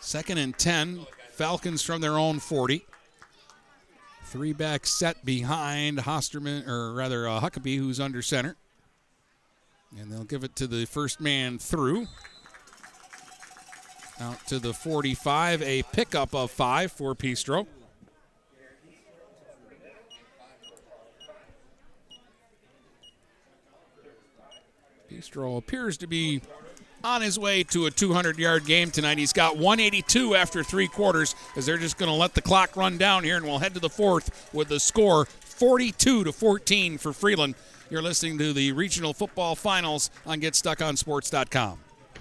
Speaker 9: Second and 10, Falcons from their own 40. Three back set behind Hosterman, or rather uh, Huckabee, who's under center. And they'll give it to the first man through. Out to the 45, a pickup of five for Pistro. Pistro appears to be on his way to a 200 yard game tonight. He's got 182 after three quarters as they're just going to let the clock run down here, and we'll head to the fourth with the score 42 to 14 for Freeland. You're listening to the regional football finals on GetStuckOnSports.com.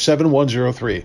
Speaker 22: 7103.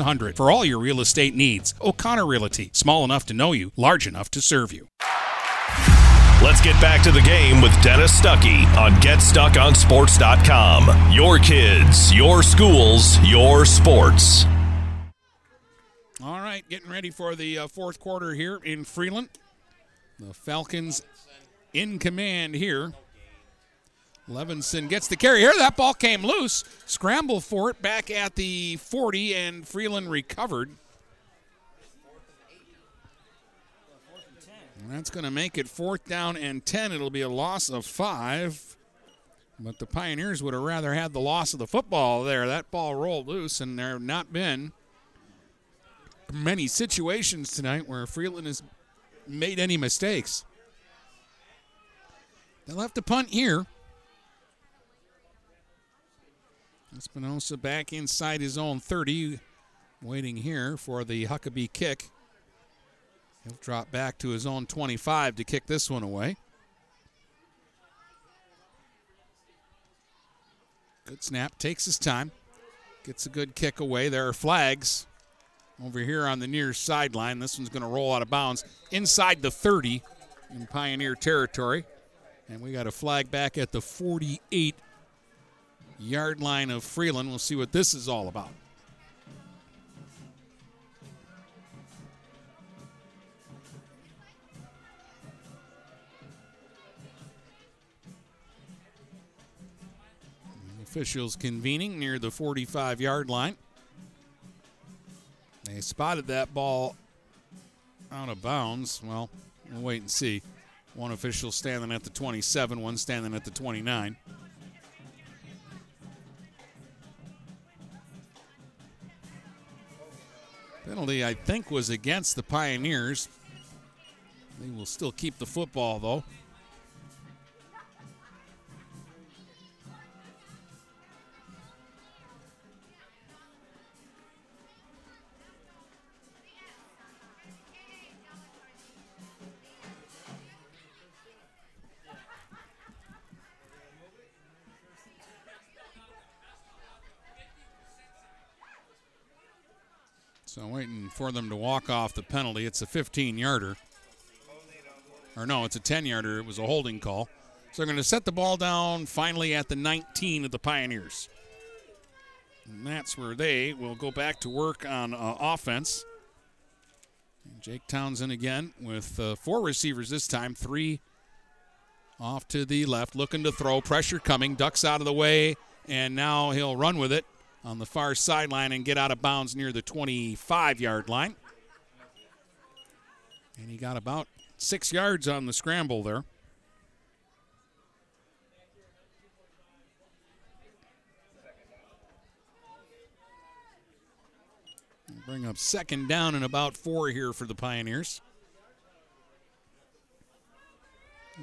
Speaker 9: 8700 for all your real estate needs. O'Connor Realty, small enough to know you, large enough to serve you.
Speaker 5: Let's get back to the game with Dennis Stuckey on GetStuckOnSports.com. Your kids, your schools, your sports.
Speaker 9: All right, getting ready for the uh, fourth quarter here in Freeland. The Falcons in command here. Levinson gets the carry here. That ball came loose. Scramble for it back at the 40, and Freeland recovered. And that's going to make it fourth down and 10. It'll be a loss of five. But the Pioneers would have rather had the loss of the football there. That ball rolled loose, and there have not been many situations tonight where Freeland has made any mistakes. They'll have to punt here. Espinosa back inside his own 30, waiting here for the Huckabee kick. He'll drop back to his own 25 to kick this one away. Good snap, takes his time, gets a good kick away. There are flags over here on the near sideline. This one's going to roll out of bounds inside the 30 in Pioneer territory. And we got a flag back at the 48 yard line of Freeland. We'll see what this is all about. Officials convening near the 45 yard line. They spotted that ball out of bounds. Well, we'll wait and see. One official standing at the 27, one standing at the 29. Penalty, I think, was against the Pioneers. They will still keep the football, though. So waiting for them to walk off the penalty. It's a 15 yarder. Or no, it's a 10 yarder. It was a holding call. So they're going to set the ball down finally at the 19 of the Pioneers. And that's where they will go back to work on uh, offense. Jake Townsend again with uh, four receivers this time, three off to the left, looking to throw. Pressure coming, ducks out of the way, and now he'll run with it on the far sideline and get out of bounds near the 25 yard line. And he got about six yards on the scramble there. Bring up second down and about four here for the Pioneers.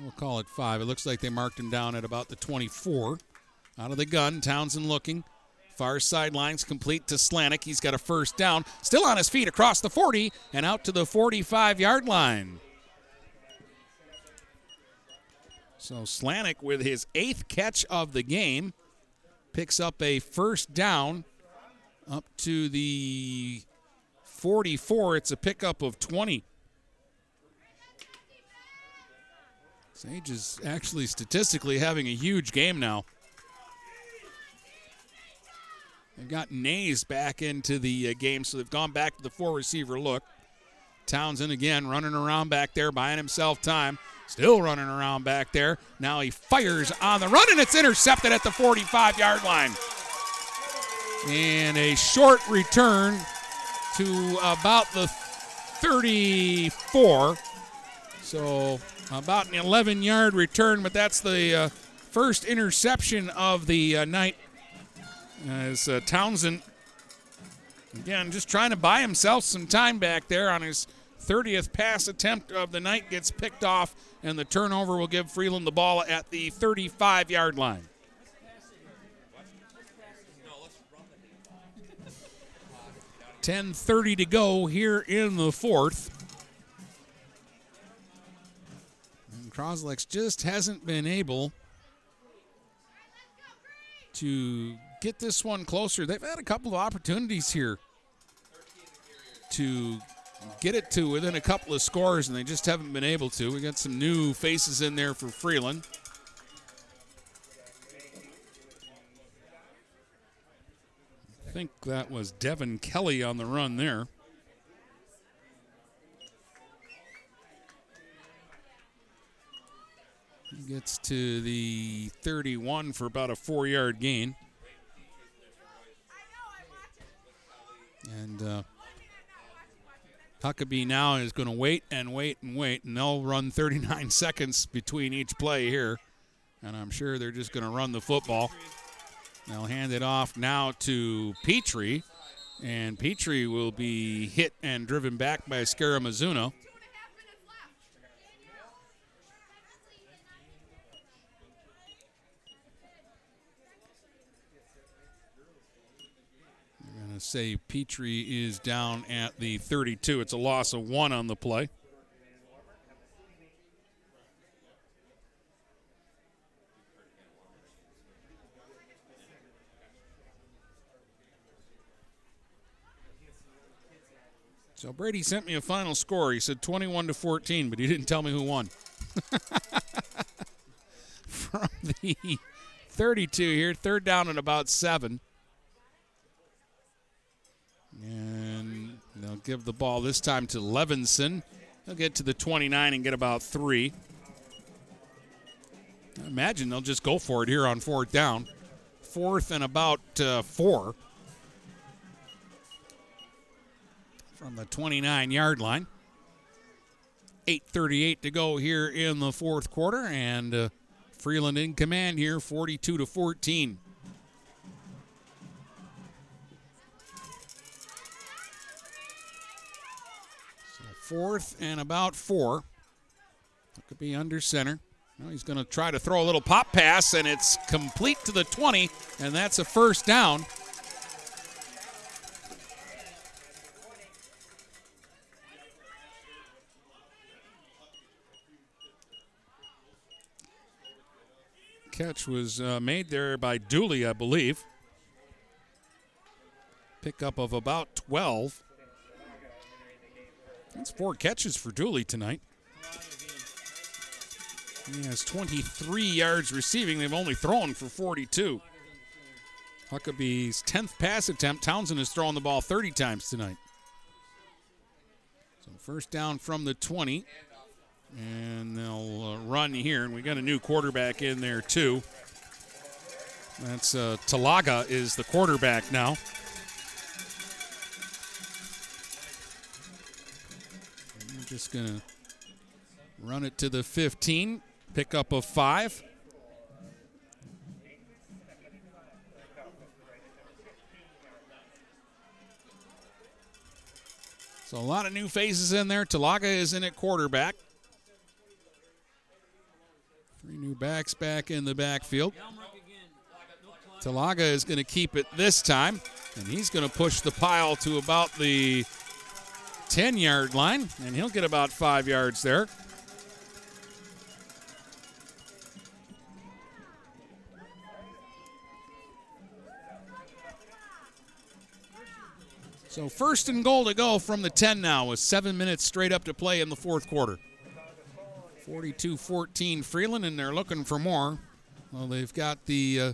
Speaker 9: We'll call it five. It looks like they marked him down at about the 24. Out of the gun, Townsend looking. Far sidelines complete to Slanik. He's got a first down. Still on his feet across the 40 and out to the 45 yard line. So Slanik, with his eighth catch of the game, picks up a first down up to the 44. It's a pickup of 20. Sage is actually statistically having a huge game now. They've got Nays back into the uh, game, so they've gone back to the four receiver look. Townsend again running around back there, buying himself time. Still running around back there. Now he fires on the run, and it's intercepted at the 45 yard line. And a short return to about the 34. So about an 11 yard return, but that's the uh, first interception of the uh, night as uh, Townsend Again, just trying to buy himself some time back there on his 30th pass attempt of the night gets picked off, and the turnover will give Freeland the ball at the 35 yard line. Ten thirty to go here in the fourth. And Cros-Lex just hasn't been able to get this one closer. They've had a couple of opportunities here to get it to within a couple of scores, and they just haven't been able to. We got some new faces in there for Freeland. I think that was Devin Kelly on the run there. He gets to the 31 for about a four yard gain. And uh, Huckabee now is going to wait and wait and wait, and they'll run 39 seconds between each play here. And I'm sure they're just going to run the football. They'll hand it off now to Petrie, and Petrie will be hit and driven back by Scaramazuno. Say Petrie is down at the 32. It's a loss of one on the play. So Brady sent me a final score. He said 21 to 14, but he didn't tell me who won. From the 32 here, third down and about seven. And they'll give the ball this time to Levinson. He'll get to the 29 and get about three. I imagine they'll just go for it here on fourth down. Fourth and about uh, four. from the 29 yard line. 8.38 to go here in the fourth quarter, and uh, Freeland in command here, 42 to 14. Fourth and about four. That could be under center. Now he's going to try to throw a little pop pass, and it's complete to the 20, and that's a first down. catch was uh, made there by Dooley, I believe. Pickup of about 12. That's four catches for Dooley tonight. He has 23 yards receiving. They've only thrown for 42. Huckabee's 10th pass attempt. Townsend has thrown the ball 30 times tonight. So first down from the 20. And they'll uh, run here, and we got a new quarterback in there too. That's uh, Talaga is the quarterback now. Just gonna run it to the 15, pick up a five. So a lot of new faces in there. Talaga is in at quarterback. Three new backs back in the backfield. Talaga is going to keep it this time, and he's going to push the pile to about the 10 yard line, and he'll get about five yards there. So, first and goal to go from the 10 now, with seven minutes straight up to play in the fourth quarter. 42 14 Freeland, and they're looking for more. Well, they've got the uh,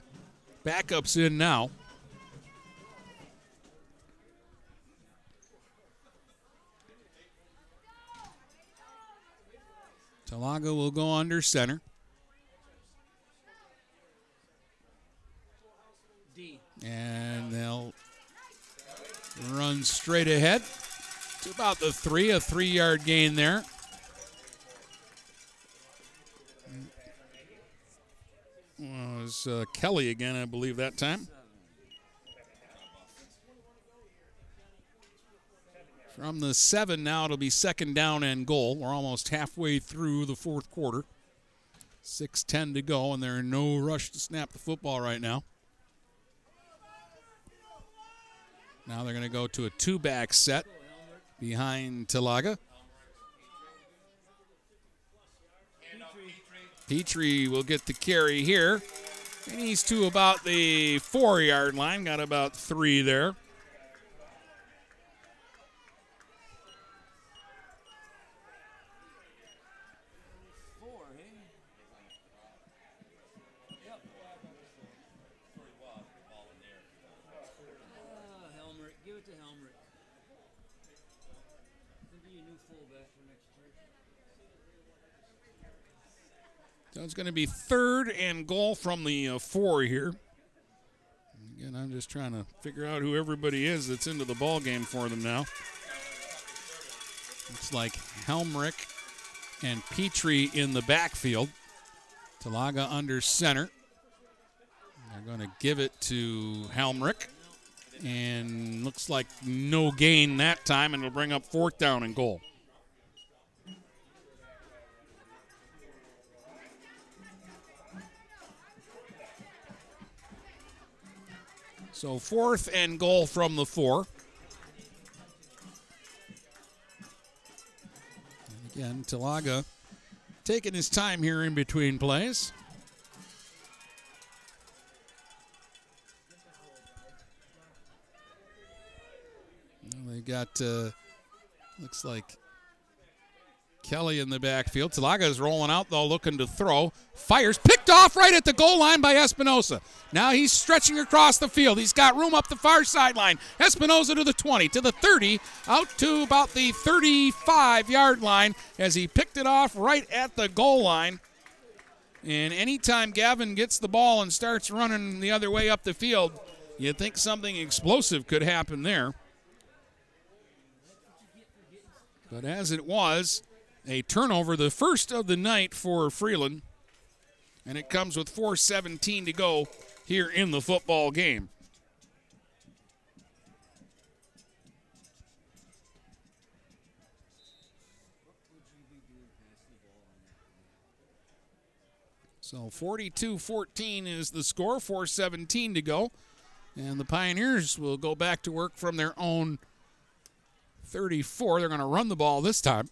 Speaker 9: backups in now. Talaga will go under center. And they'll run straight ahead to about the three, a three yard gain there. It was uh, Kelly again, I believe, that time. From the seven now, it'll be second down and goal. We're almost halfway through the fourth quarter. 6.10 to go, and there's no rush to snap the football right now. Now they're going to go to a two back set behind Talaga. Petrie will get the carry here. And he's to about the four yard line, got about three there. So it's going to be third and goal from the uh, four here. Again, I'm just trying to figure out who everybody is that's into the ball game for them now. Looks like Helmrich and Petrie in the backfield. Talaga under center. They're going to give it to Helmrich. And looks like no gain that time, and it'll bring up fourth down and goal. So fourth and goal from the four. And again, Talaga taking his time here in between plays. They got, uh, looks like Kelly in the backfield. Talaga is rolling out, though, looking to throw. Fires, picked off right at the goal line by Espinosa. Now he's stretching across the field. He's got room up the far sideline. Espinosa to the 20, to the 30, out to about the 35 yard line as he picked it off right at the goal line. And anytime Gavin gets the ball and starts running the other way up the field, you think something explosive could happen there. But as it was, a turnover, the first of the night for Freeland. And it comes with 4.17 to go here in the football game. So 42 14 is the score, 4.17 to go. And the Pioneers will go back to work from their own 34. They're going to run the ball this time.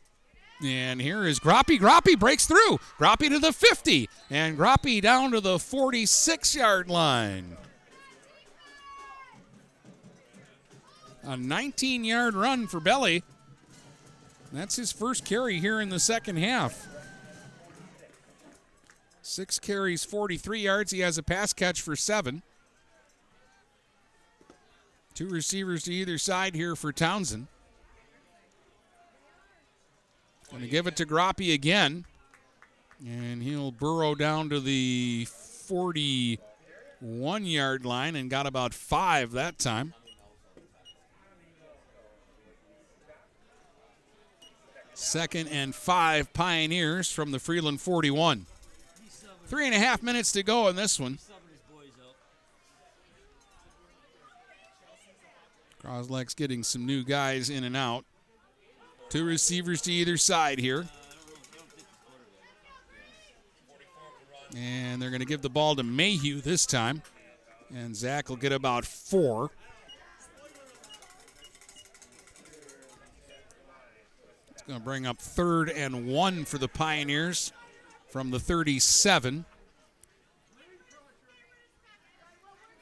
Speaker 9: And here is Groppe. Groppe breaks through. Groppe to the 50. And Groppe down to the 46 yard line. A 19 yard run for Belly. That's his first carry here in the second half. Six carries, 43 yards. He has a pass catch for seven. Two receivers to either side here for Townsend. Going to give it to Groppe again. And he'll burrow down to the 41 yard line and got about five that time. Second and five Pioneers from the Freeland 41. Three and a half minutes to go in this one. Cros-Lex getting some new guys in and out. Two receivers to either side here. And they're going to give the ball to Mayhew this time. And Zach will get about four. It's going to bring up third and one for the Pioneers from the 37.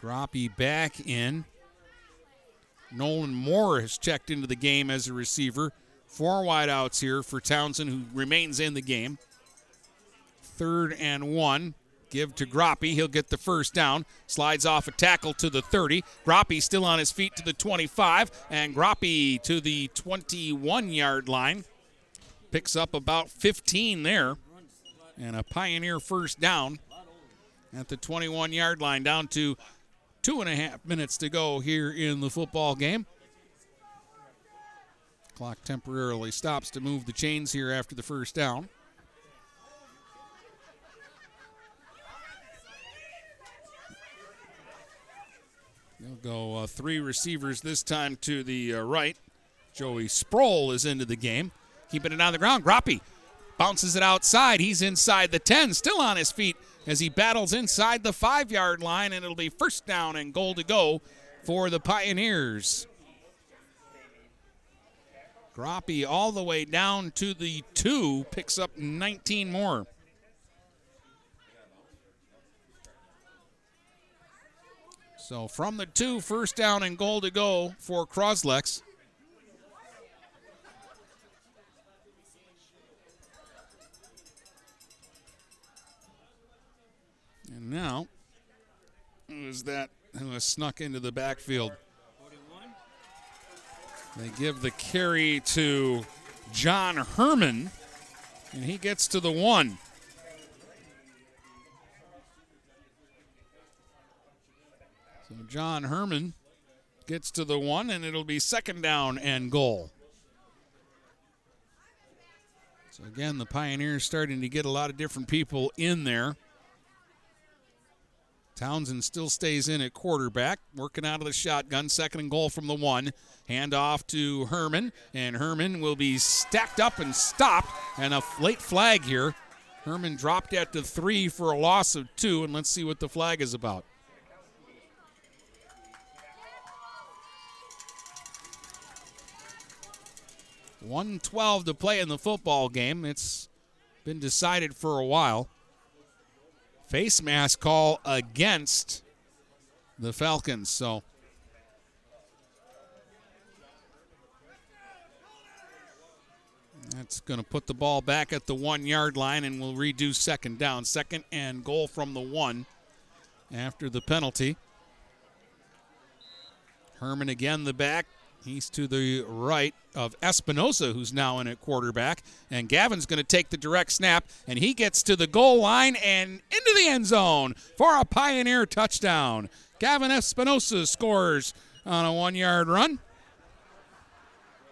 Speaker 9: Groppe back in. Nolan Moore has checked into the game as a receiver. Four wideouts here for Townsend, who remains in the game. Third and one. Give to Groppe. He'll get the first down. Slides off a tackle to the 30. Groppe still on his feet to the 25. And Groppe to the 21 yard line. Picks up about 15 there. And a Pioneer first down at the 21 yard line, down to two and a half minutes to go here in the football game. Clock temporarily stops to move the chains here after the first down. They'll go uh, three receivers this time to the uh, right. Joey Sproul is into the game, keeping it on the ground. Groppe bounces it outside. He's inside the 10, still on his feet as he battles inside the five yard line, and it'll be first down and goal to go for the Pioneers. Groppe all the way down to the two, picks up 19 more. So from the two, first down and goal to go for Cros-Lex. And now, who is that who has snuck into the backfield? They give the carry to John Herman, and he gets to the one. So John Herman gets to the one, and it'll be second down and goal. So again, the Pioneers starting to get a lot of different people in there. Townsend still stays in at quarterback, working out of the shotgun. Second and goal from the one. Hand off to Herman, and Herman will be stacked up and stopped. And a late flag here. Herman dropped at the three for a loss of two, and let's see what the flag is about. 112 to play in the football game. It's been decided for a while. Face mask call against the Falcons. So that's going to put the ball back at the one yard line and we'll redo second down. Second and goal from the one after the penalty. Herman again, the back. He's to the right of Espinosa, who's now in at quarterback. And Gavin's going to take the direct snap, and he gets to the goal line and into the end zone for a Pioneer touchdown. Gavin Espinosa scores on a one yard run.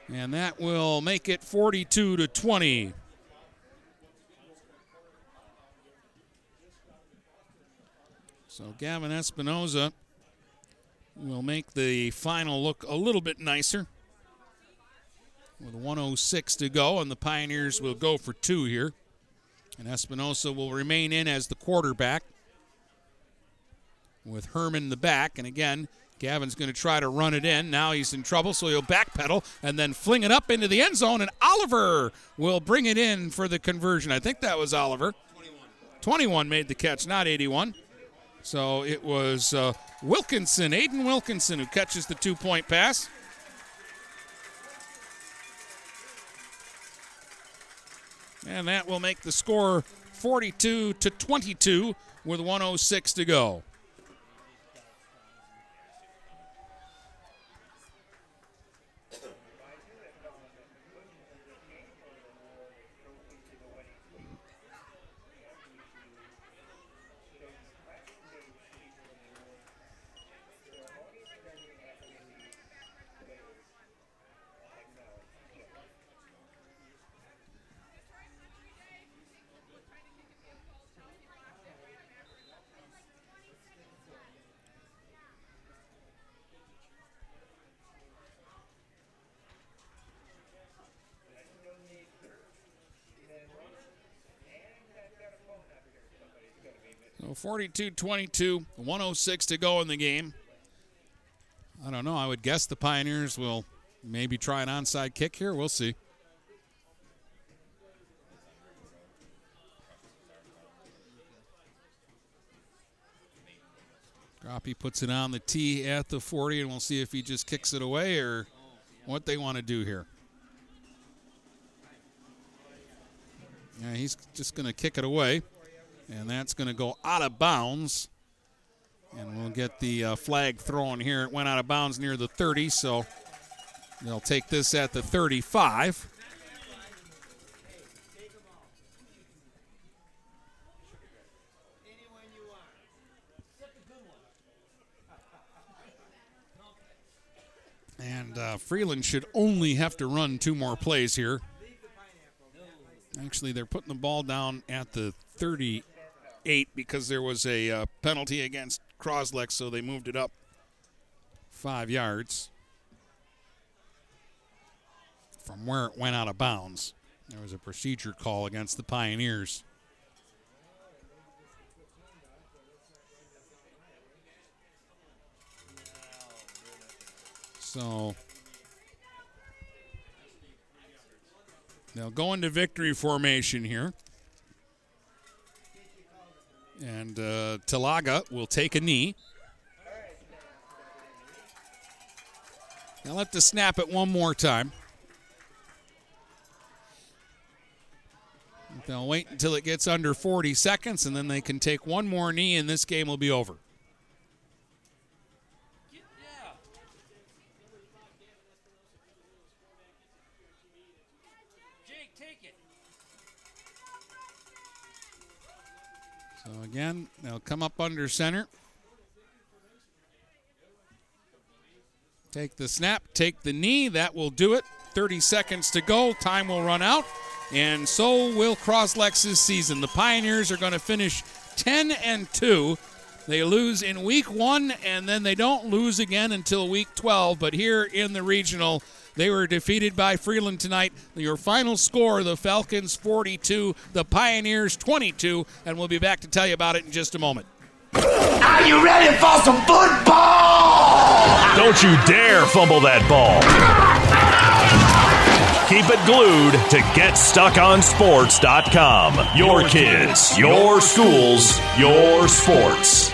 Speaker 9: And that will make it 42 to 20. So Gavin Espinosa will make the final look a little bit nicer. With 106 to go, and the Pioneers will go for two here. And Espinosa will remain in as the quarterback with Herman in the back. And again, Gavin's going to try to run it in. Now he's in trouble, so he'll backpedal and then fling it up into the end zone. And Oliver will bring it in for the conversion. I think that was Oliver. 21. 21 made the catch, not 81. So it was uh, Wilkinson, Aiden Wilkinson, who catches the two point pass. And that will make the score 42 to 22 with 106 to go. 42 22, 106 to go in the game. I don't know. I would guess the Pioneers will maybe try an onside kick here. We'll see. Groppe puts it on the tee at the 40, and we'll see if he just kicks it away or what they want to do here. Yeah, he's just going to kick it away. And that's going to go out of bounds. And we'll get the uh, flag thrown here. It went out of bounds near the 30, so they'll take this at the 35. And uh, Freeland should only have to run two more plays here. Actually, they're putting the ball down at the 38 because there was a uh, penalty against Cros-Lex, so they moved it up five yards. from where it went out of bounds. There was a procedure call against the Pioneers. So they'll go into victory formation here. And uh, Talaga will take a knee. Now let the snap it one more time. They'll wait until it gets under 40 seconds, and then they can take one more knee, and this game will be over. So again, they'll come up under center. Take the snap, take the knee. That will do it. 30 seconds to go. Time will run out. And so will Cros-Lex's season. The Pioneers are going to finish 10 and 2. They lose in week one, and then they don't lose again until week 12. But here in the regional, they were defeated by Freeland tonight. Your final score the Falcons 42, the Pioneers 22, and we'll be back to tell you about it in just a moment.
Speaker 20: Are you ready for some football?
Speaker 5: Don't you dare fumble that ball. Keep it glued to GetStuckOnSports.com. Your kids, your schools, your sports.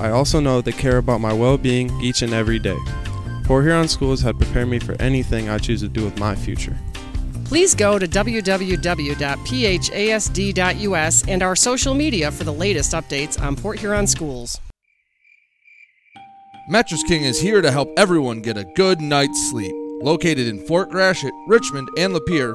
Speaker 29: I also know they care about my well being each and every day. Port Huron Schools had prepared me for anything I choose to do with my future.
Speaker 18: Please go to www.phasd.us and our social media for the latest updates on Port Huron schools.
Speaker 16: Mattress King is here to help everyone get a good night's sleep. Located in Fort Gratiot, Richmond, and Lapeer,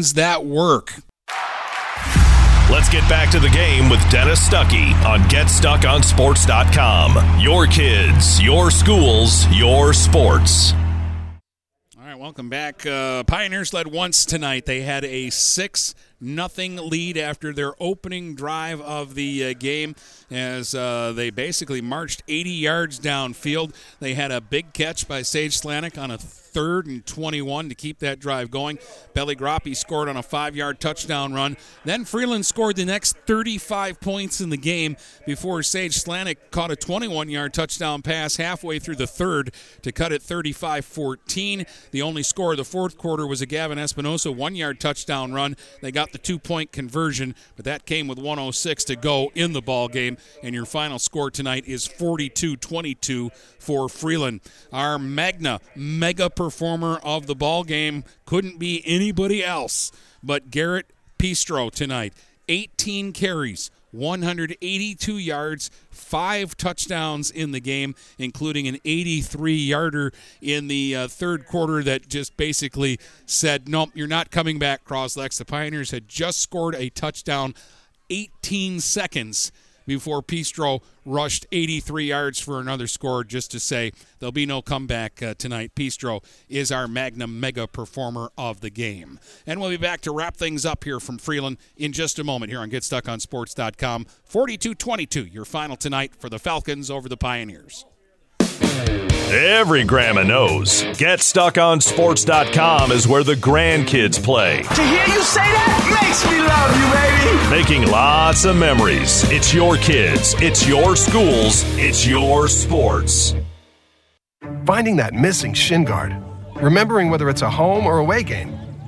Speaker 9: that work.
Speaker 5: Let's get back to the game with Dennis Stuckey on GetStuckOnSports.com. Your kids, your schools, your sports.
Speaker 9: All right, welcome back. Uh, Pioneers led once tonight. They had a six nothing lead after their opening drive of the uh, game as uh, they basically marched 80 yards downfield. They had a big catch by Sage Slanik on a third and 21 to keep that drive going. Belly Groppe scored on a five yard touchdown run. Then Freeland scored the next 35 points in the game before Sage Slanik caught a 21 yard touchdown pass halfway through the third to cut it 35 14. The only score of the fourth quarter was a Gavin Espinosa one yard touchdown run. They got the two point conversion, but that came with 106 to go in the ball game. And your final score tonight is 42 22 for Freeland. Our Magna mega performer of the ball game couldn't be anybody else but Garrett Pistro tonight. 18 carries, 182 yards, five touchdowns in the game, including an 83 yarder in the uh, third quarter that just basically said, Nope, you're not coming back, Cros-Lex. The Pioneers had just scored a touchdown 18 seconds before Pistro rushed 83 yards for another score just to say there'll be no comeback uh, tonight. Pistro is our magnum mega performer of the game. And we'll be back to wrap things up here from Freeland in just a moment here on GetStuckOnSports.com. 42 22, your final tonight for the Falcons over the Pioneers.
Speaker 5: Every grandma knows. GetStuckOnSports.com is where the grandkids play.
Speaker 20: To hear you say that makes me love you, baby.
Speaker 5: Making lots of memories. It's your kids, it's your schools, it's your sports.
Speaker 30: Finding that missing shin guard. Remembering whether it's a home or away game.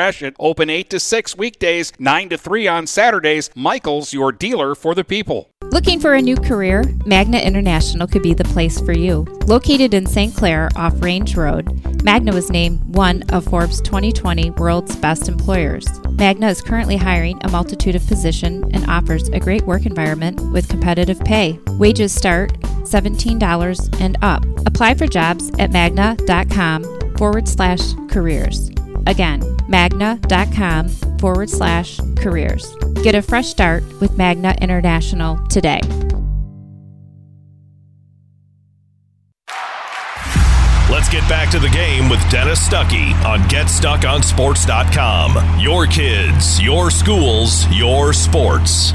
Speaker 21: Gratiot. Open 8 to 6 weekdays, 9 to 3 on Saturdays. Michaels, your dealer for the people.
Speaker 10: Looking for a new career? Magna International could be the place for you. Located in St. Clair off Range Road, Magna was named one of Forbes 2020 World's Best Employers. Magna is currently hiring a multitude of positions and offers a great work environment with competitive pay. Wages start $17 and up. Apply for jobs at magna.com forward slash careers. Again, magna.com forward slash careers. Get a fresh start with Magna International today.
Speaker 5: Let's get back to the game with Dennis Stuckey on GetStuckOnSports.com. Your kids, your schools, your sports.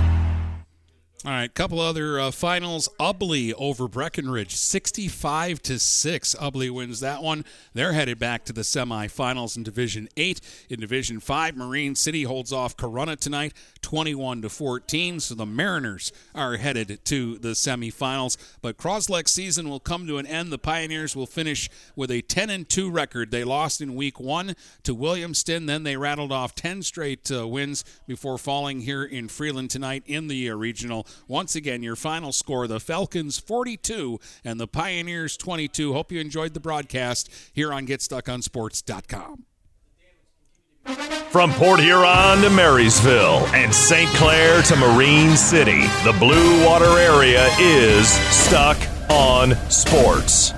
Speaker 9: All right, couple other uh, finals. Ubly over Breckenridge, 65 to 6. Ubly wins that one. They're headed back to the semifinals in Division 8. In Division 5, Marine City holds off Corunna tonight, 21 to 14. So the Mariners are headed to the semifinals. But Cros-Lex season will come to an end. The Pioneers will finish with a 10 and 2 record. They lost in week 1 to Williamston, then they rattled off 10 straight uh, wins before falling here in Freeland tonight in the uh, regional. Once again, your final score the Falcons 42 and the Pioneers 22. Hope you enjoyed the broadcast here on GetStuckOnSports.com.
Speaker 5: From Port Huron to Marysville and St. Clair to Marine City, the Blue Water area is stuck on sports.